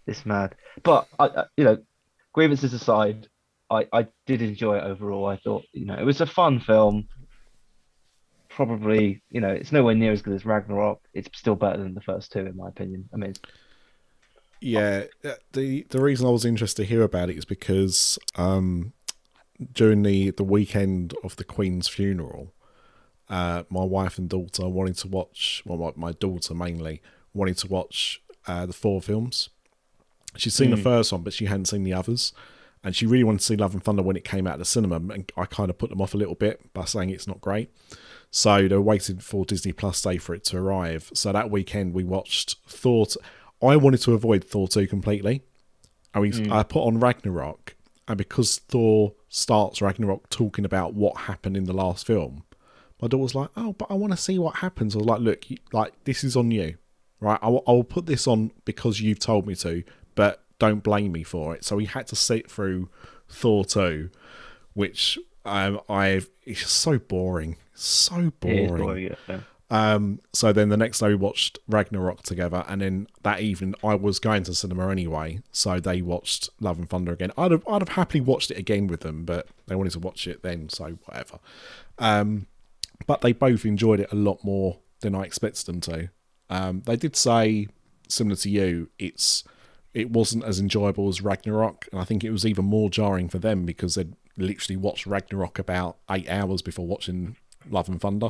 It's mad. But I, I you know, grievances aside, I I did enjoy it overall. I thought, you know, it was a fun film. Probably, you know, it's nowhere near as good as Ragnarok. It's still better than the first two, in my opinion. I mean, Yeah, uh, the the reason I was interested to hear about it is because um, during the the weekend of the Queen's funeral, uh, my wife and daughter wanting to watch. Well, my, my daughter mainly wanting to watch uh, the Thor films. She'd seen the first one, but she hadn't seen the others, and she really wanted to see Love and Thunder when it came out of the cinema. And I kind of put them off a little bit by saying it's not great. So they were waiting for Disney Plus Day for it to arrive. So that weekend we watched Thor. t- I wanted to avoid Thor 2 completely. and we, I put on Ragnarok, and because Thor starts Ragnarok talking about what happened in the last film, my daughter was like, "Oh, but I want to see what happens." I was like, "Look, you- like this is on you, right? I will, I will put this on because you've told me to, but don't blame me for it." So we had to sit through Thor two, which um, I've it's just so boring, so boring. boring, yeah. Um, so then the next day we watched Ragnarok together, and then that evening I was going to cinema anyway, so they watched Love and Thunder again. I'd have, I'd have happily watched it again with them, but they wanted to watch it then, so whatever. Um, but they both enjoyed it a lot more than I expected them to. Um, they did say, similar to you, it's it wasn't as enjoyable as Ragnarok, and I think it was even more jarring for them because they'd literally watched Ragnarok about eight hours before watching Love and Thunder.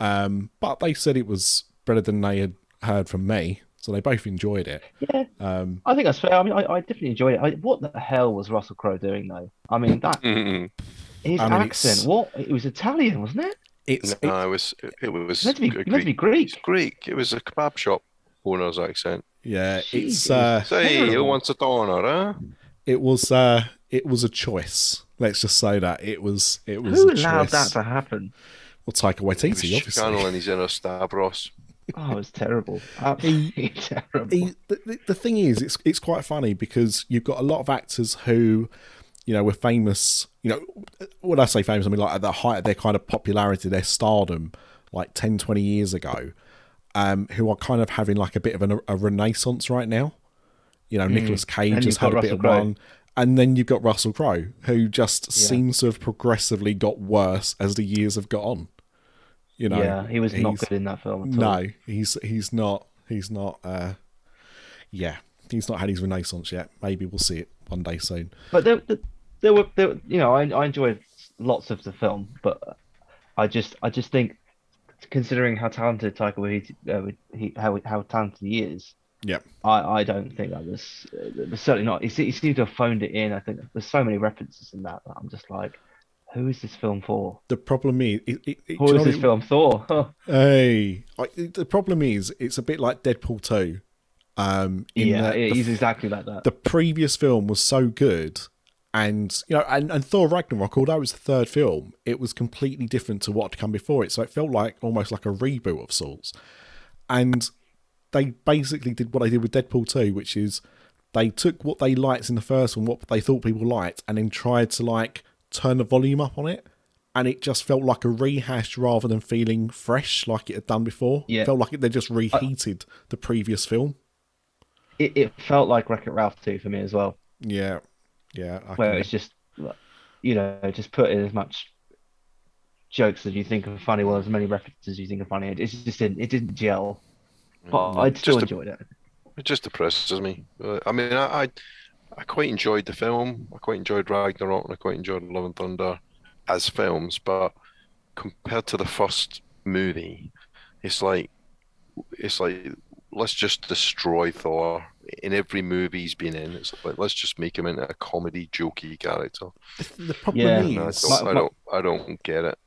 Um, but they said it was better than they had heard from me, so they both enjoyed it. Yeah, Um, I think that's fair. I mean, I, I definitely enjoyed it. I, what the hell was Russell Crowe doing though? I mean, that his I mean, accent. it's- What? It was Italian, wasn't it? It's No, it was it was It's meant to be, a it meant to be Greek. Greek. It's Greek. It was a kebab shop owner's accent. yeah, it's Jesus. uh, Say, who Terrible. wants a doner, huh? it was uh, it was a choice. Let's just say that it was it was Who a allowed choice. that to happen? Well, Taika He was Waititi, obviously. channeling his inner Stavros. Oh, it was terrible. Absolutely terrible. he, the, the, the thing is, it's it's quite funny because you've got a lot of actors who, you know, were famous. You know, when I say famous, I mean like at the height of their kind of popularity, their stardom, like 10, 20 years ago, um, who are kind of having like a bit of an, a renaissance right now. You know, Nicolas Cage has had a bit of Crowe. one. And then you've got Russell Crowe, who just seems to have progressively got worse as the years have got on. You know, yeah, he was not good in that film at all. no, he's he's not he's not uh yeah, he's not had his renaissance yet. Maybe we'll see it one day soon. But there, there, were, there, you know, I, I enjoyed lots of the film, but I just, I just think, considering how talented Taika Waititi, uh, he, how how talented he is, Yeah. I, I don't think that was, uh, it was certainly not. He, he seemed to have phoned it in. I think there's so many references in that that I'm just like, who is this film for? The problem is it, it, Who is this film for? Hey, I, the problem is it's a bit like Deadpool 2. Um in yeah, the he's exactly like that. the previous film was so good and you know and, and thor ragnarok although it was the third film it was completely different to what had come before it. So it felt like almost like a reboot of sorts. And they basically did what they did with deadpool 2 which is they took what they liked in the first one what they thought people liked and then tried to like turn the volume up on it. And it just felt like a rehash rather than feeling fresh like it had done before. Yeah. it felt like they just uh, reheated the previous film. It, it felt like Wreck It Ralph 2 for me as well. yeah yeah I where can- it's just you know just put in as much jokes as you think are funny well as many references as you think are funny it just didn't it didn't gel but I still Just a- enjoyed it It just depresses me. Uh, I mean, I, I I quite enjoyed the film. I quite enjoyed Ragnarok, and I quite enjoyed Love and Thunder as films. But compared to the first movie, it's like it's like let's just destroy Thor in every movie he's been in. It's like let's just make him into a comedy, jokey character. the problem Yeah. is I don't, I my- don't, I don't get it.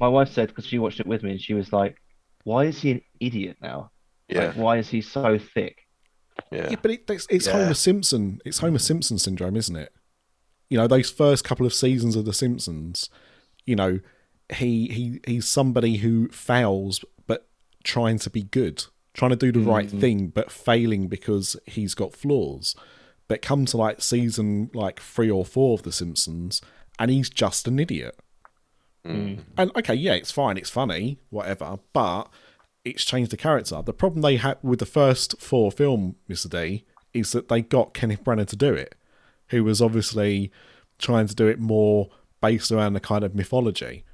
my wife said because she watched it with me and she was like why is he an idiot now Yeah, like why is he so thick yeah. Yeah, but it, it's, it's Yeah. Homer Simpson. It's Homer Simpson syndrome, isn't it? You know, those first couple of seasons of The Simpsons. You know, he he he's somebody who fails, but trying to be good, trying to do the right mm. thing, but failing because he's got flaws. But come to like season like three or Thor of The Simpsons, and he's just an idiot. Mm. And okay, yeah, it's fine, it's funny, whatever, but it's changed the character. The problem they had with the first four film, Mr. D, is that they got Kenneth Branagh to do it, who was obviously trying to do it more based around the kind of mythology.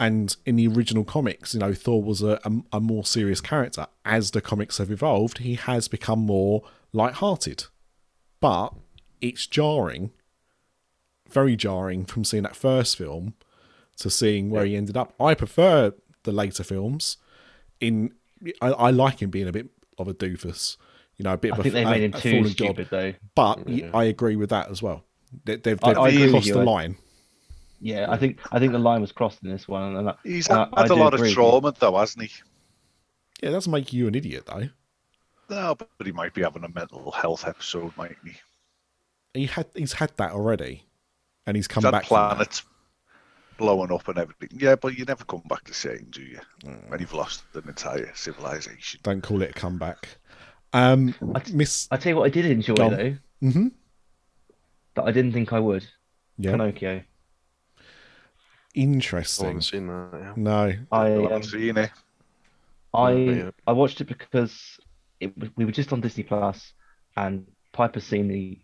And in the original comics, you know, Thor was a, a, a more serious character. As the comics have evolved, he has become more light-hearted. But it's jarring, very jarring from seeing that first film to seeing where he ended up. I prefer the later films. In I, I like him being a bit of a doofus, you know, a bit I of think a, they made him a too stupid though But y- I agree with that as well. They, they've they've I agree crossed the line. Yeah I think I think the line was crossed in this one and I, He's and had, I- I had a lot of agree with trauma, though, hasn't he? Yeah, that's doesn't make you an idiot though. No, but he might be having a mental health episode, mightn't he? he had he's had that already, and he's come That back. from that. planets blowing up and everything. Yeah, but you never come back the same, do you? When you've lost an entire civilization. Don't call it a comeback. Um, Miss. I tell you what, I did enjoy Go on. though hmm that I didn't think I would. Yeah. Pinocchio. I Interesting. haven't seen that. Yeah. No. I I um, haven't seen it. I I watched it because it we were just on Disney Plus, and Piper's seen the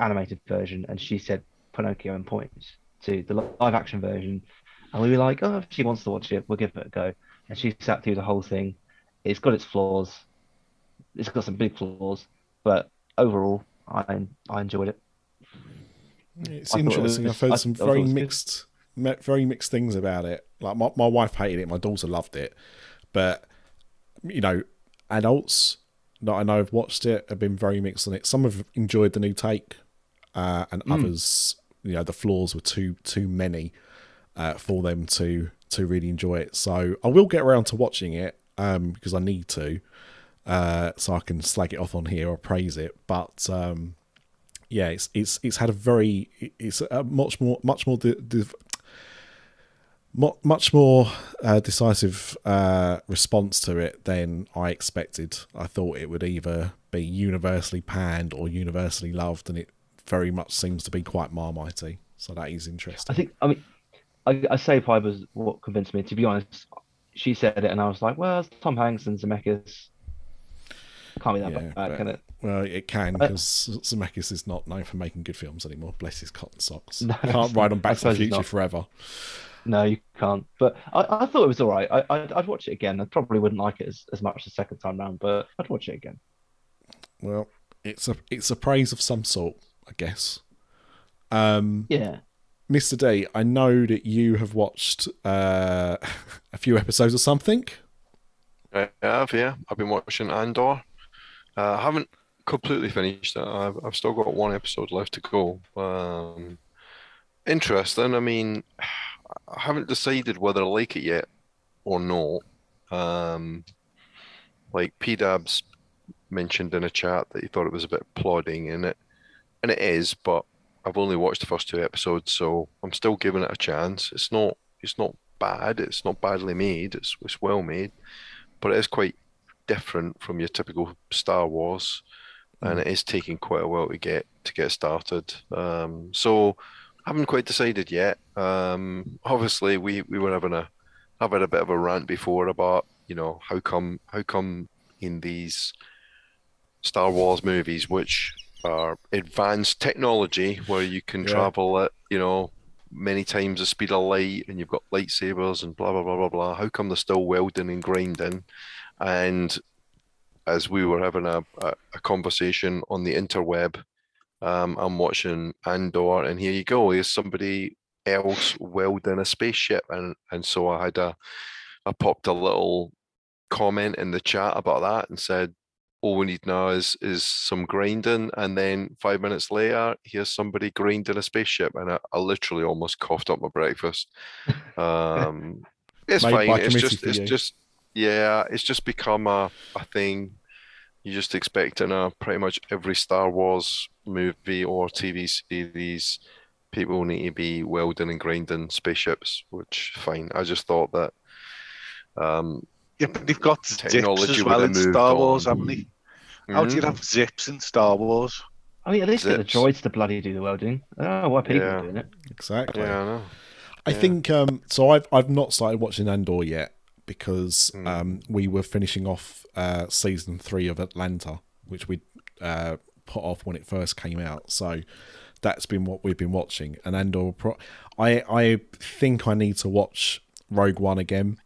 animated version, and she said Pinocchio and points to the live action version, and we were like, oh, if she wants to watch it, we'll give it a go. And she sat through the whole thing. It's got its flaws. It's got some big flaws, but overall, I I enjoyed it. It's I thought it interesting. was- I've heard I- some I very it good. mixed, me- very mixed things about it. Like my, my wife hated it, my daughter loved it, but you know, adults that I know have watched it have been very mixed on it. Some have enjoyed the new take, uh, and Hmm. others, you know, the flaws were too too many uh, for them to to really enjoy it. So I will get around to watching it um, because I need to, uh, so I can slag it off on here or praise it. But um, yeah, it's it's it's had a very it's a much more much more di- div- mu- much more uh, decisive uh, response to it than I expected. I thought it would either be universally panned or universally loved, and it very much seems to be quite marmitey. So that is interesting. I think I mean I, I say Piper's what convinced me. To be honest, she said it, and I was like, well, it's Tom Hanks and Zemeckis. Can't be that Yeah, bad, but- can it? Well, it can Uh, because Zemeckis is not known for making good films anymore. Bless his cotton socks. No, Can't ride on Back to the Future forever. No, you can't. But I, I thought it was all right. I, I'd, I'd watch it again. I probably wouldn't like it as, as much the second time round, but I'd watch it again. Well, it's a it's a praise of some sort, I guess. Um, Yeah. Mr. D, I know that you have watched uh, a few episodes of something. I have, yeah. I've been watching Andor. Uh, I haven't completely finished it. I've, I've still got one episode left to go. Um, interesting. I mean, I haven't decided whether I like it yet or not. Um, like P Dabs mentioned in a chat that he thought it was a bit plodding in it, and it is, but I've only watched the first two episodes, so I'm still giving it a chance. It's not it's not bad. It's not badly made. It's it's well made, but it is quite different from your typical Star Wars, and it is taking quite a while to get to get started. Um, so haven't quite decided yet. Um, obviously, we we were having a having a bit of a rant before about you know how come how come in these Star Wars movies, which are advanced technology, where you can Yeah. travel at you know many times the speed of light, and you've got lightsabers and blah blah blah blah blah. How come they're still welding and grinding? And as we were having a, a, a conversation on the interweb, um, I'm watching Andor, and here you go. Here's somebody else welding a spaceship, and and so I had a, I popped a little comment in the chat about that and said, all we need now is is some grinding, and then five minutes later, here's somebody grinding a spaceship, and I, I literally almost coughed up my breakfast. Um, it's by fine. It's just it's you. just yeah, it's just become a a thing. You just expect in a pretty much every Star Wars movie or TV series, people need to be welding and grinding spaceships, which fine. I just thought that um, Yeah, but they've got zips as well in Star Wars, on. haven't they? How do you mm, have zips in Star Wars? I mean, at least get the Zips. droids to bloody do the welding. I don't know why people Yeah. are doing it. Exactly. yeah, I know. I Yeah. think um, so. I've I've not started watching Andor yet because Mm. um, we were finishing off uh, season three of Atlanta, which we uh, put off when it first came out. So that's been what we've been watching. And Andor, pro- I I think I need to watch Rogue One again.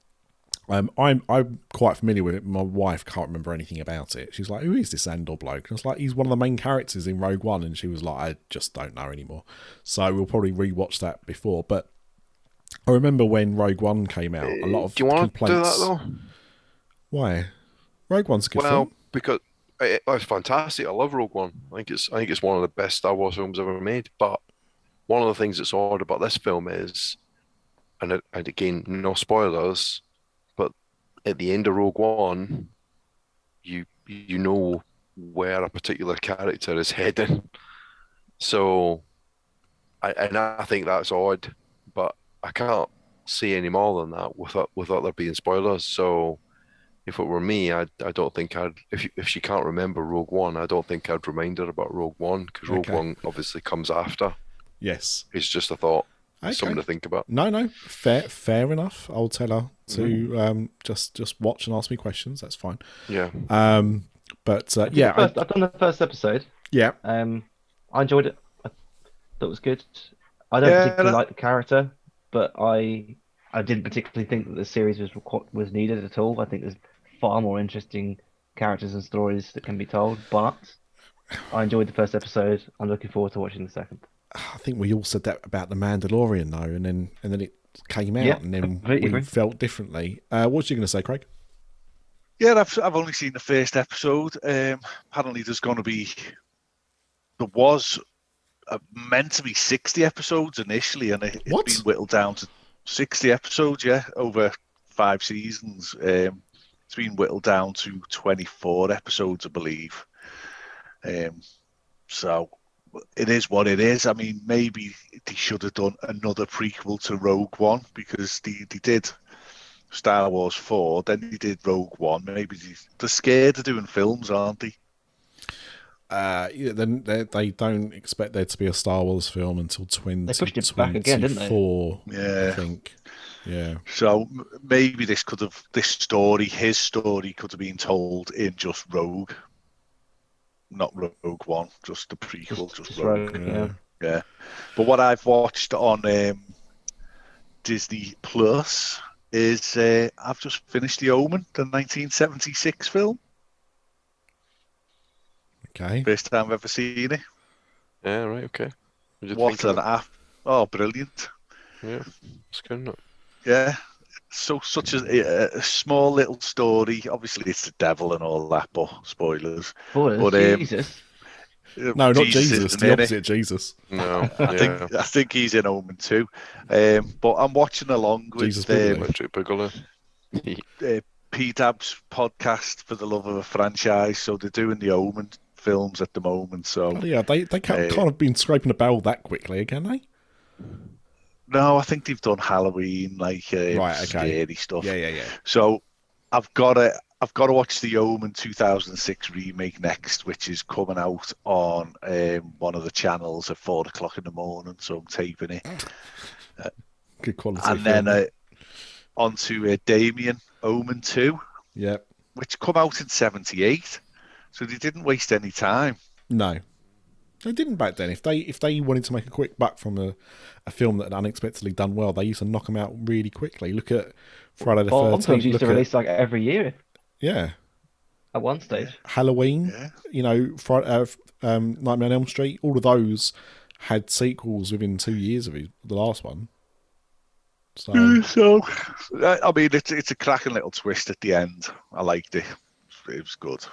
Um, I'm I'm quite familiar with it. My wife can't remember anything about it. She's like, "Who is this Andor bloke?" And I was like, "He's one of the main characters in Rogue One." And she was like, "I just don't know anymore." So we'll probably rewatch that before. But I remember when Rogue One came out, a lot of Do you want to do that though? Why? Rogue One's good Well, film. because it, it's fantastic. I love Rogue One. I think it's I think it's one of the best Star Wars films ever made. But one of the things that's odd about this film is, and it- and again, no spoilers, but at the end of Rogue One, you you know where a particular character is heading. So, I, and I think that's odd, but I can't see any more than that without without there being spoilers. So, if it were me, I I don't think I'd if if she can't remember Rogue One, I don't think I'd remind her about Rogue One because Rogue Okay. One obviously comes after. Yes. It's just a thought, Okay. something to think about. No, no, fair, fair enough. I'll tell her to Mm-hmm. um, just just watch and ask me questions. That's fine. Yeah, Um, but uh, yeah, The I, I've done the first episode. yeah, Um, I enjoyed it. I thought it was good. I don't Yeah, particularly that- like the character, but I I didn't particularly think that the series was was needed at all. I think there's far more interesting characters and stories that can be told. But I enjoyed the first episode. I'm looking forward to watching the second. I think we all said that about the Mandalorian though, and then and then it came out, Yeah, and then we agree. felt differently. Uh, what was you going to say, Craig? Yeah, I've I've only seen the first episode. Um, apparently, there's going to be there was uh, meant to be sixty episodes initially, and it, it's What? been whittled down to sixty episodes. Yeah, over five seasons. Um, it's been whittled down to twenty-four episodes, I believe. Um, so it is what it is. I mean, maybe they should have done another prequel to Rogue One because they, they did Star Wars 4, then they did Rogue One. Maybe they, they're scared of doing films, aren't they? Uh, then they, they don't expect there to be a Star Wars film until twenty pushed it back again, didn't they? four. I think. Yeah. So maybe this could have, this story, his story could have been told in just Rogue. Not Rogue One, just the prequel, just, Just Rogue. Rogue, yeah. Yeah. But what I've watched on um, Disney Plus is uh, I've just finished The Omen, the 1976 film. Okay. First time I've ever seen it. yeah, right, okay. What do you What think an app. Oh, brilliant. Yeah, it's good. Isn't it? Yeah. So such a, a small little story. Obviously, it's the devil and all that, but spoilers. Spoilers, But, um, Jesus. No, not Jesus. isn't the in it. opposite of Jesus. No, I yeah. think I think he's in Omen too. Um, but I'm watching along with Jesus um, Biggley. Uh, P-Dub's podcast for the love of a franchise. So they're doing the Omen films at the moment. So Oh, yeah, they they can't, Uh, can't have been scraping a barrel that quickly, can they? no, I think they've done Halloween, like uh, Right, okay. scary stuff. Yeah, yeah, yeah. So I've got to I've got to watch the Omen 2006 remake next, which is coming out on um, one of the channels at four o'clock in the morning. So I'm taping it, Good quality. and then film. uh, onto uh, Damien Omen 2, yeah, which come out in '78. So they didn't waste any time. no, they didn't back then. If they if they wanted to make a quick buck from a, a film that had unexpectedly done well, they used to knock them out really quickly. Look at Friday the Bond films Thirteenth. used Look to at release like every year yeah, at one stage. Halloween. Yeah. You know, Friday, uh, um, Nightmare on Elm Street. All of those had sequels within two years of it, the last one. So So I I mean, it's it's a cracking little twist at the end. I liked it. It was good.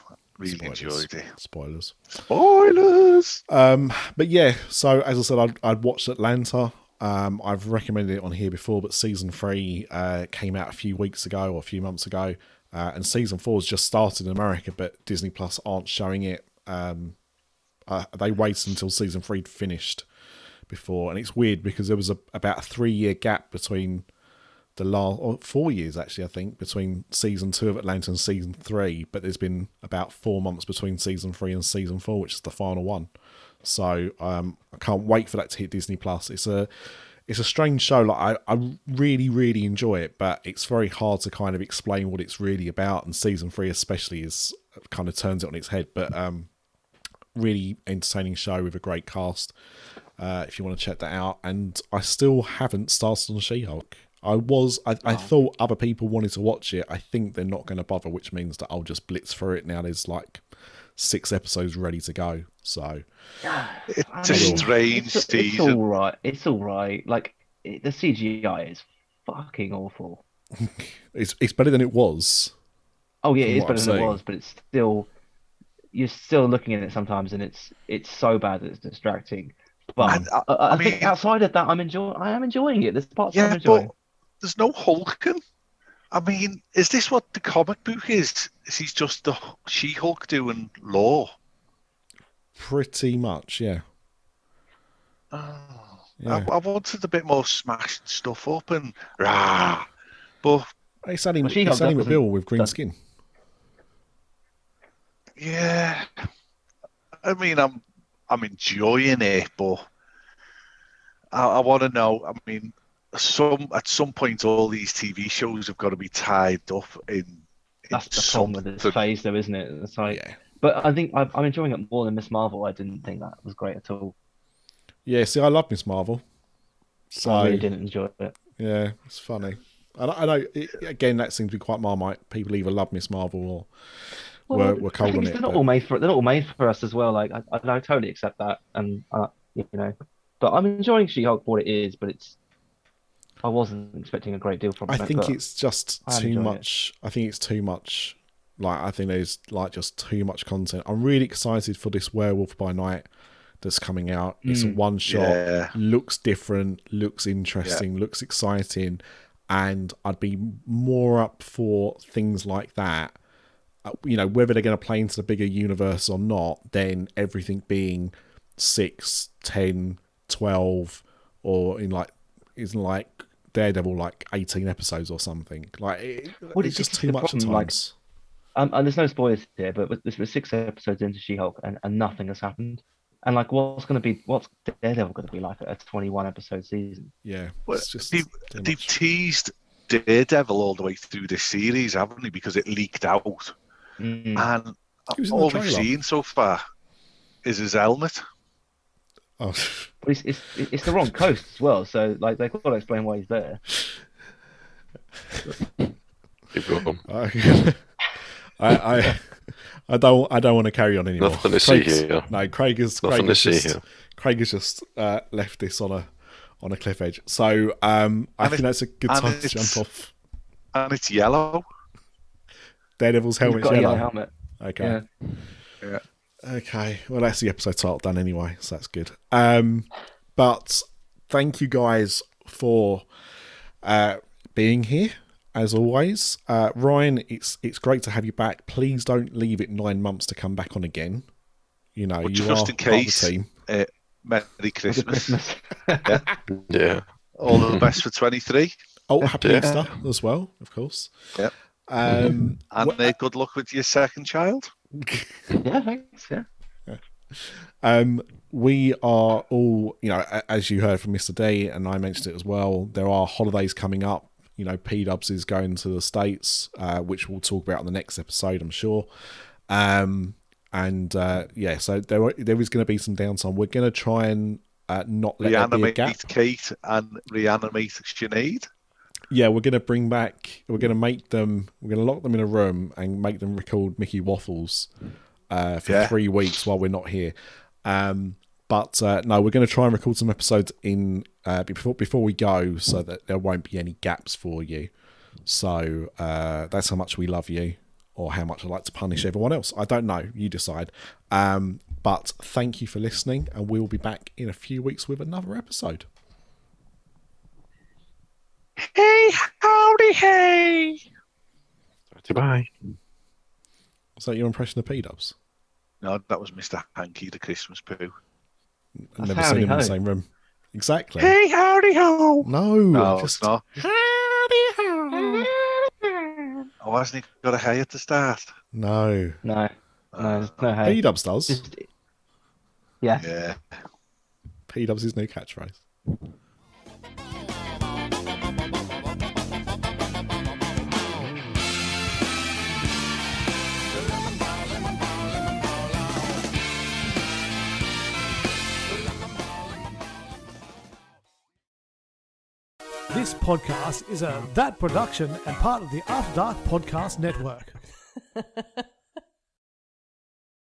Really spoilers. enjoyed it. Spoilers. Spoilers. Um, but yeah, so as I said, I'd, I'd watched Atlanta. Um, I've recommended it on here before, but season three uh, came out a few weeks ago or a few months ago, uh, and season four has just started in America, but Disney Plus aren't showing it. Um, uh, they waited until season three finished before, and it's weird because there was a, about a three year gap between the last or four years actually, I think, between season two of Atlanta and season three, but there's been about four months between season three and season four, which is the final one. So um, I can't wait for that to hit Disney Plus. It's a it's a strange show. Like I, I really really enjoy it, but it's very hard to kind of explain what it's really about. And season three especially is kind of turns it on its head. But um, really entertaining show with a great cast. Uh, if you want to check that out, and I still haven't started on She-Hulk. I was, I, I thought other people wanted to watch it. I think they're not going to bother, which means that I'll just blitz through it now. There's like six episodes ready to go. So It's a strange it's, it's season. all right. It's all right. Like it, the CGI is fucking awful. it's it's better than it was. Oh yeah, it is what I'm better than it was, but it's still you're still looking at it sometimes, and it's it's so bad that it's distracting. But And, uh, I, I, I think outside of that, I'm enjoying. I am enjoying it. There's parts I'm enjoying. but there's no Hulking. I mean, is this what the comic book is? Is he's just the She-Hulk doing law? Pretty much, yeah. Oh, Yeah. I, I wanted a bit more smashed stuff up and rah. But It's only, Well, it's only doesn't- McBeal with green doesn't- skin. yeah, I mean, I'm I'm enjoying it, but I, I want to know. I mean, some at some point, all these TV shows have got to be tied up in. in That's the problem with this something. phase, though, isn't it? It's like, Yeah. but I think I'm, I'm enjoying it more than Miss Marvel. I didn't think that was great at all. Yeah, see, I love Miss Marvel. So, I really didn't enjoy it. yeah, it's funny. I, know- I know, it, again, that seems to be quite marmite. People either love Miss Marvel or were, were cold on it. They're not but- all made for they're not all made for us as well. Like I, I, I totally accept that, and uh, you know, but I'm enjoying She-Hulk for what it is. But it's I wasn't expecting a great deal from I it. think it's just I'm too enjoying it. much. I think it's too much. Like I think there's like just too much content. I'm really excited for this Werewolf by Night that's coming out. It's a Mm. one shot. Yeah. Looks different. Looks interesting. Looks exciting. And I'd be more up for things like that. Uh, you know, whether they're going to play into the bigger universe or not, then everything being six, ten, twelve, or in like isn't like Daredevil like eighteen episodes or something. Like it, Well, it's this just too the much at problem, like- times. um, and there's no spoilers here, but with- this was six episodes into She-Hulk, and, and nothing has happened. And like, what's going to be what's Daredevil going to be like at a 21 episode season? yeah, Well, it's just they've, they've much. teased Daredevil all the way through this series, haven't they? Because it leaked out, Mm. and He was in the all we've seen so far is his helmet. Oh, But it's, it's it's the wrong coast as well, so like they've got to explain why he's there. Keep going. I, I, I, I don't, I don't want to carry on anymore. Nothing to see here. No, Craig is. Nothing Craig to has see just, here. Craig has just uh, left this on a on a cliff edge. So um, I And think that's a good time to jump off. And it's yellow. Daredevil's He's helmet's got a yellow. yellow helmet. Okay. Yeah. Okay. Well, that's the episode title done anyway, so that's good. Um, but thank you guys for uh, being here as always. Uh, Ryan, it's it's great to have you back. Please don't leave it nine months to come back on again. You know, But you just are in part of the case. team. Uh, Merry Merry Christmas. Christmas. Yeah. All the best for 23. Oh, happy Yeah. Easter as well, of course. Yep. Um, And wha- uh, good luck with your second child. yeah, thanks. Yeah. Um, we are all, you know, as you heard from Mr. D, and I mentioned it as well, there are holidays coming up. You know, P Dubs is going to the States, uh, which we'll talk about on the next episode, I'm sure. Um, and uh, yeah, so there are, there is going to be some downtime. We're going to try and uh, not let there be a gap. Reanimate Kate and reanimate Sinead. Yeah, we're going to bring back, we're going to make them, we're going to lock them in a room and make them record Mickey Waffles uh, for Yeah. three weeks while we're not here. Um, but uh, no, we're going to try and record some episodes in uh, before before we go, so that there won't be any gaps for you. So uh, that's how much we love you, or how much I like to punish everyone else. I don't know. You decide. Um, but thank you for listening, and we'll be back in a few weeks with another episode. Hey, howdy, hey. Bye. Is that your impression of P Dubs? No, that was Mr. Hanky, the Christmas poo. I've That's never howdy seen him in the ho. same room. Exactly. Hey, howdy, ho. No, No, just it's not. Oh, hasn't he got a hay at the start? no. No, no, there's no P hay. Dubs does. Just, yeah. Yeah. P Dubs his new catchphrase. This podcast is a That production and part of the After Dark Podcast Network.